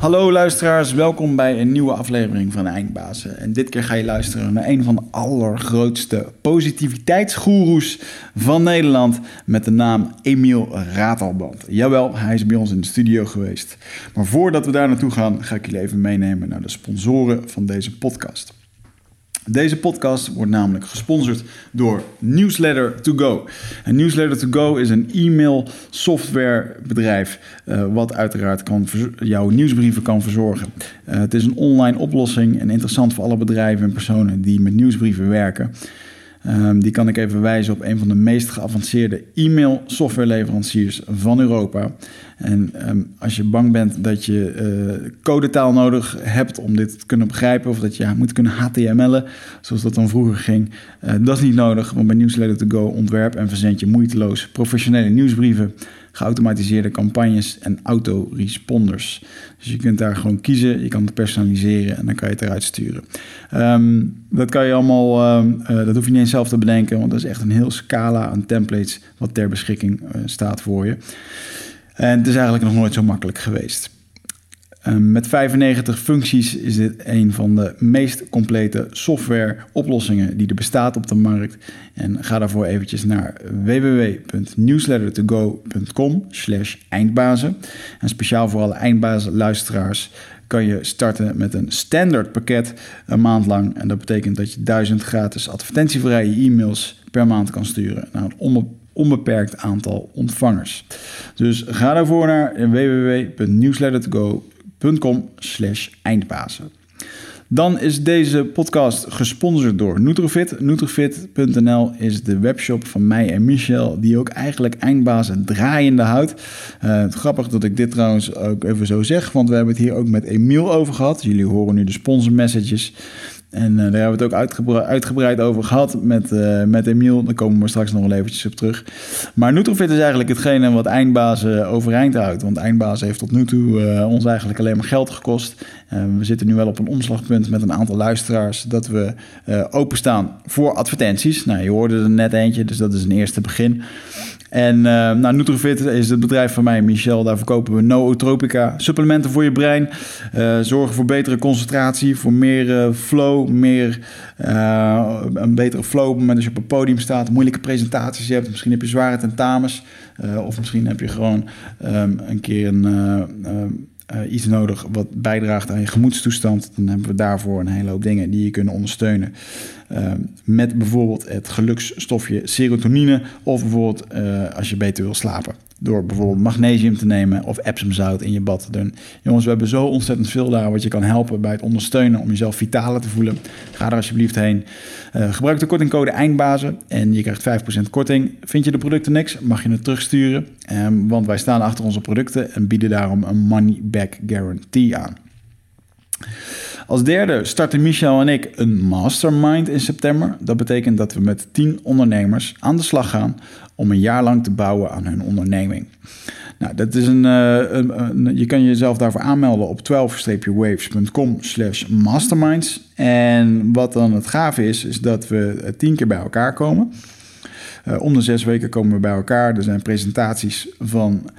Hallo luisteraars, welkom bij een nieuwe aflevering van Eindbazen. En dit keer ga je luisteren naar een van de allergrootste positiviteitsgoeroes van Nederland met de naam Emiel Ratelband. Jawel, hij is bij ons in de studio geweest. Maar voordat we daar naartoe gaan, ga ik jullie even meenemen naar de sponsoren van deze podcast. Deze podcast wordt namelijk gesponsord door Newsletter to Go. En Newsletter to Go is een e-mail softwarebedrijf uh, wat uiteraard kan jouw nieuwsbrieven kan verzorgen. Uh, het is een online oplossing en interessant voor alle bedrijven en personen die met nieuwsbrieven werken. Um, die kan ik even wijzen op een van de meest geavanceerde e-mail softwareleveranciers van Europa. En um, als je bang bent dat je uh, codetaal nodig hebt om dit te kunnen begrijpen, of dat je moet kunnen HTML'en, zoals dat dan vroeger ging, uh, dat is niet nodig. Want bij Newsletter to Go ontwerp en verzend je moeiteloos professionele nieuwsbrieven geautomatiseerde campagnes en autoresponders. Dus je kunt daar gewoon kiezen, je kan het personaliseren en dan kan je het eruit sturen. Um, dat kan je allemaal, um, uh, dat hoef je niet eens zelf te bedenken, want dat is echt een heel scala aan templates wat ter beschikking uh, staat voor je. En het is eigenlijk nog nooit zo makkelijk geweest. Um, met 95 functies is dit een van de meest complete software-oplossingen die er bestaat op de markt. En ga daarvoor eventjes naar www.newslettertogo.com slash eindbazen. En speciaal voor alle eindbazen-luisteraars kan je starten met een standaard pakket een maand lang. En dat betekent dat je duizend gratis advertentievrije e-mails per maand kan sturen naar een onbeperkt aantal ontvangers. Dus ga daarvoor naar www.newslettertogo.com com slash eindbazen. Dan is deze podcast gesponsord door Nutrofit. Nutrofit.nl is de webshop van mij en Michel, die ook eigenlijk eindbazen draaiende houdt. Uh, grappig dat ik dit trouwens ook even zo zeg, want we hebben het hier ook met Emiel over gehad. Jullie horen nu de sponsor messages. En uh, daar hebben we het ook uitgebreid, over gehad met, uh, met Emiel. Daar komen we straks nog wel eventjes op terug. Maar Nutrofit is eigenlijk hetgene wat eindbazen overeind houdt. Want eindbazen heeft tot nu toe uh, ons eigenlijk alleen maar geld gekost. we zitten nu wel op een omslagpunt met een aantal luisteraars... dat we openstaan voor advertenties. Nou, je hoorde er net eentje, dus dat is een eerste begin. En uh, nou, Nutrofit is het bedrijf van mij, Michel. Daar verkopen we nootropica, supplementen voor je brein. Uh, zorgen voor betere concentratie, voor meer uh, flow, meer, een betere flow op het moment dat je op een podium staat. Moeilijke presentaties hebt, misschien heb je zware tentamens. of misschien heb je gewoon um, een keer een uh, iets nodig wat bijdraagt aan je gemoedstoestand, dan hebben we daarvoor een hele hoop dingen die je kunnen ondersteunen. Uh, met bijvoorbeeld het geluksstofje serotonine of bijvoorbeeld uh, als je beter wil slapen door bijvoorbeeld magnesium te nemen of epsomzout in je bad te doen. Jongens, we hebben zo ontzettend veel daar wat je kan helpen bij het ondersteunen om jezelf vitaler te voelen. Ga er alsjeblieft heen. Uh, gebruik de kortingcode EINDBAZEN en je krijgt 5% korting. Vind je de producten niks, mag je het terugsturen. Um, want wij staan achter onze producten en bieden daarom een money back guarantee aan. Als derde starten Michel en ik een mastermind in september. Dat betekent dat we met 10 ondernemers aan de slag gaan om een jaar lang te bouwen aan hun onderneming. Nou, dat is een, een, een je kan jezelf daarvoor aanmelden op 12-waves.com slash masterminds. En wat dan het gave is, is dat we tien keer bij elkaar komen. Uh, om de zes weken komen we bij elkaar. Er zijn presentaties van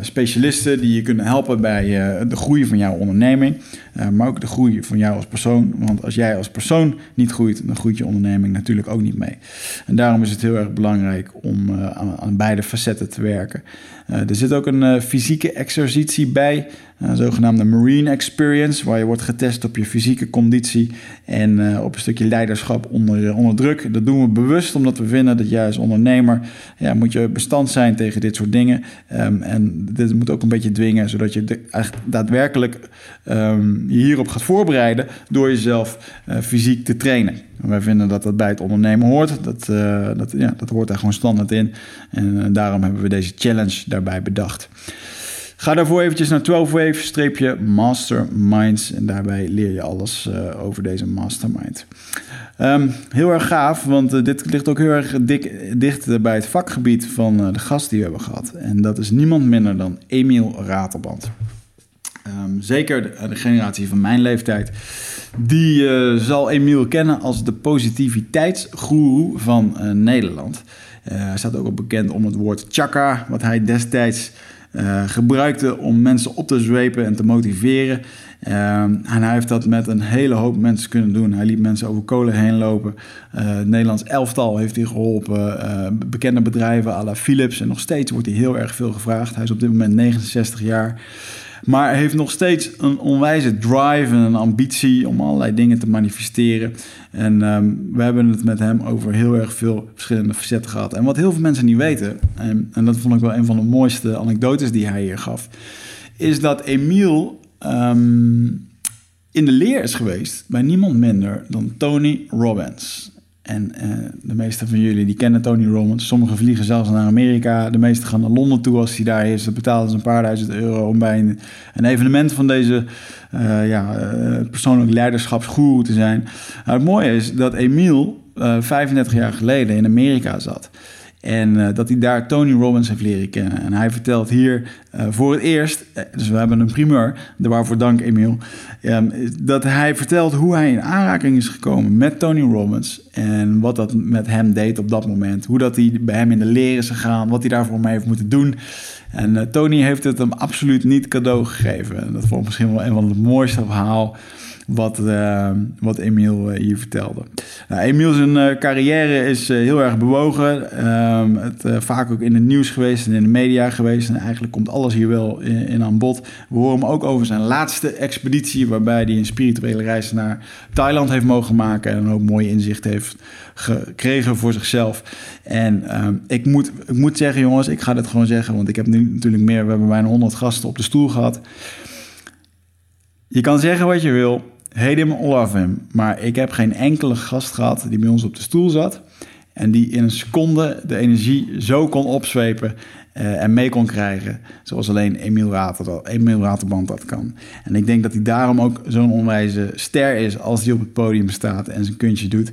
specialisten die je kunnen helpen bij uh, de groei van jouw onderneming, uh, maar ook de groei van jou als persoon. Want als jij als persoon niet groeit, dan groeit je onderneming natuurlijk ook niet mee. En daarom is het heel erg belangrijk om aan, beide facetten te werken. er zit ook een fysieke exercitie bij, een zogenaamde Marine Experience, waar je wordt getest op je fysieke conditie en op een stukje leiderschap onder, onder druk. Dat doen we bewust, omdat we vinden dat jij als ondernemer ja, moet je bestand zijn tegen dit soort dingen. Um, en dit moet ook een beetje dwingen, zodat je de, daadwerkelijk um, je hierop gaat voorbereiden door jezelf fysiek te trainen. Wij vinden dat dat bij het ondernemen hoort. Dat, dat, ja, dat hoort daar gewoon standaard in. En daarom hebben we deze challenge daarbij bedacht. Ga daarvoor eventjes naar 12wave-masterminds en daarbij leer je alles uh, over deze mastermind. Um, heel erg gaaf, want uh, dit ligt ook heel erg dik, dicht bij het vakgebied van uh, de gast die we hebben gehad. En dat is niemand minder dan Emiel Ratelband. Um, zeker de, de, generatie van mijn leeftijd, die zal Emiel kennen als de positiviteitsgoeroe van Nederland. hij staat ook al bekend om het woord chakra, wat hij destijds uh, gebruikte om mensen op te zwepen en te motiveren. Ehm, en hij heeft dat met een hele hoop mensen kunnen doen. Hij liet mensen over kolen heen lopen. Het Nederlands elftal heeft hij geholpen. Bekende bedrijven à la Philips. En nog steeds wordt hij heel erg veel gevraagd. Hij is op dit moment 69 jaar. Maar heeft nog steeds een onwijze drive en een ambitie om allerlei dingen te manifesteren. En um, we hebben het met hem over heel erg veel verschillende facetten gehad. En wat heel veel mensen niet weten, en, en dat vond ik wel een van de mooiste anekdotes die hij hier gaf, is dat Emiel um, in de leer is geweest bij niemand minder dan Tony Robbins. En uh, de meeste van jullie die kennen Tony Robbins. Sommigen vliegen zelfs naar Amerika. De meeste gaan naar Londen toe als hij daar is. Dat betalen ze een paar duizend euro om bij een, evenement van deze uh, ja, uh, persoonlijk leiderschapsgoeroe te zijn. Nou, het mooie is dat Emiel 35 jaar geleden in Amerika zat. En uh, dat hij daar Tony Robbins heeft leren kennen. En hij vertelt hier uh, voor het eerst, dus we hebben een primeur, waarvoor dank Emiel, um, dat hij vertelt hoe hij in aanraking is gekomen met Tony Robbins. En wat dat met hem deed op dat moment. Hoe dat hij bij hem in de leer is gegaan, wat hij daarvoor mee heeft moeten doen. En Tony heeft het hem absoluut niet cadeau gegeven. En dat vond ik misschien wel een van de mooiste verhaal wat, uh, wat Emiel uh, hier vertelde. Nou, Emiel zijn uh, carrière is heel erg bewogen. Ehm, het, vaak ook in het nieuws geweest en in de media geweest. En eigenlijk komt alles hier wel in, aan bod. We horen hem ook over zijn laatste expeditie... waarbij hij een spirituele reis naar Thailand heeft mogen maken... en ook mooie inzicht heeft gekregen voor zichzelf. En um, ik, moet, ik moet zeggen, jongens, ik ga dit gewoon zeggen... want ik heb nu natuurlijk meer... we hebben bijna 100 gasten op de stoel gehad... Je kan zeggen wat je wil, hate him or him. Maar ik heb geen enkele gast gehad die bij ons op de stoel zat... en die in een seconde de energie zo kon opzwepen uh, en mee kon krijgen... zoals alleen Emiel, Rater, Emiel Raterband dat kan. En ik denk dat hij daarom ook zo'n onwijze ster is... als hij op het podium staat en zijn kuntje doet.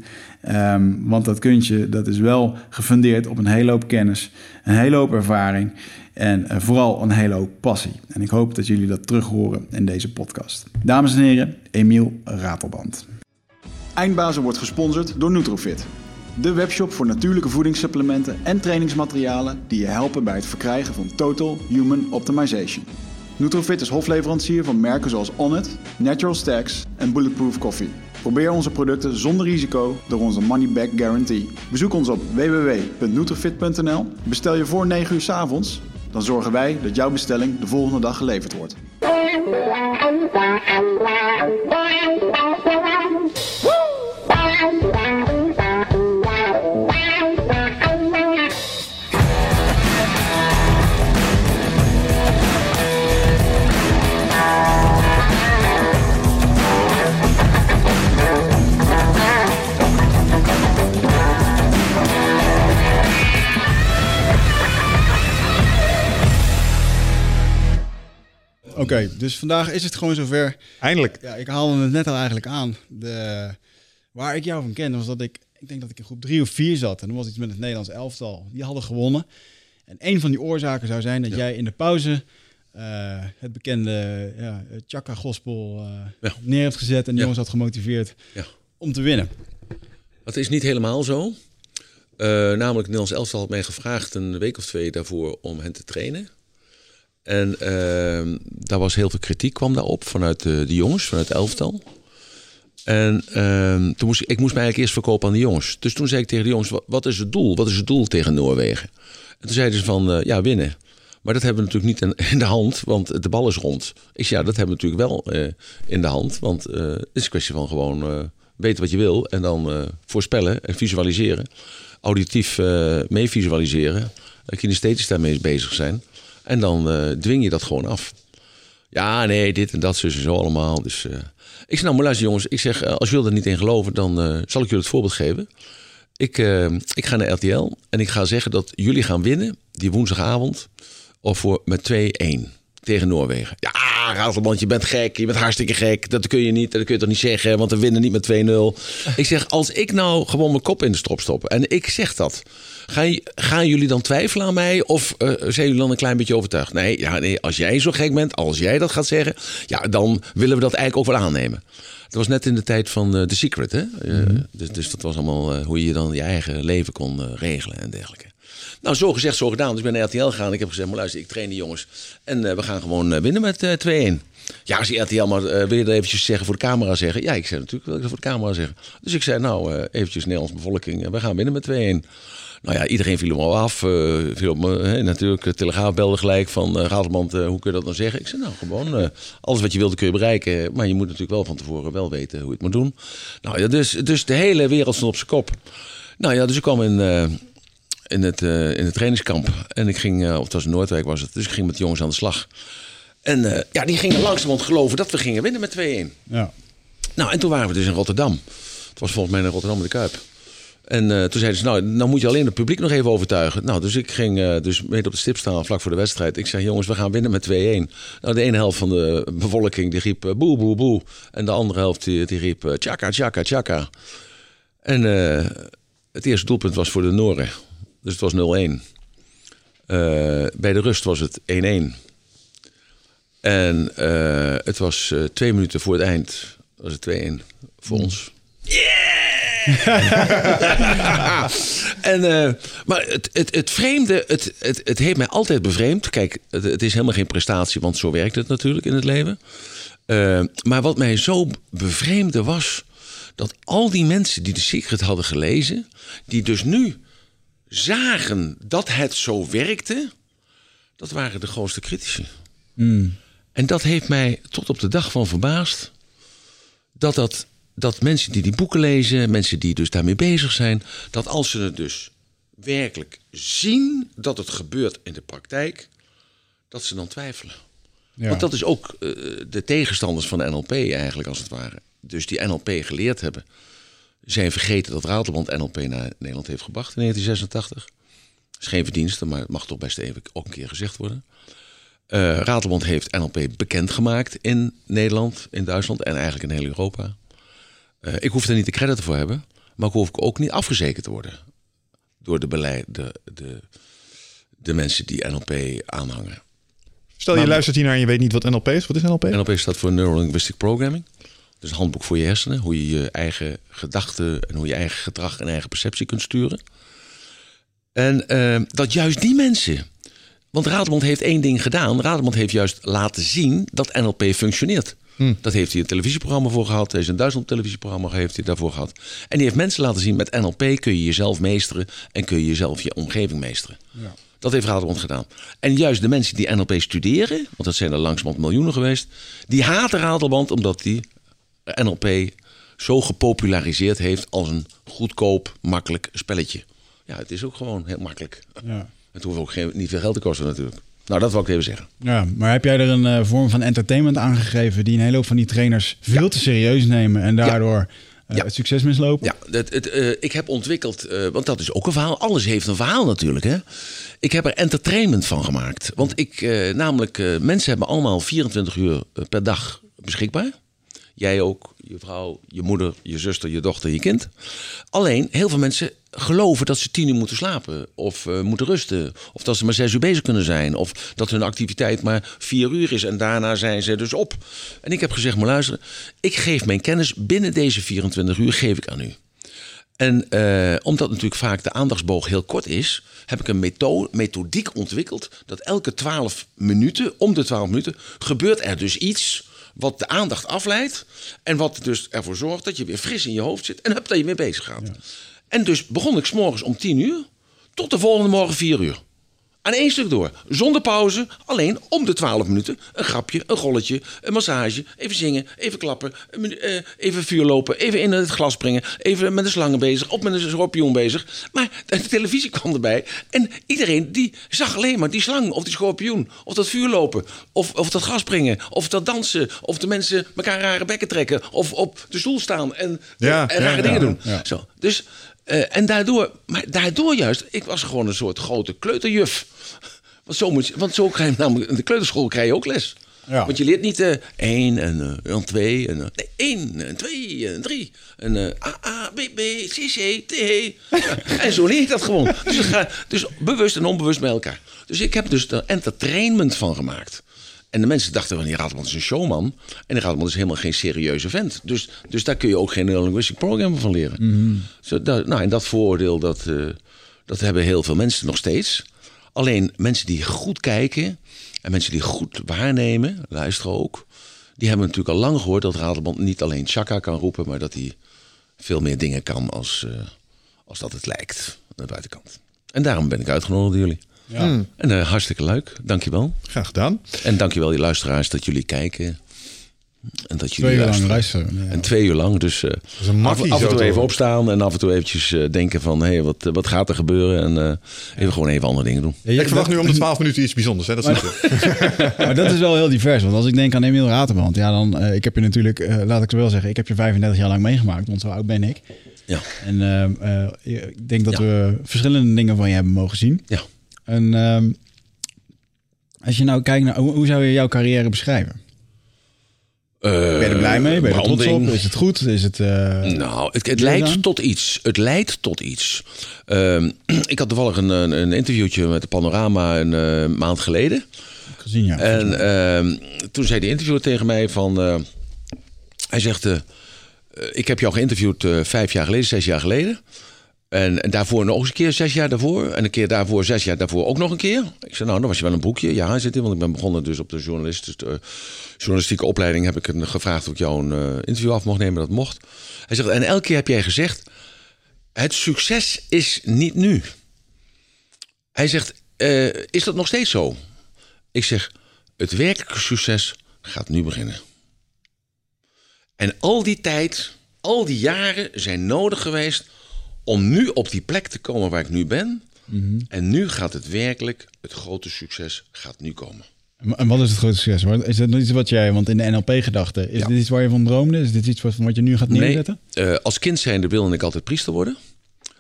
Um, want dat kuntje dat is wel gefundeerd op een hele hoop kennis... een hele hoop ervaring... En uh, vooral een hele hoop passie. En ik hoop dat jullie dat terug horen in deze podcast. Dames en heren, Emiel Ratelband. Eindbazen wordt gesponsord door Nutrofit. De webshop voor natuurlijke voedingssupplementen en trainingsmaterialen die je helpen bij het verkrijgen van Total Human Optimization. Nutrofit is hofleverancier van merken zoals Onnit, Natural Stacks en Bulletproof Coffee. Probeer onze producten zonder risico door onze money back guarantee. Bezoek ons op www.nutrofit.nl. Bestel je voor 9 uur 's avonds dan zorgen wij dat jouw bestelling de volgende dag geleverd wordt. Oké, okay, dus vandaag is het gewoon zover. Eindelijk. Ja, ik haalde het net al eigenlijk aan. De, waar ik jou van kende was dat ik, ik denk dat ik in groep drie of vier zat. En er was iets met het Nederlands elftal. Die hadden gewonnen. En een van die oorzaken zou zijn dat ja. jij in de pauze uh, het bekende ja, Chaka Gospel uh, ja. neer hebt gezet. En de jongens had gemotiveerd om te winnen. Dat is niet helemaal zo. Uh, namelijk, het Nederlands elftal had mij gevraagd een week of twee daarvoor om hen te trainen. En uh, daar was heel veel kritiek kwam daarop vanuit de, jongens, vanuit het elftal. En uh, toen moest, ik moest mij eigenlijk eerst verkopen aan de jongens. Dus toen zei ik tegen de jongens, wat, is het doel? Wat is het doel tegen Noorwegen? En toen zeiden ze van, uh, ja, winnen. Maar dat hebben we natuurlijk niet in, de hand, want de bal is rond. Ik zei, ja, dat hebben we natuurlijk wel uh, in de hand. Want uh, het is een kwestie van gewoon weten wat je wil. En dan voorspellen en visualiseren. Auditief mee visualiseren. Kinesthetisch daarmee bezig zijn. En dan uh, dwing je dat gewoon af. Ja, nee, dit en dat, en zo allemaal. Dus uh, ik zeg, nou maar luister jongens. Ik zeg, uh, als jullie er niet in geloven, dan zal ik jullie het voorbeeld geven. Ik, ik ga naar RTL en ik ga zeggen dat jullie gaan winnen die woensdagavond. Of voor met 2-1 tegen Noorwegen. Ja, Ratelband, je bent gek. Je bent hartstikke gek. Dat kun je niet. Dat kun je toch niet zeggen, want we winnen niet met 2-0. ik zeg, als ik nou gewoon mijn kop in de strop stop en ik zeg dat. Gaan, gaan jullie dan twijfelen aan mij? Of uh, zijn jullie dan een klein beetje overtuigd? Nee, ja, nee, als jij zo gek bent, als jij dat gaat zeggen... ja, dan willen we dat eigenlijk ook wel aannemen. Het was net in de tijd van uh, The Secret, hè? Uh, mm -hmm. dus, dus, dat was allemaal hoe je dan je eigen leven kon regelen en dergelijke. Nou, zo gezegd, zo gedaan. Dus ik ben naar RTL gegaan. Ik heb gezegd, maar luister, ik train die jongens. En uh, we gaan gewoon uh, winnen met uh, 2-1. Ja, als die RTL maar wil je dat eventjes zeggen voor de camera zeggen? Ja, ik zei natuurlijk wil ik dat voor de camera zeggen. Dus ik zei, nou, eventjes Nederlands bevolking. we gaan winnen met 2-1. Nou ja, iedereen viel hem al af. Viel op me, hè, natuurlijk, de Telegraaf belde gelijk van... Uh, hoe kun je dat nou zeggen? Ik zei, nou, gewoon, alles wat je wilde kun je bereiken. Maar je moet natuurlijk wel van tevoren wel weten hoe je het moet doen. Nou ja, dus, dus de hele wereld stond op zijn kop. Nou ja, dus ik kwam in, in, het, in het trainingskamp. En ik ging, of het was in Noordwijk was het, dus ik ging met de jongens aan de slag. En ja, die gingen langzamerhand geloven dat we gingen winnen met 2-1. Ja. Nou, en toen waren we dus in Rotterdam. Het was volgens mij in Rotterdam de Kuip. En toen zeiden ze, nou, nou moet je alleen het publiek nog even overtuigen. Nou, dus ik ging dus mee op de stip staan vlak voor de wedstrijd. Ik zei, jongens, we gaan winnen met 2-1. Nou, de ene helft van de bevolking die riep boe, boe, boe. En de andere helft die, die riep tjaka, tjaka, tjaka. En het eerste doelpunt was voor de Noren. Dus het was 0-1. bij de rust was het 1-1. En het was twee minuten voor het eind. Was het 2-1 voor mm. ons. Yeah! en, maar het, het, het vreemde, het, het, het heeft mij altijd bevreemd. Kijk, het, het, is helemaal geen prestatie, want zo werkt het natuurlijk in het leven. Maar wat mij zo bevreemde was dat al die mensen die de Secret hadden gelezen, die dus nu zagen dat het zo werkte, dat waren de grootste critici. Mm. En dat heeft mij tot op de dag van verbaasd dat dat dat mensen die die boeken lezen, mensen die dus daarmee bezig zijn, dat als ze het dus werkelijk zien dat het gebeurt in de praktijk, dat ze dan twijfelen. Ja. Want dat is ook uh, de tegenstanders van de NLP eigenlijk als het ware. Dus die NLP geleerd hebben, zijn vergeten dat Ratelband NLP naar Nederland heeft gebracht in 1986. Dat is geen verdienste, maar het mag toch best even ook een keer gezegd worden. Uh, Ratelband heeft NLP bekendgemaakt in Nederland, in Duitsland en eigenlijk in heel Europa. Uh, ik hoef er niet de credit voor hebben, maar ik hoef ook niet afgezekerd te worden door de, beleid, de, de, de mensen die NLP aanhangen. Stel je luistert hier naar en je weet niet wat NLP is. Wat is NLP? NLP staat voor Neuro Linguistic Programming. Dus een handboek voor je hersenen. Hoe je je eigen gedachten en hoe je eigen gedrag en eigen perceptie kunt sturen. En uh, dat juist die mensen. Want Raderbond heeft één ding gedaan. Raderbond heeft juist laten zien dat NLP functioneert. Hm. Dat heeft hij een televisieprogramma voor gehad. Er is een Duitsland televisieprogramma heeft hij daarvoor gehad. En die heeft mensen laten zien met NLP kun je jezelf meesteren en kun je jezelf je omgeving meesteren. Ja. Dat heeft Raderbond gedaan. En juist de mensen die NLP studeren, want dat zijn er langzamerhand miljoenen geweest, die haten Raderband omdat NLP zo gepopulariseerd heeft als een goedkoop, makkelijk spelletje. Ja, het is ook gewoon heel makkelijk. Ja. Het hoeft ook geen, niet veel geld te kosten natuurlijk. Nou, dat wil ik even zeggen. Ja, maar heb jij er een uh, vorm van entertainment aangegeven die een hele hoop van die trainers veel te serieus nemen en daardoor uh, ja. het succes mislopen? Ja, het, het, uh, ik heb ontwikkeld, want dat is ook een verhaal. Alles heeft een verhaal natuurlijk. Hè? Ik heb er entertainment van gemaakt. Want ik, namelijk, mensen hebben allemaal 24 uur per dag beschikbaar. Jij ook, je vrouw, je moeder, je zuster, je dochter, je kind. Alleen, heel veel mensen geloven dat ze tien uur moeten slapen. Of uh, moeten rusten. Of dat ze maar zes uur bezig kunnen zijn. Of dat hun activiteit maar vier uur is. En daarna zijn ze dus op. En ik heb gezegd, maar luisteren. Ik geef mijn kennis binnen deze 24 uur geef ik aan u. En uh, omdat natuurlijk vaak de aandachtsboog heel kort is, heb ik een methode, methodiek ontwikkeld. Dat elke 12 minuten, om de 12 minuten, gebeurt er dus iets wat de aandacht afleidt. En wat dus ervoor zorgt dat je weer fris in je hoofd zit. En hup, dat je weer bezig gaat. Ja. En dus begon ik s'morgens om 10 uur tot de volgende morgen 4 uur. Aan één stuk door. Zonder pauze. Alleen om de 12 minuten. Een grapje, een golletje, een massage. Even zingen, even klappen. Uh, even vuur lopen. Even in het glas springen. Even met de slangen bezig. Of met een schorpioen bezig. Maar de televisie kwam erbij. En iedereen die zag alleen maar die slang. Of die schorpioen. Of dat vuur lopen. Of, of dat gras springen. Of dat dansen. Of de mensen elkaar rare bekken trekken. Of op de stoel staan en, ja, en rare ja, dingen doen. Zo. Dus uh, en daardoor, maar daardoor juist, ik was gewoon een soort grote kleuterjuf. Want zo, moet je, want zo krijg je namelijk, in de kleuterschool krijg je ook les. Ja. Want je leert niet uh, één en uh, twee en nee, één en twee en drie. En A, A, B, B, C, C, T. en zo leer je dat gewoon. Dus, ga, dus bewust en onbewust bij elkaar. Dus ik heb dus er entertainment van gemaakt. En de mensen dachten van die Radman is een showman. En die Radman is helemaal geen serieuze vent. Dus, dus daar kun je ook geen linguistic programma van leren. Mm -hmm. Zo, dat, nou, en dat vooroordeel, dat, uh, Dat hebben heel veel mensen nog steeds. Alleen mensen die goed kijken en mensen die goed waarnemen, luisteren ook, die hebben natuurlijk al lang gehoord dat Ratelband niet alleen Chaka kan roepen, maar dat hij veel meer dingen kan als, eh, als dat het lijkt aan de buitenkant. En daarom ben ik uitgenodigd door jullie. Ja. En eh, hartstikke leuk, dankjewel. Graag gedaan. En dankjewel die luisteraars dat jullie kijken. En dat jullie Twee uur lang luisteren. Ja. En twee uur lang. Dus eh, is af, en toe even opstaan en af en toe eventjes eh, denken van... hé, hey, wat, wat gaat er gebeuren? En eh, even gewoon even andere dingen doen. Ja, ik verwacht dat- nu om de 12 minuten iets bijzonders. Hè? Dat is niet Maar dat is wel heel divers. Want als ik denk aan Emiel Raterband, ja, dan, eh, ik heb je natuurlijk, eh, laat ik het wel zeggen, ik heb je 35 jaar lang meegemaakt, want zo oud ben ik. Ja. En ehm, eh, ik denk dat Ja. we verschillende dingen van je hebben mogen zien. Ja. En ehm, als je nou kijkt naar, hoe, zou je jouw carrière beschrijven? Ben je er blij mee? Ben je er trots op? branding. Is het goed? Is het... eh, Nou, het, het leidt dan? tot iets. Het leidt tot iets. Ehm, ik had toevallig een, een, een interviewtje met de Panorama een eh, maand geleden. gezien, ja. En ehm, toen zei de interviewer tegen mij van... eh, hij zegt, eh, eh, ik heb jou geïnterviewd eh, vijf jaar geleden, zes jaar geleden. En, en daarvoor nog eens een keer zes jaar daarvoor. En een keer daarvoor, zes jaar daarvoor ook nog een keer. Ik zei, nou, dan was je wel een boekje. Ja, zit in, want ik ben begonnen dus op de journalist, dus de, journalistieke opleiding. Heb ik een, gevraagd of ik jou een eh, interview af mocht nemen. Dat mocht. Hij zegt, en elke keer heb jij gezegd... Het succes is niet nu. Hij zegt, eh, is dat nog steeds zo? Ik zeg, het werkelijke succes gaat nu beginnen. En al die tijd, al die jaren zijn nodig geweest om nu op die plek te komen waar ik nu ben. En nu gaat het werkelijk, het grote succes gaat nu komen. En wat is het grote succes? Is dat iets wat jij, want in de NLP-gedachte, is Ja. dit iets waar je van droomde? Is dit iets wat, van wat je nu gaat neerzetten? Nee, eh, als kind zijnde wilde ik altijd priester worden.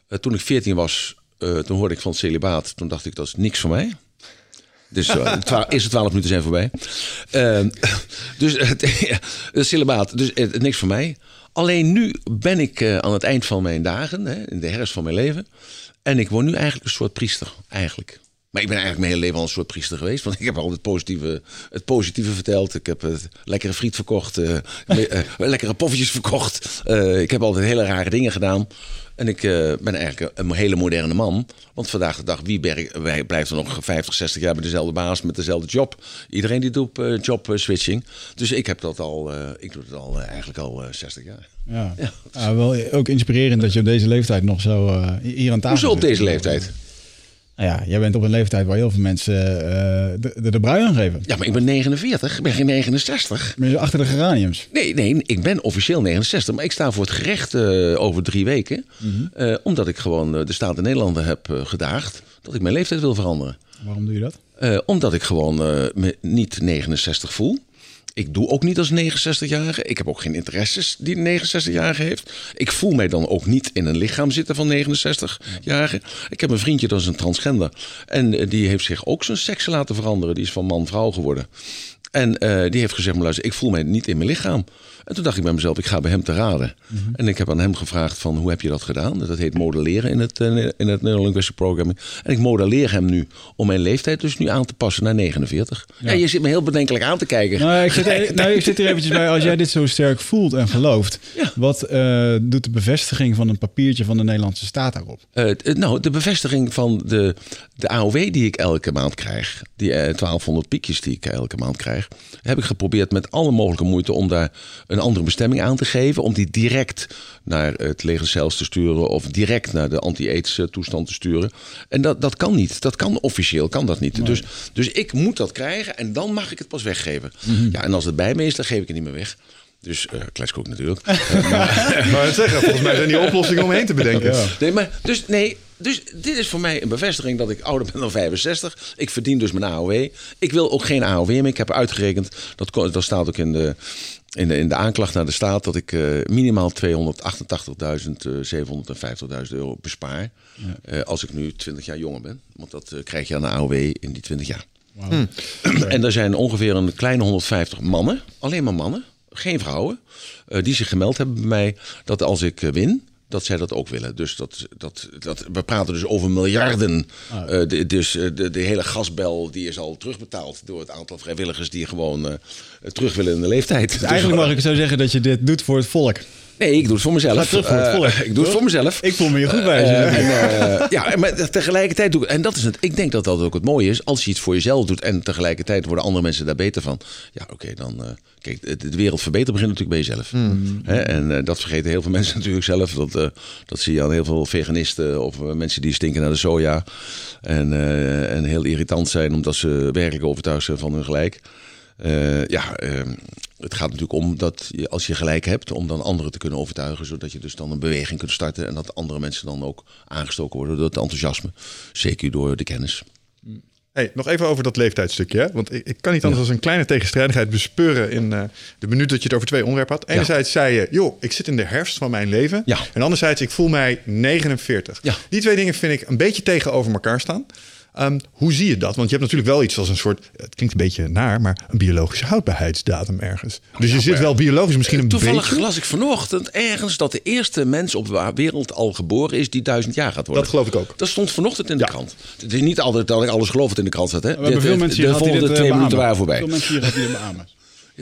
Eh, toen ik 14 was, eh, toen hoorde ik van het celibaat. Toen dacht ik, dat is niks voor mij. Dus eh, de eerste 12 minuten zijn voorbij. Dus het het celibaat, dus het, niks voor mij. Alleen nu ben ik eh, aan het eind van mijn dagen, hè, in de herfst van mijn leven. En ik word nu eigenlijk een soort priester, eigenlijk. Maar ik ben eigenlijk mijn hele leven al een soort priester geweest. Want ik heb al het positieve, het positieve verteld. Ik heb het lekkere friet verkocht. eh, eh, lekkere poffertjes verkocht. Eh, ik heb altijd hele rare dingen gedaan. En ik eh, ben eigenlijk een hele moderne man. Want vandaag de dag, wie berg, wij blijft er nog 50, 60 jaar bij dezelfde baas met dezelfde job. Iedereen die doet eh, job eh, switching. Dus ik heb dat al, ik doe het al eigenlijk al eh, 60 jaar. Ja. Ja, wel ook inspirerend dat je op deze leeftijd nog zo hier aan tafel Hoezo op deze leeftijd? Nou ja, jij bent op een leeftijd waar heel veel mensen eh, de, de, de brui aan geven. Ja, maar ik ben 49, ik ben geen 69. Ben je achter de geraniums? Nee, nee, ik ben officieel 69, maar ik sta voor het gerecht eh, over drie weken. Eh, omdat ik gewoon eh, de Staten Nederlanden heb eh, gedaagd dat ik mijn leeftijd wil veranderen. Waarom doe je dat? Eh, omdat ik gewoon eh, me niet 69 voel. Ik doe ook niet als 69-jarige. Ik heb ook geen interesses die een 69-jarige heeft. Ik voel mij dan ook niet in een lichaam zitten van 69-jarige. Ik heb een vriendje, dat is een transgender. En eh, die heeft zich ook zijn seks laten veranderen. Die is van man-vrouw geworden. En eh, die heeft gezegd, maar luister, ik voel mij niet in mijn lichaam. En toen dacht ik bij mezelf, ik ga bij hem te raden. En ik heb aan hem gevraagd van, hoe heb je dat gedaan? Dat heet modelleren in het, uh, in het Neurolinguistic Programming. En ik modelleer hem nu om mijn leeftijd dus nu aan te passen naar 49. Ja, je zit me heel bedenkelijk aan te kijken. Nou, ik zit, er, nou, ik zit hier eventjes bij. Als jij dit zo sterk voelt en gelooft, Ja. wat eh, doet de bevestiging van een papiertje van de Nederlandse staat daarop? Eh, nou, de bevestiging van de, de AOW die ik elke maand krijg, die eh, 1200 piekjes die ik elke maand krijg, heb ik geprobeerd met alle mogelijke moeite om daar een andere bestemming aan te geven. Om die direct naar het leger zelfs te sturen of direct naar de anti-AIDS eh, toestand te sturen. En dat, dat kan niet. Dat kan officieel, kan dat niet. Dus, dus ik moet dat krijgen en dan mag ik het pas weggeven. Ja, en als het bij me is, dan geef ik het niet meer weg. Dus uh, kletskoek natuurlijk. Maar het zeggen, volgens mij zijn die oplossingen om heen te bedenken. Ja. Nee, maar dus nee. Dus dit is voor mij een bevestiging dat ik ouder ben dan 65. Ik verdien dus mijn AOW. Ik wil ook geen AOW meer. Ik heb uitgerekend, dat, dat staat ook in de, in, de, in de aanklacht naar de staat, dat ik eh, minimaal 288.750.000 euro bespaar. eh, als ik nu 20 jaar jonger ben. Want dat eh, krijg je aan de AOW in die 20 jaar. Wauw. En er zijn ongeveer een kleine 150 mannen, alleen maar mannen, geen vrouwen, eh, die zich gemeld hebben bij mij dat als ik eh, win, dat zij dat ook willen. Dus dat, dat, dat, we praten dus over miljarden. Eh, de, dus eh, de, de hele gasbel die is al terugbetaald door het aantal vrijwilligers die gewoon eh, terug willen in de leeftijd. Dus Eigenlijk mag ik zo zeggen dat je dit doet voor het volk. Nee, ik doe het voor mezelf. Voor het Eh, ik doe het voor mezelf. Ik voel me hier goed bij. Eh, en, eh, ja, maar tegelijkertijd doe ik, en dat is het. Ik denk dat dat ook het mooie is. Als je iets voor jezelf doet en tegelijkertijd worden andere mensen daar beter van. Ja, oké, dan. kijk, de, wereld verbeteren begint natuurlijk bij jezelf. Hmm. Hè, en dat vergeten heel veel mensen natuurlijk zelf. Dat, dat zie je aan heel veel veganisten of mensen die stinken naar de soja. En, en heel irritant zijn omdat ze werkelijk overtuigd zijn van hun gelijk. Ja, eh, het gaat natuurlijk om dat je, als je gelijk hebt, om dan anderen te kunnen overtuigen, zodat je dus dan een beweging kunt starten en dat andere mensen dan ook aangestoken worden door het enthousiasme, zeker door de kennis. Hey, nog even over dat leeftijdstukje. Hè? Want ik, ik kan niet anders dan een kleine tegenstrijdigheid bespeuren in eh, de minuut dat je het over twee onderwerpen had. Enerzijds zei je, joh, ik zit in de herfst van mijn leven. Ja. En anderzijds, ik voel mij 49. Ja. Die twee dingen vind ik een beetje tegenover elkaar staan. Ehm, hoe zie je dat? Want je hebt natuurlijk wel iets als een soort, het klinkt een beetje naar, maar een biologische houdbaarheidsdatum ergens. Dus je zit wel biologisch misschien een Toevallig beetje. las ik vanochtend ergens dat de eerste mens op de wereld al geboren is die duizend jaar gaat worden. Dat geloof ik ook. Dat stond vanochtend in de Ja. krant. Het is niet altijd dat ik alles geloof wat in de krant staat. Hè? We hebben veel mensen hier de die volgende eh, twee minuten waren voorbij. Veel mensen hier gehad die dit beamen.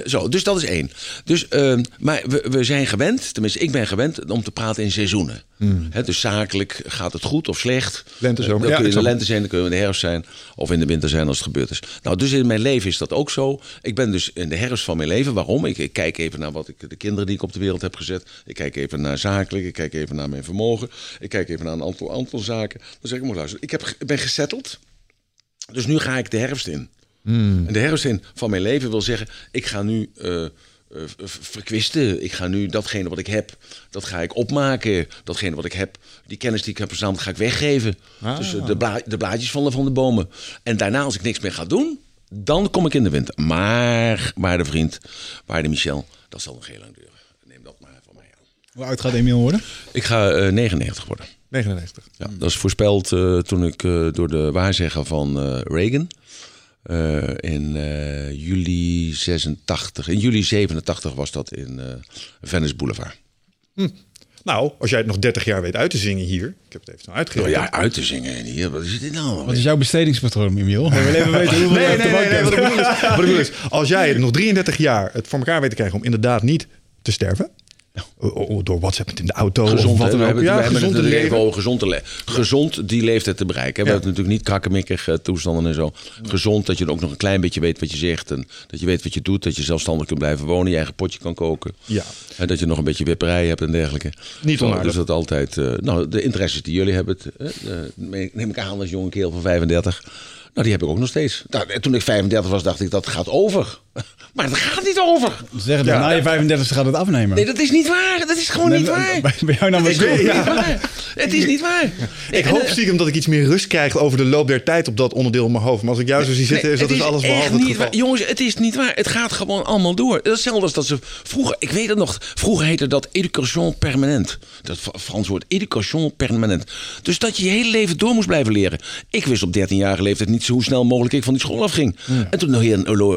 Zo, dus dat is één. Dus, ehm, maar we, we zijn gewend, tenminste ik ben gewend om te praten in seizoenen. Hè, dus zakelijk gaat het goed of slecht. Lente, zomer. Dan Ja, kun je in de lente zijn, dan kun je in de herfst zijn. Of in de winter zijn als het gebeurd is. Nou, dus in mijn leven is dat ook zo. Ik ben dus in de herfst van mijn leven. Waarom? Ik, ik kijk even naar wat ik, de kinderen die ik op de wereld heb gezet. Ik kijk even naar zakelijk. Ik kijk even naar mijn vermogen. Ik kijk even naar een aantal, aantal zaken. Dan zeg ik, moet luisteren. Ik heb, ben gesetteld. Dus nu ga ik de herfst in. En de herfst in van mijn leven wil zeggen, ik ga nu eh, eh, verkwisten. Ik ga nu datgene wat ik heb, dat ga ik opmaken. Datgene wat ik heb, die kennis die ik heb verzameld, ga ik weggeven. Dus eh, de, bla- de blaadjes vallen van de bomen. En daarna, als ik niks meer ga doen, dan kom ik in de winter. Maar, waarde vriend, waarde Michel, dat zal nog heel lang duren. Neem dat maar van mij aan. Hoe oud gaat Emiel worden? Ik ga eh, 99 worden. 99. Ja, dat is voorspeld eh, toen ik eh, door de waarzegger van eh, Reagan eh, in eh, juli 86. In juli 87 was dat in eh Venice Boulevard. Nou, als jij het nog 30 jaar weet uit te zingen hier. Ik heb het even zo Oh ja, uit te zingen en hier. Wat is dit nou? Wat is jouw bestedingspatroon, Emiel? We willen even weten hoeveel Nee, nee, nee, nee, wat ik bedoel is, wat ik bedoel is, als jij het nog 33 jaar het voor elkaar weet te krijgen om inderdaad niet te sterven. O- o- Door WhatsApp met in de auto Gezond, of wat dan we ook. Ja, hebben leven. gezond, te le- gezond die leeftijd te bereiken. We Ja. hebben natuurlijk niet krakkemikkig toestanden en zo. Gezond dat je ook nog een klein beetje weet wat je zegt. En dat je weet wat je doet. Dat je zelfstandig kunt blijven wonen. Je eigen potje kan koken. Ja. En dat je nog een beetje wipperij hebt en dergelijke. Niet onaardig. Dus dat altijd... eh, nou, de interesses die jullie hebben, eh, neem ik aan als jonge kerel van 35. Nou, die heb ik ook nog steeds. Nou, toen ik 35 was, dacht ik, dat gaat over. Maar het gaat niet over. Ze zeggen dat na je 35 gaat het afnemen. Nee, dat is niet waar. Dat is gewoon Nee, niet waar. Bij, jou nou Het is maar gewoon ja. niet waar. Het is niet waar. Ik hoop stiekem dat ik iets meer rust krijg over de loop der tijd op dat onderdeel in mijn hoofd. Maar als ik jou zo zie zitten, Nee, is dat het dus alles echt behalve het geval. waar. Jongens, het is niet waar. Het gaat gewoon allemaal door. Dat is hetzelfde als dat ze vroeger, ik weet het nog, vroeger heette dat education permanent. Dat Fra- Frans woord, education permanent. Dus dat je je hele leven door moest blijven leren. Ik wist op 13-jarige leeftijd niet zo hoe snel mogelijk ik van die school afging. En toen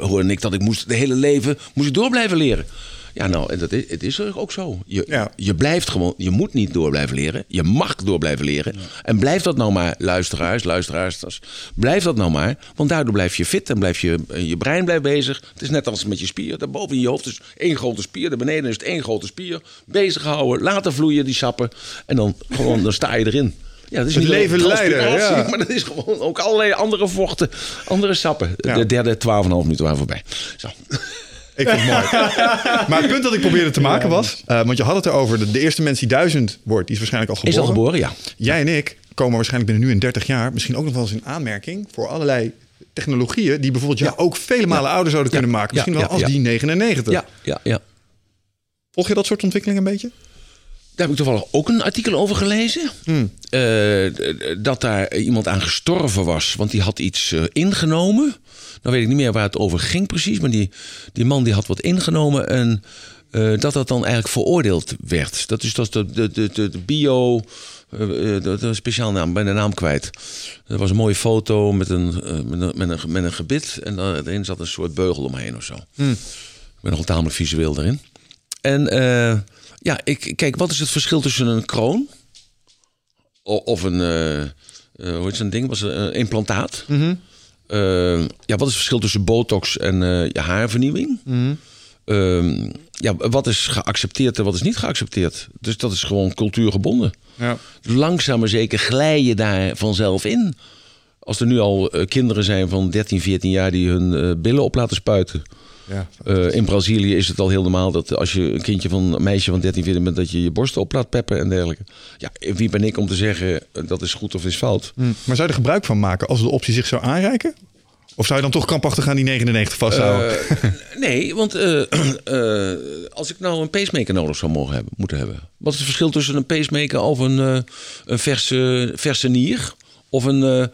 hoorde ik dat ik moest, de hele leven moest ik door blijven leren. Ja, nou, en dat is, het is ook zo. Je, Ja. je blijft gewoon, je moet niet door blijven leren. Je mag door blijven leren. En blijf dat nou maar, luisteraars, luisteraars. Blijf dat nou maar, want daardoor blijf je fit en blijf je, je brein blijft bezig. Het is net als met je spier. Daarboven in je hoofd is één grote spier. Daar beneden is het één grote spier. Bezig houden, laten vloeien die sappen. En dan, gewoon, dan sta je erin. Ja, dat is Het niet leven leiden, ja. Maar dat is gewoon ook allerlei andere vochten, andere sappen. Ja. De derde 12,5 minuten waren voorbij. Zo. Ik vind het mooi. maar het punt dat ik probeerde te maken was... eh, want je had het erover, de, de eerste mens die duizend wordt... die is waarschijnlijk al Is geboren. al geboren, ja. Jij en ik komen waarschijnlijk binnen nu in 30 jaar... misschien ook nog wel eens in aanmerking... voor allerlei technologieën... die bijvoorbeeld jou ook vele malen ouder zouden kunnen maken. Misschien ja, wel als ja. die 99. Ja, ja, ja. Volg je dat soort ontwikkelingen een beetje? Daar heb ik toevallig ook een artikel over gelezen. Eh, d- dat daar iemand aan gestorven was, want die had iets eh, ingenomen. Nou weet ik niet meer waar het over ging precies, maar die, die man die had wat ingenomen en eh, dat dat dan eigenlijk veroordeeld werd. Dat is dat de, de, de, de, bio. eh, eh, dat een speciaal naam, ben de naam kwijt. Er was een mooie foto met een, eh, met een, met een, met een gebit en daarin zat een soort beugel omheen of zo. Ik ben nog tamelijk visueel daarin. En eh, ja, ik, kijk, wat is het verschil tussen een kroon of een, eh, eh, hoe heet zo'n ding, was het een implantaat? Eh, ja, wat is het verschil tussen botox en eh, je haarvernieuwing? Ehm, ja, wat is geaccepteerd en wat is niet geaccepteerd. Dus dat is gewoon cultuurgebonden. Ja. Langzaam maar zeker glij je daar vanzelf in. Als er nu al eh, kinderen zijn van 13, 14 jaar die hun eh, billen op laten spuiten. Ja. Eh, in Brazilië is het al heel normaal dat als je een kindje van een meisje van 13, 14 bent, dat je je borsten op laat peppen en dergelijke. Ja, wie ben ik om te zeggen eh, dat is goed of is fout? Hm. Maar zou je er gebruik van maken als de optie zich zou aanreiken? Of zou je dan toch krampachtig aan die 99 vasthouden? Eh, nee, want als ik nou een pacemaker nodig zou mogen hebben, moeten hebben. Wat is het verschil tussen een pacemaker of een, een verse, verse nier? Of, een,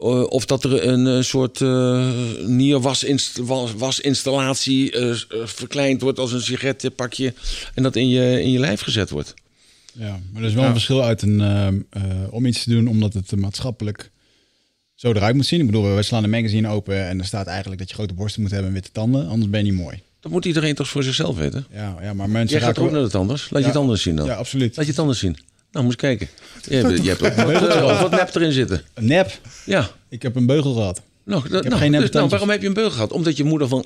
eh, of dat er een eh, soort uh, nierwasinstallatie eh, eh, verkleind wordt als een sigarettenpakje en dat in je, in je lijf gezet wordt. Ja, maar er is wel een verschil uit een, om iets te doen omdat het maatschappelijk zo eruit moet zien. Ik bedoel, wij slaan een magazine open en er staat eigenlijk dat je grote borsten moet hebben en witte tanden, anders ben je niet mooi. Dat moet iedereen toch voor zichzelf weten? Ja, ja maar mensen Jij gaat ook naar het anders. Laat je het anders zien dan. Ja, absoluut. Laat je het anders zien. Nou, moet eens kijken. Je hebt, je hebt ook wat, wat nep erin zitten. Nep. Ja. Ik heb een beugel gehad. Nou, dat, heb nou, geen dus, nou, waarom heb je een beugel gehad? Omdat je moeder van...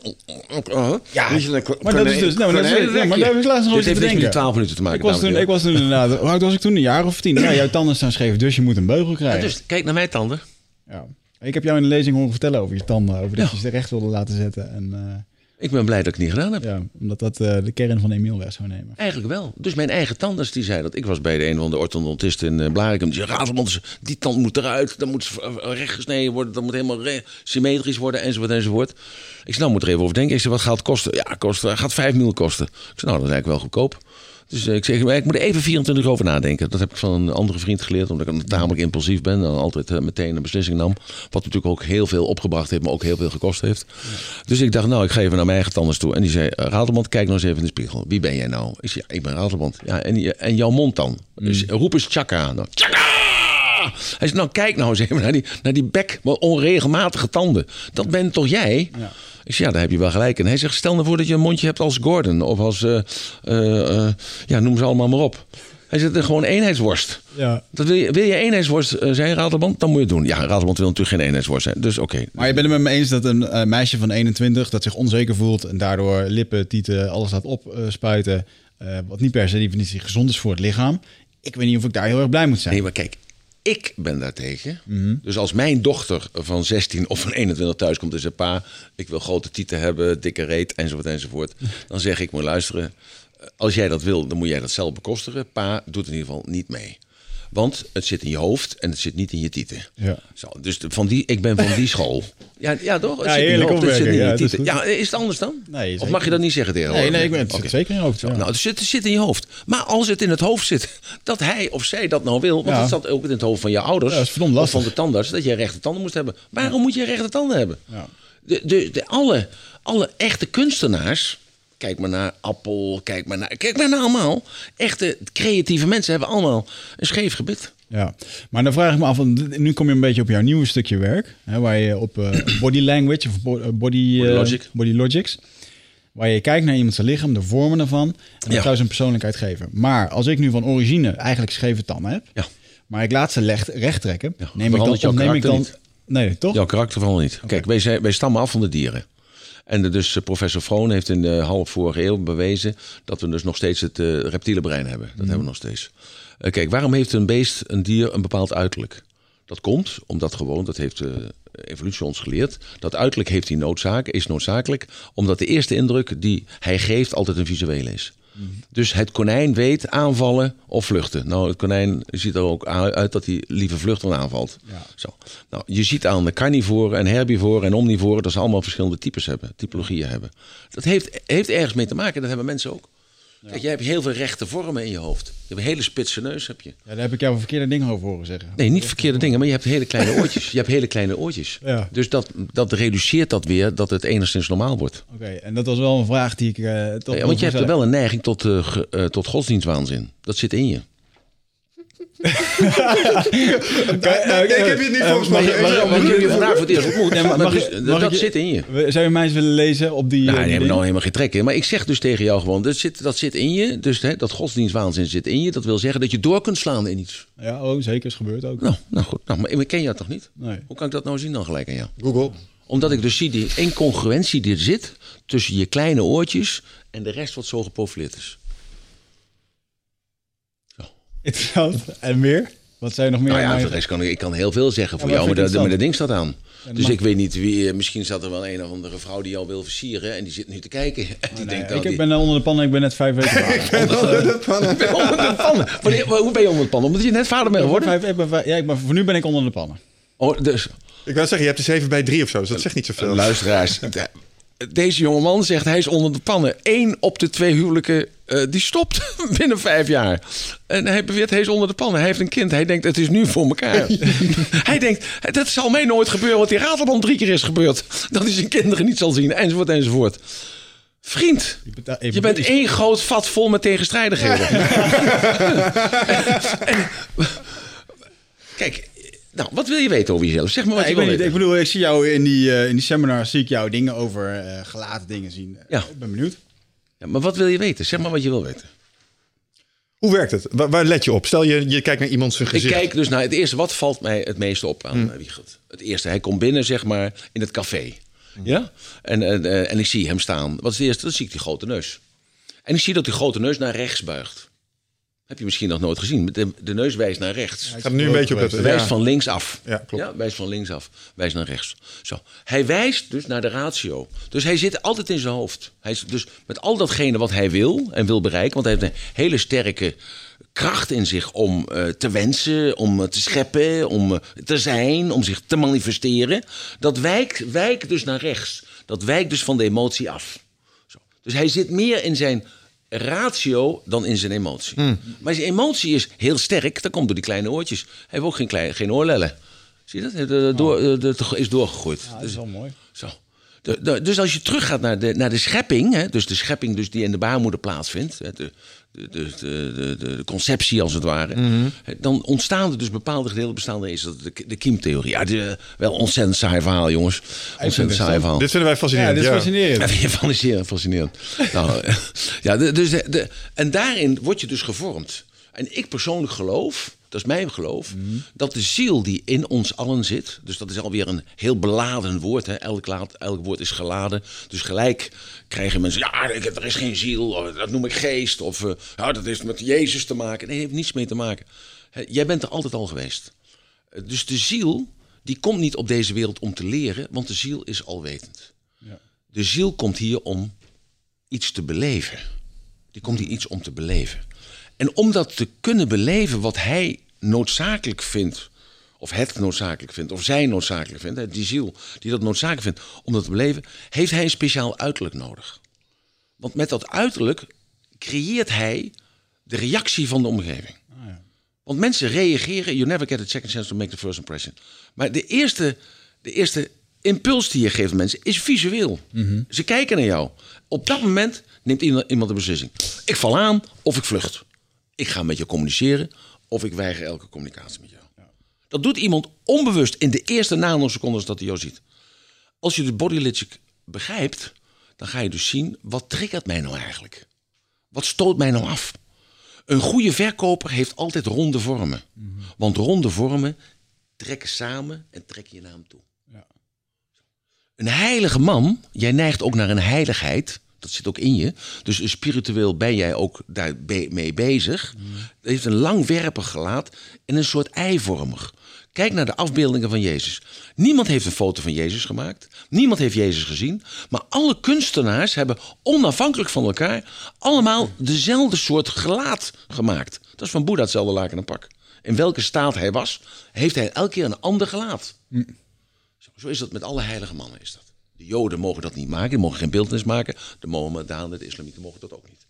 Ja, Dus je- maar dat is dus... Nou, maar dat is, ja, maar daar heb ik laatst nog Dit heeft met die denken. 12 minuten te maken. Ik was, toen, ik was toen inderdaad... Hoe oud was ik toen? Een jaar of tien? Ja, jouw tanden staan scheef, dus je moet een beugel krijgen. Ja, dus kijk naar mijn tanden. Ja. Ik heb jou in de lezing horen vertellen over je tanden. Over dat Ja. je ze recht wilde laten zetten. En, eh, Ik ben blij dat ik het niet gedaan heb. ja, omdat dat eh, de kern van Emiel weg zou nemen. Eigenlijk wel. Dus mijn eigen tandarts die zei dat. Ik was bij de een van de orthodontisten in uh, Blarikum. Die zei, Radelmans, die tand moet eruit. Dat moet eh, recht gesneden worden. Dat moet helemaal symmetrisch worden. Enzovoort, enzovoort. Ik zei, nou moet er even over denken. Ik zei, wat gaat het kosten? Ja, het kost, gaat 5 mil kosten. Ik zei, nou dat is eigenlijk wel goedkoop. Dus eh, ik zeg, maar ik moet er even 24 uur over nadenken. Dat heb ik van een andere vriend geleerd. Omdat ik tamelijk impulsief ben. En altijd eh, meteen een beslissing nam. Wat natuurlijk ook heel veel opgebracht heeft. Maar ook heel veel gekost heeft. Dus ik dacht, nou ik ga even naar mijn eigen tandarts toe. En die zei, eh, Radelband, kijk nou eens even in de spiegel. Wie ben jij nou? Ik zei, ja, ik ben Radelband. Ja, en, en jouw mond dan? Dus roep eens Chaka. Nou, Chaka! Hij zei, nou kijk nou eens even naar die, naar die bek, maar onregelmatige tanden. Dat bent toch jij? Ja. Ik zei, ja, daar heb je wel gelijk. En hij zegt, stel nou voor dat je een mondje hebt als Gordon. Of als, eh, eh, eh, ja, noem ze allemaal maar op. Hij zegt, gewoon eenheidsworst. Ja. Dat wil, je, wil je eenheidsworst zijn, Radelband? Dan moet je het doen. Ja, Radelband wil natuurlijk geen eenheidsworst zijn. Dus oké. Maar je bent het met me eens dat een eh, meisje van 21 dat zich onzeker voelt en daardoor lippen, tieten, alles laat opspuiten, eh wat niet per se definitie gezond is voor het lichaam. Ik weet niet of ik daar heel erg blij moet zijn. Nee, maar kijk, ik ben daartegen. Dus als mijn dochter van 16 of van 21 thuis komt en zegt... pa, ik wil grote tieten hebben, dikke reet, enzovoort, enzovoort. Dan zeg ik, moet luisteren, als jij dat wil, dan moet jij dat zelf bekostigen. Pa doet in ieder geval niet mee. Want het zit in je hoofd en het zit niet in je tieten. Ja. Zo, dus de- van die, ik ben van die school. Ja, ja toch? Het Ja, zit in je hoofd, het zit in je ja, is tieten. Ja, is het anders dan? Nee, of mag je dat niet zeggen tegenwoordig? Nee, nee, ik ben, het zeker in je hoofd. Ja. Nou, het zit, het zit in je hoofd. Maar als het in het hoofd zit, dat hij of zij dat nou wil... want het zat ook in het hoofd van je ouders... Dat is of van de tandarts, dat jij rechte tanden moest hebben. Waarom moet je rechte tanden hebben? Ja. De, de, de, alle, alle echte kunstenaars... Kijk maar naar Appel, kijk maar naar, kijk maar naar allemaal. Echte creatieve mensen hebben allemaal een scheef gebit. Ja, maar dan vraag ik me af, want nu kom je een beetje op jouw nieuwe stukje werk, hè, waar je op eh, body language of eh, body, eh, Body logic. body logics, waar je kijkt naar iemand zijn lichaam, de vormen ervan, en dan Ja. zou een persoonlijkheid geven. Maar als ik nu van origine eigenlijk scheve tanden heb, Ja. maar ik laat ze recht, recht trekken, Ja, neem ik dan, neem ik dan, nee, toch? Jouw karakter vooral niet. Kijk, wij, zijn, wij stammen af van de dieren. En dus eh, professor Vroon heeft in de half vorige eeuw bewezen dat we dus nog steeds het eh, reptiele brein hebben. Dat hebben we nog steeds. Eh, kijk, waarom heeft een beest, een dier, een bepaald uiterlijk? Dat komt omdat gewoon, dat heeft de evolutie ons geleerd, dat uiterlijk heeft die noodzaak, is noodzakelijk, omdat de eerste indruk die hij geeft altijd een visuele is. Dus het konijn weet aanvallen of vluchten. Nou, het konijn ziet er ook uit dat hij liever vlucht dan aanvalt. Ja. Zo. Nou, je ziet aan de carnivoren en herbivoren en omnivoren dat ze allemaal verschillende types hebben, typologieën hebben. Dat heeft, heeft ergens mee te maken, dat hebben mensen ook. Kijk, jij hebt heel veel rechte vormen in je hoofd. Je hebt een hele spitse neus, heb je. Ja, daar heb ik jou verkeerde dingen over horen zeggen. Nee, niet verkeerde dingen, maar je hebt hele kleine oortjes. Je hebt hele kleine oortjes. Ja. Dus dat, dat reduceert dat weer, dat het enigszins normaal wordt. Oké, en dat was wel een vraag die ik eh toch Ja, want je hebt er wel een neiging tot, eh, eh, tot godsdienstwaanzin. Dat zit in je. Nee, ik heb je het niet volgens mij. Ik heb je vandaag voor het eerst ontmoet. Nee, maar mag dus, ik- dat mag ik je- zit in je. Zou je mij eens willen lezen op die... Nou, eh, die die hebben nou helemaal geen trek in. Maar ik zeg dus tegen jou gewoon, dat zit, dat zit in je. Dus hè, dat godsdienstwaanzin zit in je. Dat wil zeggen dat je door kunt slaan in iets. Ja, oh, zeker, is gebeurd ook. Nou, nou goed. Nou, maar ik ken jou toch niet? Nee. Hoe kan ik dat nou zien dan gelijk aan jou? Google. Omdat ik dus zie die incongruentie die er zit tussen je kleine oortjes en de rest wat zo geprofileerd is. Interessant. En meer? Wat zijn nog meer? Nou ja, voor de rest kan ik, ik kan heel veel zeggen voor Ja, jou, maar maar, dat, maar ding staat aan. Ja, dus ik weet niet wie, eh, misschien zat er wel een of andere vrouw die jou wil versieren en die zit nu te kijken. En die Nee, denkt dat ik die- ben onder de pan en ik ben net vijf weken vader. Ik ben onder de pannen. Wanneer- hoe ben je onder de pannen? Omdat je net vader bent geworden? vijf, ik ben vijf- ja, ik ben, voor nu ben ik onder de pannen. Oh, dus, Ik wou zeggen, je hebt de 7 bij 3 of zo, dus dat zegt niet zoveel. luisteraars. de- Deze jongeman zegt hij is onder de pannen. Eén op de twee huwelijken eh, die stopt binnen vijf jaar. En hij beweert hij is onder de pannen. Hij heeft een kind. Hij denkt het is nu voor elkaar. hij denkt dat zal mij nooit gebeuren. Want die Raterband drie keer is gebeurd. Dat hij zijn kinderen niet zal zien. Enzovoort enzovoort. Vriend, je bent één groot vat vol met tegenstrijdigheden. En- kijk, nou, wat wil je weten over jezelf? Zeg maar wat Ja, je ik, wil weten. ik bedoel, ik zie jou in die, eh, in die seminar, zie ik jou dingen over eh, gelaten dingen zien. Ja. Ik ben benieuwd. Ja, maar wat wil je weten? Zeg maar wat je wil weten. Hoe werkt het? Waar, waar let je op? Stel je, je kijkt naar iemand zijn Ik gezicht. kijk dus naar het eerste. Wat valt mij het meeste op aan hmm. Wiegert? Het eerste, hij komt binnen, zeg maar, in het café. Ja? En, en, eh, en ik zie hem staan. Wat is het eerste? Dan zie ik die grote neus. En ik zie dat die grote neus naar rechts buigt. Heb je misschien nog nooit gezien. De, de neus wijst naar rechts. Gaat nu een beetje op het... Wijst Ja. van links af. Ja, klopt. wijst van links af. Wijst naar rechts. Zo. Hij wijst dus naar de ratio. Dus hij zit altijd in zijn hoofd. Hij is dus met al datgene wat hij wil en wil bereiken. Want hij heeft een hele sterke kracht in zich om eh, te wensen, om eh, te scheppen, om eh, te zijn, om zich te manifesteren. Dat wijkt, wijkt dus naar rechts. Dat wijkt dus van de emotie af. Zo. Dus hij zit meer in zijn ratio dan in zijn emotie. Maar zijn emotie is heel sterk. Dat komt door die kleine oortjes. Hij heeft ook geen, klein, geen oorlellen. Zie je dat? Eh, door, de- is doorgegroeid. Ja, dat is wel mooi. zo. De, de- dus als je teruggaat naar de, naar de schepping, hè, dus de schepping dus die in de baarmoeder plaatsvindt, hè, de, de, de, de, de, de conceptie als het ware, hè, dan ontstaan er dus bepaalde gedeelten bestaan is dat de, de kiemtheorie. Ja, de, wel ontzettend saai verhaal, jongens. Ontzettend saai verhaal. Dit vinden wij Ja, fascinerend. dit is ja. fascinerend. Ja, vind fascinerend, fascinerend. nou, ja, dus de, de- en daarin word je dus gevormd. En ik persoonlijk geloof, dat is mijn geloof, dat de ziel die in ons allen zit, dus dat is alweer een heel beladen woord, hè? Elk, elk woord is geladen. Dus gelijk krijgen mensen, ja, er is geen ziel, dat noem ik geest, of eh, ja, dat heeft met Jezus te maken. Nee, heeft niets mee te maken. Jij bent er altijd al geweest. Eh, Dus de ziel, die komt niet op deze wereld om te leren, want de ziel is alwetend. De ziel komt hier om iets te beleven. Die komt hier iets om te beleven. En om dat te kunnen beleven wat hij noodzakelijk vindt, of het noodzakelijk vindt, of zij noodzakelijk vindt, hè, die ziel die dat noodzakelijk vindt om dat te beleven, heeft hij een speciaal uiterlijk nodig. Want met dat uiterlijk creëert hij de reactie van de omgeving. Want mensen reageren, you never get a second chance to make the first impression. Maar de eerste, de eerste impuls die je geeft aan mensen is visueel. Ze kijken naar jou. Op dat moment neemt iemand iemand een beslissing. Ik val aan of ik vlucht. Ik ga met je communiceren of ik weiger elke communicatie met jou. Dat doet iemand onbewust in de eerste nanosecondes dat hij jou ziet. Als je de body logic begrijpt, dan ga je dus zien wat triggert mij nou eigenlijk. Wat stoot mij nou af? Een goede verkoper heeft altijd ronde vormen. Want ronde vormen trekken samen en trekken je naar hem toe. Ja. Een heilige man, jij neigt ook naar een heiligheid. Dat zit ook in je. Dus spiritueel ben jij ook daarmee bezig. Het heeft een langwerpig gelaat en een soort eivormig. Kijk naar de afbeeldingen van Jezus. Niemand heeft een foto van Jezus gemaakt. Niemand heeft Jezus gezien. Maar alle kunstenaars hebben onafhankelijk van elkaar allemaal dezelfde soort gelaat gemaakt. Dat is van Boeddha hetzelfde laken en pak. In welke staat hij was, heeft hij elke keer een ander gelaat. Zo, zo is dat met alle heilige mannen. Is dat. De Joden mogen dat niet maken, die mogen geen beeldnis maken. De Mohammedanen, de Islamieten mogen dat ook niet.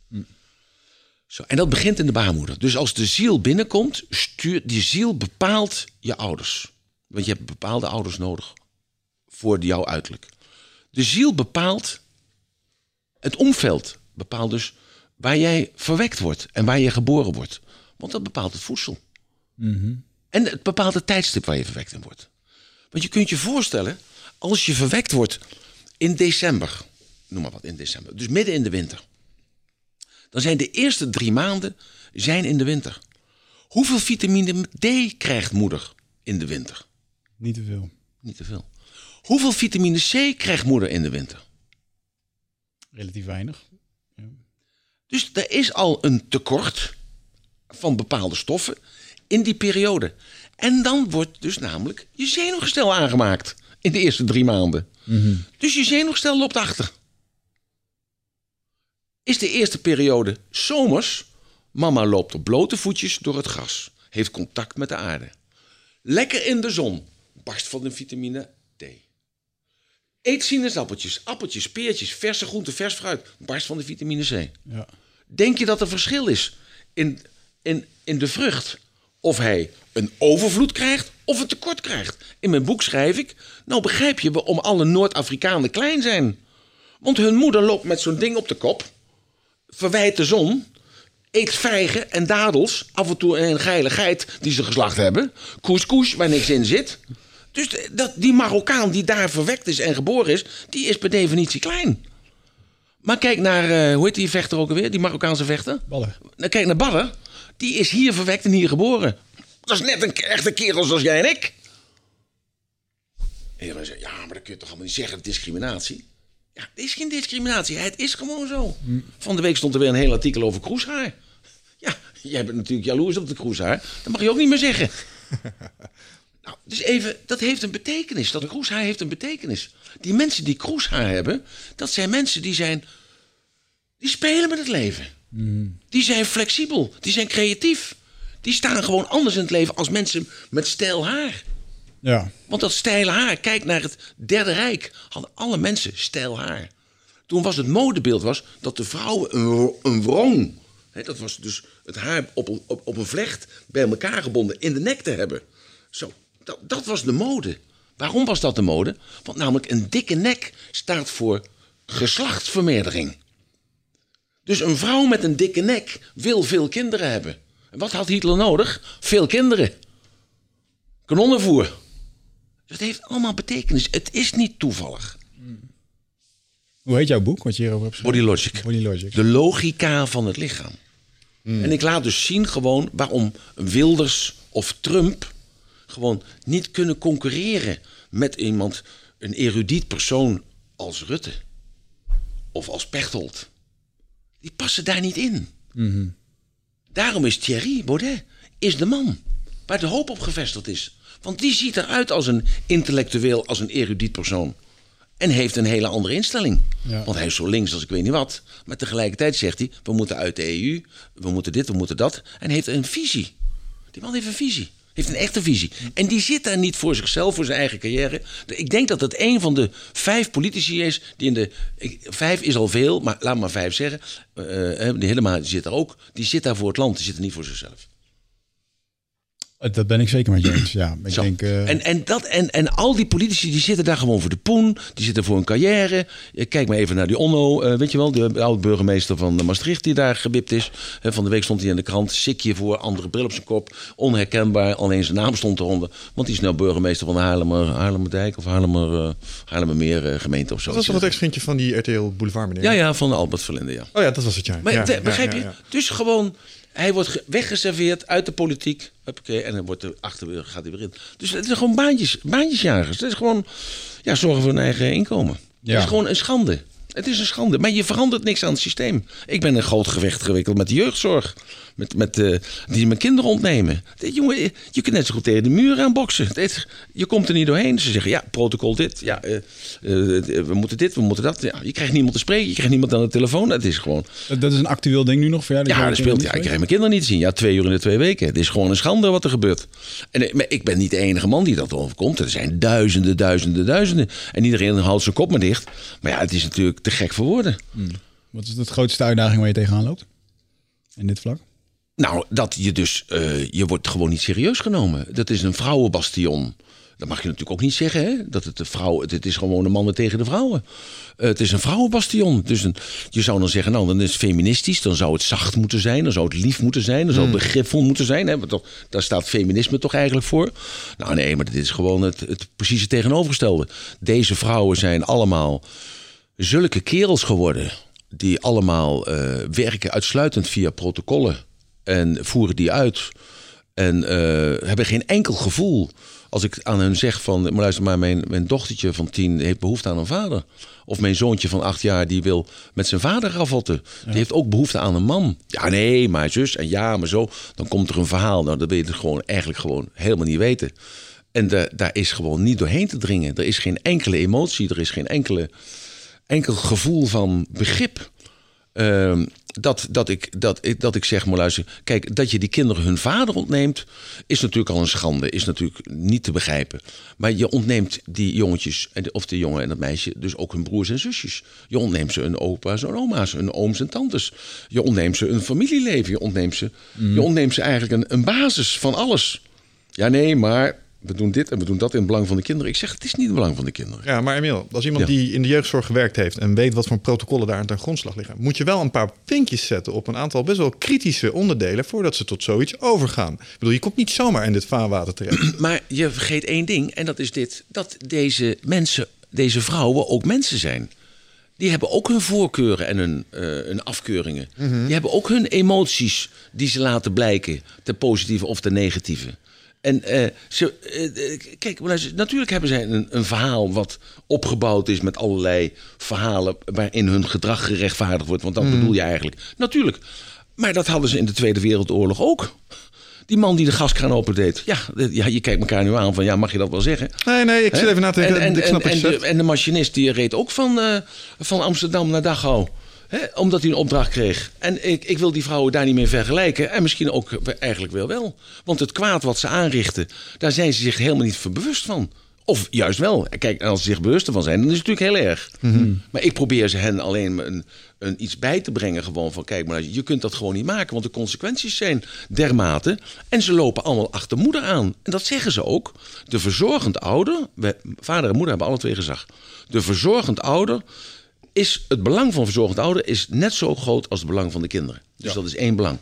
Zo, en dat begint in de baarmoeder. Dus als de ziel binnenkomt, stuurt die ziel bepaalt je ouders. Want je hebt bepaalde ouders nodig voor jouw uiterlijk. De ziel bepaalt het omveld. Bepaalt dus waar jij verwekt wordt en waar je geboren wordt. Want dat bepaalt het voedsel. En het bepaalt het tijdstip waar je verwekt in wordt. Want je kunt je voorstellen, als je verwekt wordt in december, noem maar wat in december, dus midden in de winter, dan zijn de eerste drie maanden zijn in de winter. Hoeveel vitamine D krijgt moeder in de winter? Niet te veel. Niet te veel. Hoeveel vitamine C krijgt moeder in de winter? Relatief weinig. Dus er is al een tekort van bepaalde stoffen in die periode. En dan wordt dus namelijk je zenuwgestel aangemaakt in de eerste drie maanden. Dus je zenuwgestel loopt achter. Is de eerste periode zomers. Mama loopt op blote voetjes door het gras. Heeft contact met de aarde. Lekker in de zon. Barst van de vitamine D. Eet sinaasappeltjes, appeltjes, peertjes, verse groenten, vers fruit. Barst van de vitamine C. Ja. Denk je dat er verschil is in, in, in de vrucht? Of hij een overvloed krijgt of een tekort krijgt? In mijn boek schrijf ik... Nou begrijp je waarom alle Noord-Afrikanen klein zijn. Want hun moeder loopt met zo'n ding op de kop... verwijt de zon... eet vijgen en dadels... af en toe een geile geit die ze geslacht hebben... couscous waar niks in zit... Dus dat, die Marokkaan die daar verwekt is en geboren is... die is per definitie klein. Maar kijk naar, eh, hoe heet die vechter ook alweer? Die Marokkaanse vechter? Ballen. Nou, kijk naar Badder. Die is hier verwekt en hier geboren. Dat is net een echte kerel zoals jij en ik. En je zegt, ja, maar dat kun je toch allemaal niet zeggen, discriminatie. Ja, het is geen discriminatie. Het is gewoon zo. Van de week stond er weer een heel artikel over kroeshaar. Ja, jij bent natuurlijk jaloers op de kroeshaar. Dat mag je ook niet meer zeggen. Nou, dus even, dat heeft een betekenis. Dat kroeshaar heeft een betekenis. Die mensen die kroeshaar hebben, dat zijn mensen die zijn... Die spelen met het leven. Die zijn flexibel. Die zijn creatief. Die staan gewoon anders in het leven als mensen met stijl haar. Ja. Want dat steile haar, kijk naar het Derde Rijk, hadden alle mensen stijl haar. Toen was het modebeeld was dat de vrouwen een, een wrong, hè, dat was dus het haar op, een- op, op een vlecht bij elkaar gebonden in de nek te hebben. Zo, dat, dat was de mode. Waarom was dat de mode? Want namelijk een dikke nek staat voor geslachtsvermeerdering. Dus een vrouw met een dikke nek wil veel kinderen hebben. En wat had Hitler nodig? Veel kinderen. Kanonnenvoer. Dus het heeft allemaal betekenis. Het is niet toevallig. Hoe heet jouw boek, wat je hierover hebt? Body Logic. Body Logic. De logica van het lichaam. En ik laat dus zien gewoon waarom Wilders of Trump gewoon niet kunnen concurreren met iemand, een erudiet persoon als Rutte of als Pechtold. Die passen daar niet in. Daarom is Thierry Baudet is de man waar de hoop op gevestigd is. Want die ziet eruit als een intellectueel, als een erudiet persoon. En heeft een hele andere instelling. Ja. Want hij is zo links als ik weet niet wat. Maar tegelijkertijd zegt hij, we moeten uit de EU. We moeten dit, we moeten dat. En heeft een visie. Die man heeft een visie. Heeft een echte visie. En die zit daar niet voor zichzelf, voor zijn eigen carrière. Ik denk dat het een van de vijf politici is die in de. Vijf is al veel, maar laat maar vijf zeggen. Eh, eh, de Helema die zit daar ook. Die zit daar voor het land, die zit er niet voor zichzelf. Eh, Dat ben ik zeker met je eens. Ja, ik Zo. denk... eh, en, en, dat, en, en al die politici die zitten daar gewoon voor de poen. Die zitten voor een carrière. Kijk maar even naar die Onno, eh, weet je wel, de oude burgemeester van Maastricht die daar gewipt is. Van de week stond hij in de krant, sikje voor, andere bril op zijn kop. Onherkenbaar, alleen zijn naam stond eronder. Want die is nou burgemeester van de Haarlemmer, Haarlemmerdijk of Haarlemmer, eh Haarlemmermeer eh, gemeente of zo. Dat was toch het ex-vriendje van die RTL Boulevard meneer? Ja, ja, van Albert Verlinde, ja. Oh ja, dat was het, ja. Maar ja, te- ja, begrijp ja, je? ja. Dus gewoon, hij wordt ge- weggeserveerd uit de politiek. Huppakee, en dan wordt er achter gaat hij weer in. Dus het is gewoon baantjes, baantjesjagers. Het is gewoon ja, zorgen voor een eigen inkomen. Ja. Het is gewoon een schande. Het is een schande. Maar je verandert niks aan het systeem. Ik ben een groot gevecht gewikkeld met de jeugdzorg. Met, met, eh, die mijn kinderen ontnemen. Dit, jongen, je kunt net zo goed tegen de muur aan boksen. Dit, je komt er niet doorheen. Ze zeggen, ja, protocol dit. Ja, eh, eh, we moeten dit, we moeten dat. Ja, je krijgt niemand te spreken. Je krijgt niemand aan de telefoon. Het is gewoon... dat is een actueel ding nu nog voor jou? Ja, dat speelt. Ja, ik krijg mijn kinderen niet te zien. Ja, twee uur in de twee weken. Het is gewoon een schande wat er gebeurt. En maar ik ben niet de enige man die dat overkomt. Er zijn duizenden, duizenden, duizenden. En iedereen houdt zijn kop maar dicht. Maar ja, het is natuurlijk te gek voor woorden. Wat is de grootste uitdaging waar je tegenaan loopt? In dit vlak? Nou, dat je dus, eh, je wordt gewoon niet serieus genomen. Dat is een vrouwenbastion. Dat mag je natuurlijk ook niet zeggen, hè? Dat het de vrouw, het, het is gewoon de mannen tegen de vrouwen. Eh, het is een vrouwenbastion. Dus een, je zou dan zeggen, nou, dan is het feministisch. Dan zou het zacht moeten zijn. Dan zou het lief moeten zijn. Dan zou het begripvol moeten zijn. Hè? Want toch, daar staat feminisme toch eigenlijk voor. Nou nee, maar dit is gewoon het, het precieze tegenovergestelde. Deze vrouwen zijn allemaal zulke kerels geworden. Die allemaal eh, werken uitsluitend via protocollen. En voeren die uit. En eh, hebben geen enkel gevoel. Als ik aan hen zeg van, maar luister maar, mijn, mijn dochtertje van tien heeft behoefte aan een vader. Of mijn zoontje van acht jaar die wil met zijn vader ravotten. Die heeft ook behoefte aan een man. Ja, nee, maar zus en ja, maar zo. Dan komt er een verhaal. Nou, dat wil je dus gewoon eigenlijk gewoon helemaal niet weten. En de, daar is gewoon niet doorheen te dringen. Er is geen enkele emotie, er is geen enkele, enkel gevoel van begrip. Ehm, dat, dat, ik, dat, ik, dat ik zeg, maar luister, kijk, dat je die kinderen hun vader ontneemt, is natuurlijk al een schande, is natuurlijk niet te begrijpen. Maar je ontneemt die jongetjes, of de jongen en dat meisje, dus ook hun broers en zusjes. Je ontneemt ze hun opa's en oma's, hun ooms en tantes. Je ontneemt ze een familieleven, je ontneemt ze, je ontneemt ze eigenlijk een, een basis van alles. Ja, nee, maar we doen dit en we doen dat in het belang van de kinderen. Ik zeg, het is niet in het belang van de kinderen. Ja, maar Emiel, als iemand Ja. die in de jeugdzorg gewerkt heeft en weet wat voor protocollen daar aan ten grondslag liggen, moet je wel een paar vinkjes zetten op een aantal best wel kritische onderdelen voordat ze tot zoiets overgaan. Ik bedoel, je komt niet zomaar in dit vaarwater terecht. Maar je vergeet één ding, en dat is dit: dat deze mensen, deze vrouwen ook mensen zijn. Die hebben ook hun voorkeuren en hun, eh, hun afkeuringen. Die hebben ook hun emoties die ze laten blijken, de positieve of de negatieve. En eh, ze, eh, eh, kijk, natuurlijk hebben zij een, een verhaal wat opgebouwd is met allerlei verhalen waarin hun gedrag gerechtvaardigd wordt. Want dat bedoel je eigenlijk. Natuurlijk. Maar dat hadden ze in de Tweede Wereldoorlog ook. Die man die de gaskraan opendeed. Ja, ja, je kijkt elkaar nu aan van, ja, mag je dat wel zeggen? Nee, nee, ik zit even na te denken. En, en, de, en de machinist die reed ook van, van Amsterdam naar Dachau. Omdat hij een opdracht kreeg. En ik, ik wil die vrouwen daar niet mee vergelijken. En misschien ook eigenlijk wel wel. Want het kwaad wat ze aanrichten, daar zijn ze zich helemaal niet bewust van. Of juist wel. Kijk, en als ze zich bewust ervan zijn, dan is het natuurlijk heel erg. Maar ik probeer ze hen alleen een, een iets bij te brengen. Gewoon van, kijk maar, je kunt dat gewoon niet maken. Want de consequenties zijn dermate. En ze lopen allemaal achter moeder aan. En dat zeggen ze ook. De verzorgend ouder, we, vader en moeder hebben alle twee gezag. De verzorgend ouder is, het belang van verzorgend ouder is net zo groot als het belang van de kinderen. Dus dat is één belang.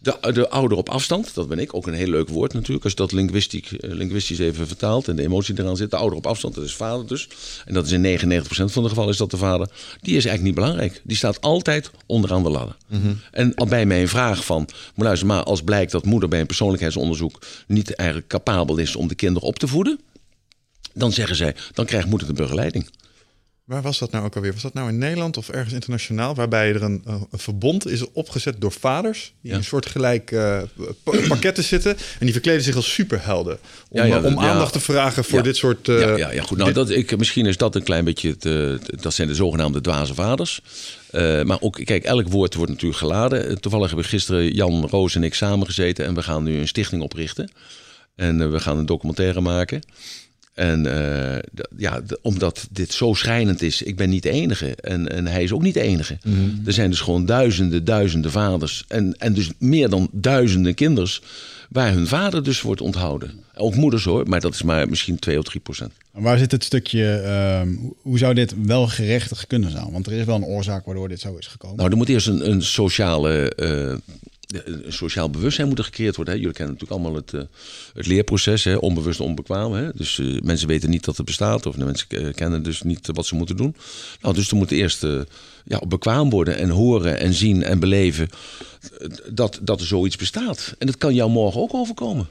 De, de ouder op afstand, dat ben ik, ook een heel leuk woord natuurlijk. Als je dat linguïstisch, eh, linguïstisch even vertaalt en de emotie eraan zit. De ouder op afstand, dat is vader dus. En dat is in 99% van de gevallen is dat de vader. Die is eigenlijk niet belangrijk. Die staat altijd onderaan de ladder. En al bij mijn vraag van, maar luister maar, als blijkt dat moeder bij een persoonlijkheidsonderzoek niet eigenlijk capabel is om de kinderen op te voeden. Dan zeggen zij, dan krijgt moeder de begeleiding. Waar was dat nou ook alweer? Was dat nou in Nederland of ergens internationaal? Waarbij er een, een verbond is opgezet door vaders. Die Ja. in een soort gelijk eh, pa- pakketten zitten. En die verkleden zich als superhelden. Om, Ja, ja, om aandacht te vragen voor dit soort... eh, ja, ja, ja, goed. Nou, dat, ik, misschien is dat een klein beetje. Het, dat zijn de zogenaamde dwaze vaders. Eh, maar ook, kijk, elk woord wordt natuurlijk geladen. Toevallig hebben gisteren Jan, Roos en ik samengezeten. En we gaan nu een stichting oprichten. En we gaan een documentaire maken. En eh, ja, omdat dit zo schrijnend is, ik ben niet de enige. En, en hij is ook niet de enige. Er zijn dus gewoon duizenden, duizenden vaders. En, en dus meer dan duizenden kinders. Waar hun vader dus wordt onthouden. Ook moeders hoor, maar dat is maar misschien 2 of 3 procent. En Waar zit het stukje, ehm, hoe- hoe zou dit wel gerechtig kunnen zijn? Want er is wel een oorzaak waardoor dit zo is gekomen. Nou, er moet eerst een, een sociale. eh, een sociaal bewustzijn moet er gecreëerd worden. Hè. Jullie kennen natuurlijk allemaal het, eh, het leerproces, hè. onbewust onbekwaam. Hè. Dus eh, mensen weten niet dat het bestaat, of de mensen eh, kennen dus niet wat ze moeten doen. Nou, dus er moet eerst ja, bekwaam worden en horen en zien en beleven dat, dat er zoiets bestaat. En dat kan jou morgen ook overkomen.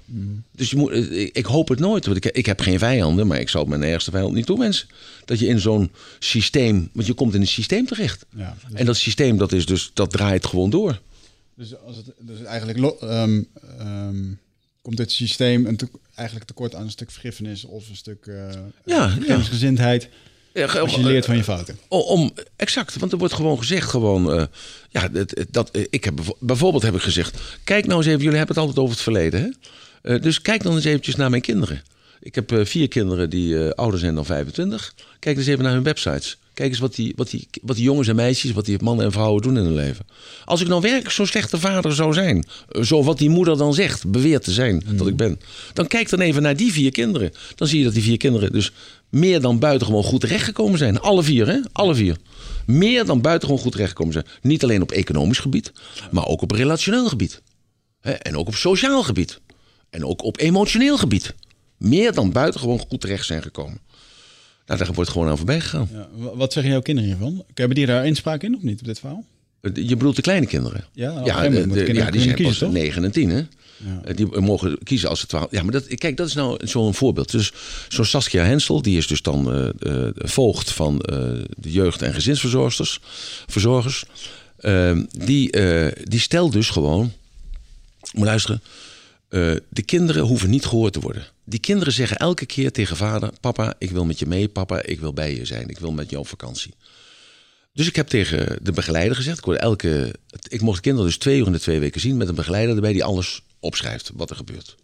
Dus je moet, ik, ik hoop het nooit, want ik, ik heb geen vijanden, maar ik zou het mijn ergste vijand niet toewensen. Dat je in zo'n systeem, want je komt in een systeem terecht. Ja, dus- En dat systeem, dat, is dus, dat draait gewoon door. Dus, als het, dus eigenlijk ehm, ehm, komt dit systeem een te- eigenlijk tekort aan een stuk vergiffenis of een stuk eh Ja, Ja, als je leert van je fouten. O- Om, exact, want er wordt gewoon gezegd, gewoon, eh, ja, dat, eh, ik heb bijvoorbeeld heb ik gezegd, kijk nou eens even, jullie hebben het altijd over het verleden, hè? Eh, dus kijk dan eens eventjes naar mijn kinderen. Ik heb eh, vier kinderen die eh, ouder zijn dan 25. Kijk eens even naar hun websites. Kijk eens wat die, wat, die, wat die jongens en meisjes, wat die mannen en vrouwen doen in hun leven. Als ik nou werkelijk zo'n slechte vader zou zijn, eh, zo wat die moeder dan zegt, beweert te zijn dat ik ben, dan kijk dan even naar die vier kinderen. Dan zie je dat die vier kinderen dus meer dan buitengewoon goed terechtgekomen zijn. Alle vier, hè? Alle vier. Meer dan buitengewoon goed terechtgekomen zijn. Niet alleen op economisch gebied, maar ook op relationeel gebied. Hè? En ook op sociaal gebied. En ook op emotioneel gebied. Meer dan buitengewoon goed terecht zijn gekomen. Nou, daar wordt gewoon aan voorbij gegaan. Ja, wa- wat zeggen jouw kinderen hiervan? Hebben die daar inspraak in of niet op dit verhaal? Je bedoelt de kleine kinderen? Ja, ja, de- de- kinderen ja die zijn pas kiezen, toch? 9 en 10, hè? Eh, die mogen kiezen als ze twaalf. Ja, maar dat, kijk, dat is nou zo'n voorbeeld. Dus zo'n Saskia Hensel, die is dus dan uh, voogd van de jeugd- en gezinsverzorgers. Verzorgers, ehm, die, die stelt dus gewoon. Moet luisteren. De kinderen hoeven niet gehoord te worden. Die kinderen zeggen elke keer tegen vader: Papa, ik wil met je mee. Papa, ik wil bij je zijn. Ik wil met je op vakantie. Dus ik heb tegen de begeleider gezegd: ik, elke, ik kinderen dus twee uur in de twee weken zien met een begeleider erbij die alles opschrijft wat er gebeurt.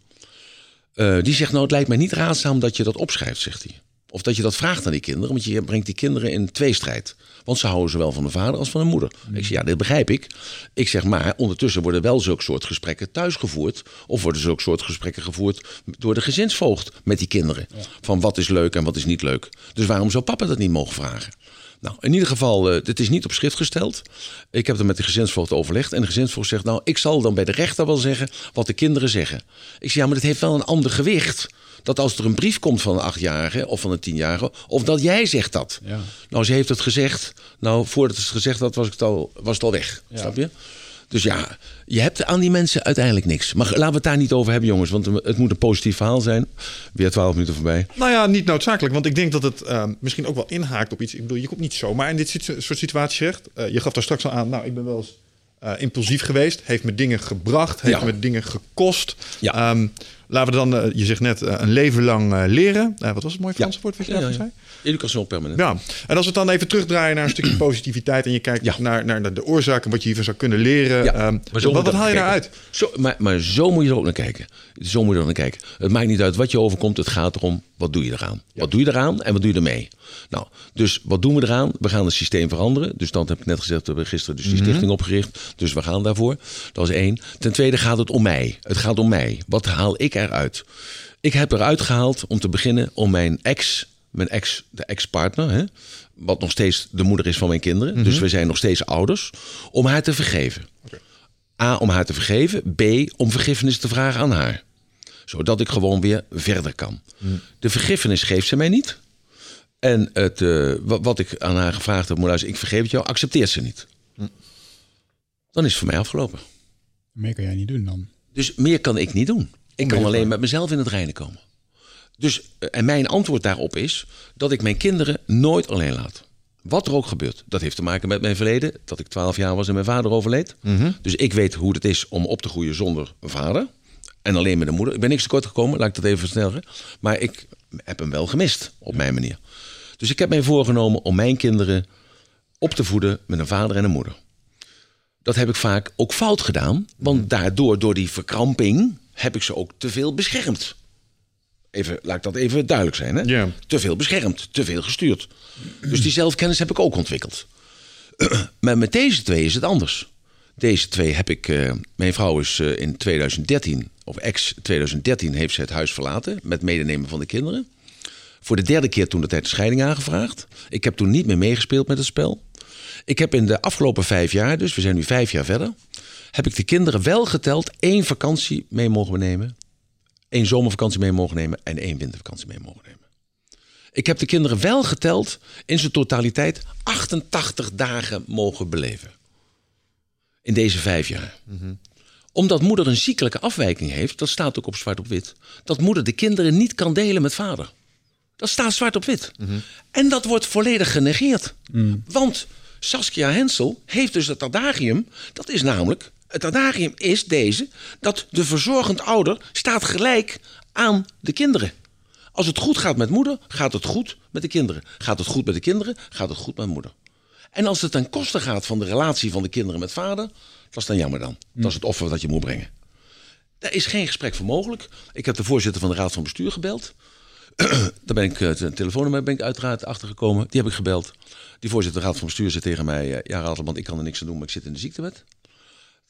Uh, die zegt: Nou, het lijkt mij niet raadzaam dat je dat opschrijft, zegt hij. Of dat je dat vraagt aan die kinderen, want je brengt die kinderen in tweestrijd. Want ze houden zowel van de vader als van de moeder. Ik zeg, ja, dit begrijp ik. Ik zeg, maar ondertussen worden wel zulke soort gesprekken thuis gevoerd. Of worden zulke soort gesprekken gevoerd door de gezinsvoogd met die kinderen. Van wat is leuk en wat is niet leuk. Dus waarom zou papa dat niet mogen vragen? Nou, in ieder geval, uh, het is niet op schrift gesteld. Ik heb er met de gezinsvoogd overlegd. En de gezinsvoogd zegt, nou, ik zal dan bij de rechter wel zeggen wat de kinderen zeggen. Ik zeg, ja, maar dat heeft wel een ander gewicht dat als er een brief komt van een achtjarige of van een tienjarige, of dat jij zegt dat. Ja. Nou, ze heeft het gezegd. Nou, voordat ze het gezegd had, was, het al, was het al weg. Snap je? Dus ja, je hebt aan die mensen uiteindelijk niks. Maar laten we het daar niet over hebben, jongens. Want het moet een positief verhaal zijn. Weer twaalf minuten voorbij. Nou ja, niet noodzakelijk. Want ik denk dat het uh, misschien ook wel inhaakt op iets. Ik bedoel, je komt niet zomaar in dit soort situaties terecht. Uh, je gaf daar straks al aan. Nou, ik ben wel eens uh, impulsief geweest. Heeft me dingen gebracht. Heeft me dingen gekost. Ja. Um, laten we dan, uh, je zegt net, uh, een leven lang leren. wat was het mooie Franse woord wat je zei? Education permanent. Ja, en als we het dan even terugdraaien naar een stukje positiviteit en je kijkt naar, naar de oorzaken, wat je hiervan zou kunnen leren. Ja, um, wat, wat haal je daaruit? Zo, maar, maar zo moet je er ook naar kijken. Zo moet je er naar kijken. Het maakt niet uit wat je overkomt, het gaat erom, wat doe je eraan? Wat doe je eraan en wat doe je ermee? Nou, dus wat doen we eraan? We gaan het systeem veranderen. Dus dan heb ik net gezegd, we hebben gisteren dus die mhm. stichting opgericht. Dus we gaan daarvoor. Dat is één. Ten tweede gaat het om mij. Het gaat om mij. Wat haal ik eruit? Ik heb eruit gehaald om te beginnen om mijn ex mijn ex, de ex-partner, wat nog steeds de moeder is van mijn kinderen. Mhm. Dus we zijn nog steeds ouders. Om haar te vergeven. A, om haar te vergeven. B, om vergiffenis te vragen aan haar. Zodat ik gewoon weer verder kan. Mhm. De vergiffenis geeft ze mij niet. En het, uh, wat, ik aan haar gevraagd heb, moeder, ik vergeef het jou, accepteert ze niet. Mhm. Dan is het voor mij afgelopen. Meer kan jij niet doen dan? Dus meer kan ik niet doen. Ik kan alleen met mezelf in het reinen komen. Dus, eh, en mijn antwoord daarop is dat ik mijn kinderen nooit alleen laat. Wat er ook gebeurt. Dat heeft te maken met mijn verleden. Dat ik 12 jaar was en mijn vader overleed. Mhm. Dus ik weet hoe het is om op te groeien zonder vader. En alleen met een moeder. Ik ben niks tekort gekomen, laat ik dat even versnellen. Maar ik heb hem wel gemist op mijn manier. Dus ik heb mij voorgenomen om mijn kinderen op te voeden met een vader en een moeder. Dat heb ik vaak ook fout gedaan. Want mhm. daardoor, door die verkramping, heb ik ze ook te veel beschermd. Even, laat ik dat even duidelijk zijn. Hè? Te veel beschermd, te veel gestuurd. Dus die zelfkennis heb ik ook ontwikkeld. maar met deze twee is het anders. Deze twee heb ik. Uh, mijn vrouw is uh, in 2013, of ex 2013, heeft ze het huis verlaten. Met medenemen van de kinderen. Voor de derde keer toen de tijd de scheiding aangevraagd. Ik heb toen niet meer meegespeeld met het spel. Ik heb in de afgelopen vijf jaar, dus we zijn nu vijf jaar verder. Heb ik de kinderen wel geteld één vakantie mee mogen nemen één zomervakantie mee mogen nemen en één wintervakantie mee mogen nemen. Ik heb de kinderen wel geteld in zijn totaliteit 88 dagen mogen beleven. In deze vijf jaar. Omdat moeder een ziekelijke afwijking heeft, dat staat ook op zwart op wit, dat moeder de kinderen niet kan delen met vader. Dat staat zwart op wit. En dat wordt volledig genegeerd. Want Saskia Hensel heeft dus het adagium, dat is namelijk het adagium is deze: dat de verzorgend ouder staat gelijk aan de kinderen. Als het goed gaat met moeder, gaat het goed met de kinderen. Gaat het goed met de kinderen, gaat het goed met moeder. En als het ten koste gaat van de relatie van de kinderen met vader, dat is dan jammer dan. Dat is het offer dat je moet brengen. Daar is geen gesprek voor mogelijk. Ik heb de voorzitter van de Raad van Bestuur gebeld. Daar ben ik, het eh, telefoonnummer ben ik uiteraard achtergekomen. Die heb ik gebeld. Die voorzitter van de Raad van Bestuur zei tegen mij... Eh, ja, want ik kan er niks aan doen, maar ik zit in de ziektewet.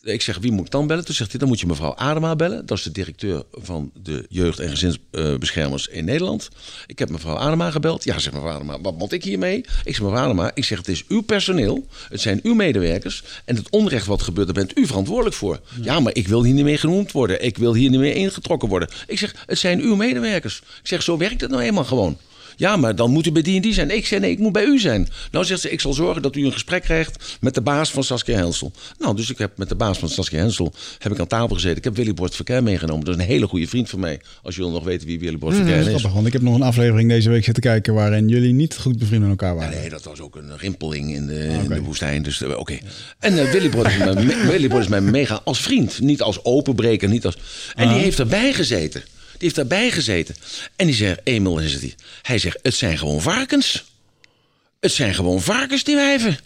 Ik zeg, wie moet ik dan bellen? Toen zegt hij, dan moet je mevrouw Adema bellen. Dat is de directeur van de jeugd- en gezinsbeschermers in Nederland. Ik heb mevrouw Adema gebeld. Ja, zegt mevrouw Adema, wat moet ik hiermee? Ik zeg, mevrouw Adema, ik zeg, het is uw personeel. Het zijn uw medewerkers. En het onrecht wat gebeurt, daar bent u verantwoordelijk voor. Ja. maar ik wil hier niet meer genoemd worden. Ik wil hier niet meer ingetrokken worden. Ik zeg, het zijn uw medewerkers. Ik zeg, zo werkt het nou eenmaal gewoon. Ja, maar dan moet u bij die en die zijn. Ik zei, nee, ik moet bij u zijn. Nou zegt ze, ik zal zorgen dat u een gesprek krijgt met de baas van Saskia Hensel. Nou, dus ik heb met de baas van Saskia Hensel heb ik aan tafel gezeten. Ik heb Willy Bord Verkeer meegenomen. Dat is een hele goede vriend van mij. Als jullie nog weten wie Willy Bord Verkeer is is. grappig, want ik heb nog een aflevering deze week zitten kijken waarin jullie niet goed bevriend met elkaar waren. Nee, dat was ook een rimpeling in de, in de woestijn. Dus eh, oké. En eh, Willy Bord is, mij me- Willy Bord is mij mega als vriend. Niet als openbreker. Niet als... En die heeft erbij gezeten. Die heeft erbij gezeten. En die zegt, Emil is het niet. Hij zegt, het zijn gewoon varkens. Het zijn gewoon varkens, die wijven.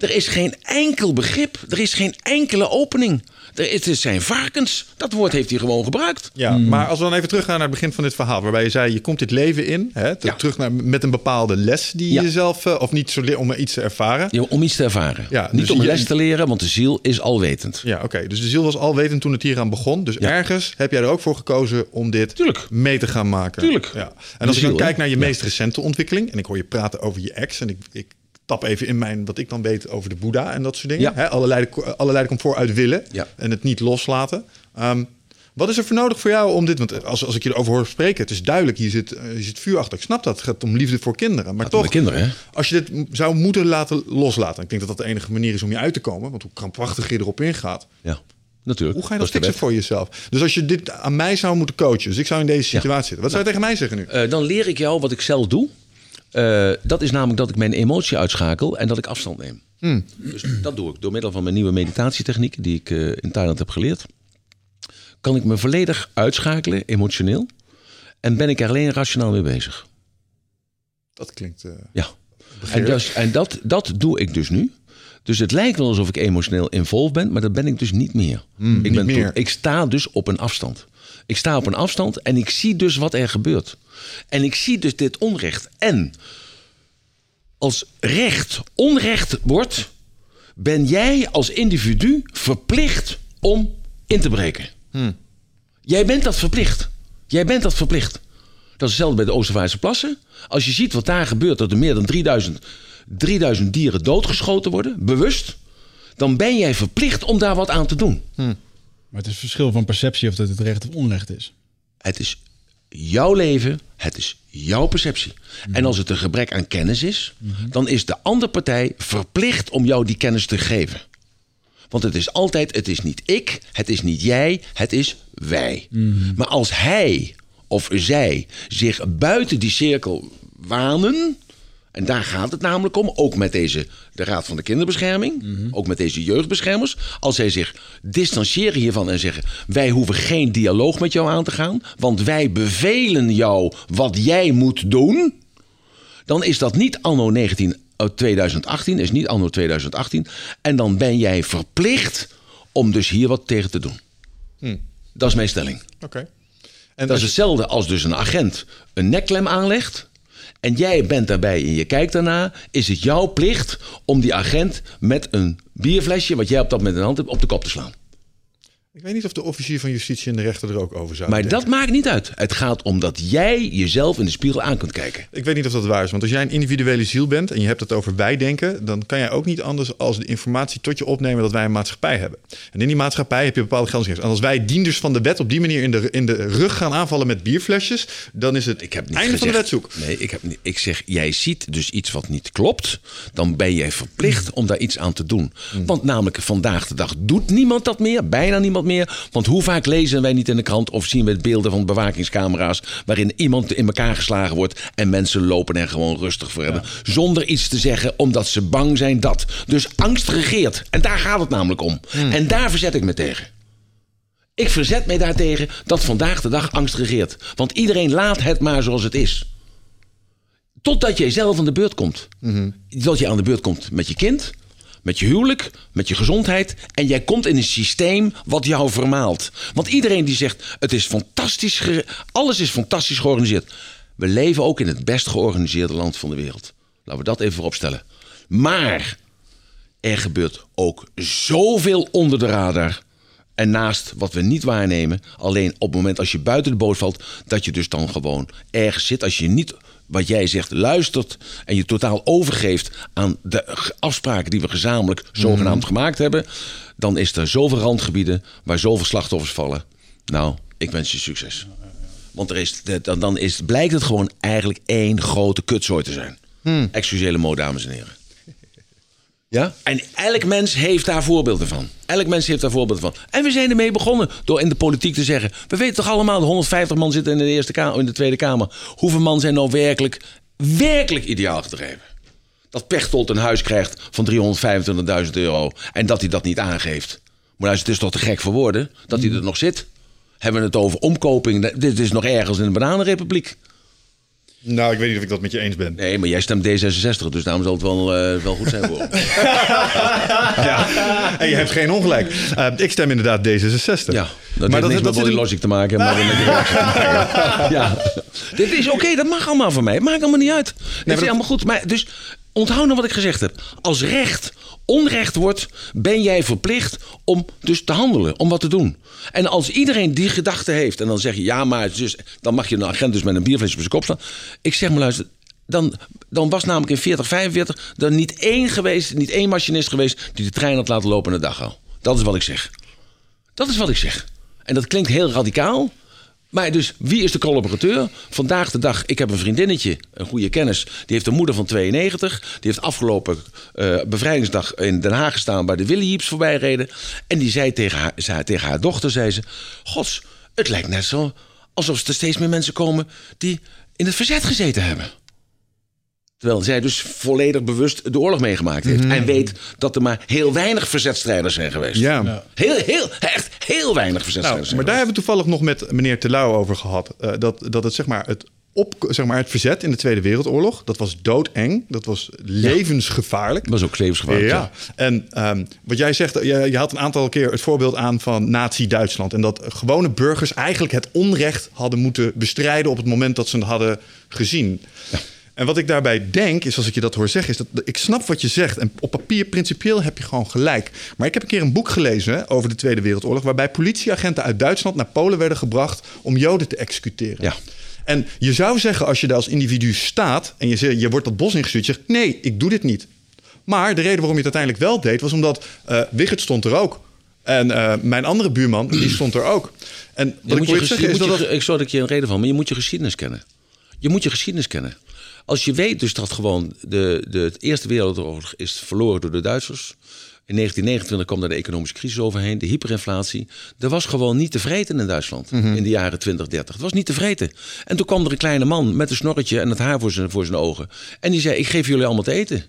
Er is geen enkel begrip. Er is geen enkele opening. Er is, het zijn varkens. Dat woord heeft hij gewoon gebruikt. Ja, maar als we dan even teruggaan naar het begin van dit verhaal, waarbij je zei: je komt dit leven in, hè, te- Ja. terug naar, met een bepaalde les die Ja. je zelf, eh, of niet zo om iets te ervaren. Ja, Om iets te ervaren. Ja, Niet dus om een je- les te leren, want de ziel is alwetend. Ja, oké. Dus de ziel was alwetend toen het hier aan begon. Dus ergens heb jij er ook voor gekozen om dit Tuurlijk. mee te gaan maken. Tuurlijk. Ja. En als ik dan kijk naar je meest recente ontwikkeling, en ik hoor je praten over je ex, en ik, ik tap even in mijn, wat ik dan weet over de Boeddha en dat soort dingen. Ja. Hè, allerlei, allerlei komt vooruit willen Ja. en het niet loslaten. Ehm, wat is er voor nodig voor jou om dit? Want als, als ik je erover hoor spreken, het is duidelijk, hier zit, eh, hier zit vuur achter. Ik snap dat. Het gaat om liefde voor kinderen. Maar toch, de kinderen, hè? als je dit zou moeten laten loslaten. Ik denk dat dat de enige manier is om je uit te komen. Want hoe krampachtig je erop ingaat. Ja, natuurlijk. Hoe ga je dat, fixen voor jezelf? Dus als je dit aan mij zou moeten coachen, dus ik zou in deze situatie zitten, wat zou je tegen mij zeggen nu? Eh, dan leer ik jou wat ik zelf doe. Eh, dat is namelijk dat ik mijn emotie uitschakel en dat ik afstand neem. Hmm. Dus dat doe ik door middel van mijn nieuwe meditatietechniek die ik eh, in Thailand heb geleerd. Kan ik me volledig uitschakelen, emotioneel. En ben ik er alleen rationaal mee bezig. Dat klinkt. eh, Ja. En, dus, en dat, dat doe ik dus nu. Dus het lijkt wel alsof ik emotioneel involved ben, maar dat ben ik dus niet meer. ik, Hmm, niet ben meer. ik sta dus op een afstand. Ik sta op een afstand en ik zie dus wat er gebeurt. En ik zie dus dit onrecht. En als recht onrecht wordt, ben jij als individu verplicht om in te breken. Jij bent dat verplicht. Jij bent dat verplicht. Dat is hetzelfde bij de Oostervaartse plassen. Als je ziet wat daar gebeurt, dat er meer dan 3000, 3000 dieren doodgeschoten worden, bewust, dan ben jij verplicht om daar wat aan te doen. Maar het is verschil van perceptie of dat het recht of onrecht is. Het is jouw leven, het is jouw perceptie. En als het een gebrek aan kennis is, dan is de andere partij verplicht om jou die kennis te geven. Want het is altijd, het is niet ik, het is niet jij, het is wij. Maar als hij of zij zich buiten die cirkel wanen, en daar gaat het namelijk om, ook met deze, de Raad van de Kinderbescherming, ook met deze jeugdbeschermers. Als zij zich distancieren hiervan en zeggen: Wij hoeven geen dialoog met jou aan te gaan, want wij bevelen jou wat jij moet doen. Dan is dat niet anno 19, eh, 2018, is niet anno 2018. En dan ben jij verplicht om dus hier wat tegen te doen. Dat is mijn stelling. Oké. En Dat is hetzelfde als dus een agent een nekklem aanlegt. En jij bent daarbij en je kijkt daarna. Is het jouw plicht om die agent met een bierflesje. wat jij op dat moment in de hand hebt. op de kop te slaan. Ik weet niet of de officier van justitie en de rechter er ook over zou Maar denken. dat maakt niet uit. Het gaat om dat jij jezelf in de spiegel aan kunt kijken. Ik weet niet of dat waar is. Want als jij een individuele ziel bent en je hebt het over wij denken, dan kan jij ook niet anders als de informatie tot je opnemen dat wij een maatschappij hebben. En in die maatschappij heb je bepaalde geldsgevers. En als wij dienders van de wet op die manier in de, in de rug gaan aanvallen met bierflesjes, dan is het Ik heb niet einde van de wetzoek. Nee, ik, heb niet, ik zeg, jij ziet dus iets wat niet klopt. Dan ben jij verplicht om daar iets aan te doen. Want namelijk vandaag de dag doet niemand dat meer. Bijna niemand meer. Want hoe vaak lezen wij niet in de krant of zien we beelden van bewakingscamera's. waarin iemand in elkaar geslagen wordt. en mensen lopen er gewoon rustig voor hebben. Zonder iets te zeggen, omdat ze bang zijn dat. Dus angst regeert. En daar gaat het namelijk om. En daar verzet ik me tegen. Ik verzet mij daartegen dat vandaag de dag angst regeert. Want iedereen laat het maar zoals het is. Totdat jij zelf aan de beurt komt. Dat je aan de beurt komt met je kind, met je huwelijk, met je gezondheid. En jij komt in een systeem wat jou vermaalt. Want iedereen die zegt: het is fantastisch, alles is fantastisch georganiseerd. We leven ook in het best georganiseerde land van de wereld. Laten we dat even vooropstellen. Maar er gebeurt ook zoveel onder de radar. En naast wat we niet waarnemen, alleen op het moment als je buiten de boot valt, dat je dus dan gewoon ergens zit. Als je niet, wat jij zegt, luistert en je totaal overgeeft aan de afspraken die we gezamenlijk zogenaamd gemaakt hebben, dan is er zoveel randgebieden waar zoveel slachtoffers vallen. Nou, ik wens je succes. Want er is, dan, is, blijkt het gewoon eigenlijk één grote kutzooi te zijn. Excusele mo, dames en heren. Ja? En elk mens heeft daar voorbeelden van. Elk mens heeft daar voorbeelden van. En we zijn ermee begonnen door in de politiek te zeggen... we weten toch allemaal, de 150 man zitten in de, eerste kamer, in de Tweede Kamer. Hoeveel man zijn nou werkelijk, werkelijk ideaal gedreven? Dat Pechtold een huis krijgt van 325.000 euro... en dat hij dat niet aangeeft. Maar het is toch te gek voor woorden dat hij er nog zit? Hebben we het over omkoping? Dit is nog ergens in de Bananenrepubliek. Nou, ik weet niet of ik dat met je eens ben. Nee, maar jij stemt D66, dus daarom zal het wel, eh, wel goed zijn voor. Ja. En je hebt geen ongelijk. Eh, ik stem inderdaad D66. Ja, dat heeft niks met zit body logic te maken. Maar met de ja. Dit is oké, dat mag allemaal voor mij. Het maakt allemaal niet uit. Het is dat- allemaal goed. Maar dus onthoud nou wat ik gezegd heb. Als recht onrecht wordt, ben jij verplicht om dus te handelen, om wat te doen. En als iedereen die gedachte heeft en dan zeg je ja, maar dus, dan mag je een agent dus met een bierflesje op zijn kop staan. Ik zeg maar luister, dan, dan was namelijk in 40, 45 er niet één geweest, niet één machinist geweest die de trein had laten lopen in de dag al. Dat is wat ik zeg. Dat is wat ik zeg. En dat klinkt heel radicaal. Maar dus, wie is de collaborateur? Vandaag de dag, ik heb een vriendinnetje, een goede kennis. Die heeft een moeder van 92. Die heeft afgelopen eh, bevrijdingsdag in Den Haag gestaan... bij de Williehips voorbij reden. En die zei tegen haar, zei tegen haar dochter, zei ze... Gods, het lijkt net zo alsof er steeds meer mensen komen... die in het verzet gezeten hebben. Terwijl zij dus volledig bewust de oorlog meegemaakt heeft. En weet dat er maar heel weinig verzetstrijders zijn geweest. Ja. Heel, heel, echt heel weinig Nou, verzetstrijders zijn maar daar hebben we toevallig nog met meneer Terlouw over gehad. Eh, dat, dat het, zeg maar, het, op, zeg maar, het verzet in de Tweede Wereldoorlog... dat was doodeng, dat was levensgevaarlijk. Dat was ook levensgevaarlijk. Ja, en ehm, wat jij zegt, je, je had een aantal keer het voorbeeld aan van Nazi-Duitsland. En dat gewone burgers eigenlijk het onrecht hadden moeten bestrijden op het moment dat ze het hadden gezien. En wat ik daarbij denk, is als ik je dat hoor zeggen, is dat ik snap wat je zegt. En op papier, principieel heb je gewoon gelijk. Maar ik heb een keer een boek gelezen over de Tweede Wereldoorlog, waarbij politieagenten uit Duitsland naar Polen werden gebracht om Joden te executeren. Ja. En je zou zeggen, als je daar als individu staat en je, zegt, je wordt dat bos ingestuurd, je zegt nee, ik doe dit niet. Maar de reden waarom je het uiteindelijk wel deed, was omdat Wigert stond er ook. En eh, mijn andere buurman, die stond er ook. En Je wat ik wil zeggen is dat... je dat- Ik zou dat ik je een reden van, maar je moet je geschiedenis kennen. Je moet je geschiedenis kennen. Als je weet dus dat gewoon de, de, het Eerste Wereldoorlog is verloren door de Duitsers. In 1929 kwam daar de economische crisis overheen, de hyperinflatie. Er was gewoon niet te vreten in Duitsland in de jaren 20, 30. Het was niet te vreten. En toen kwam er een kleine man met een snorretje en het haar voor zijn, voor zijn ogen. En die zei, ik geef jullie allemaal te eten.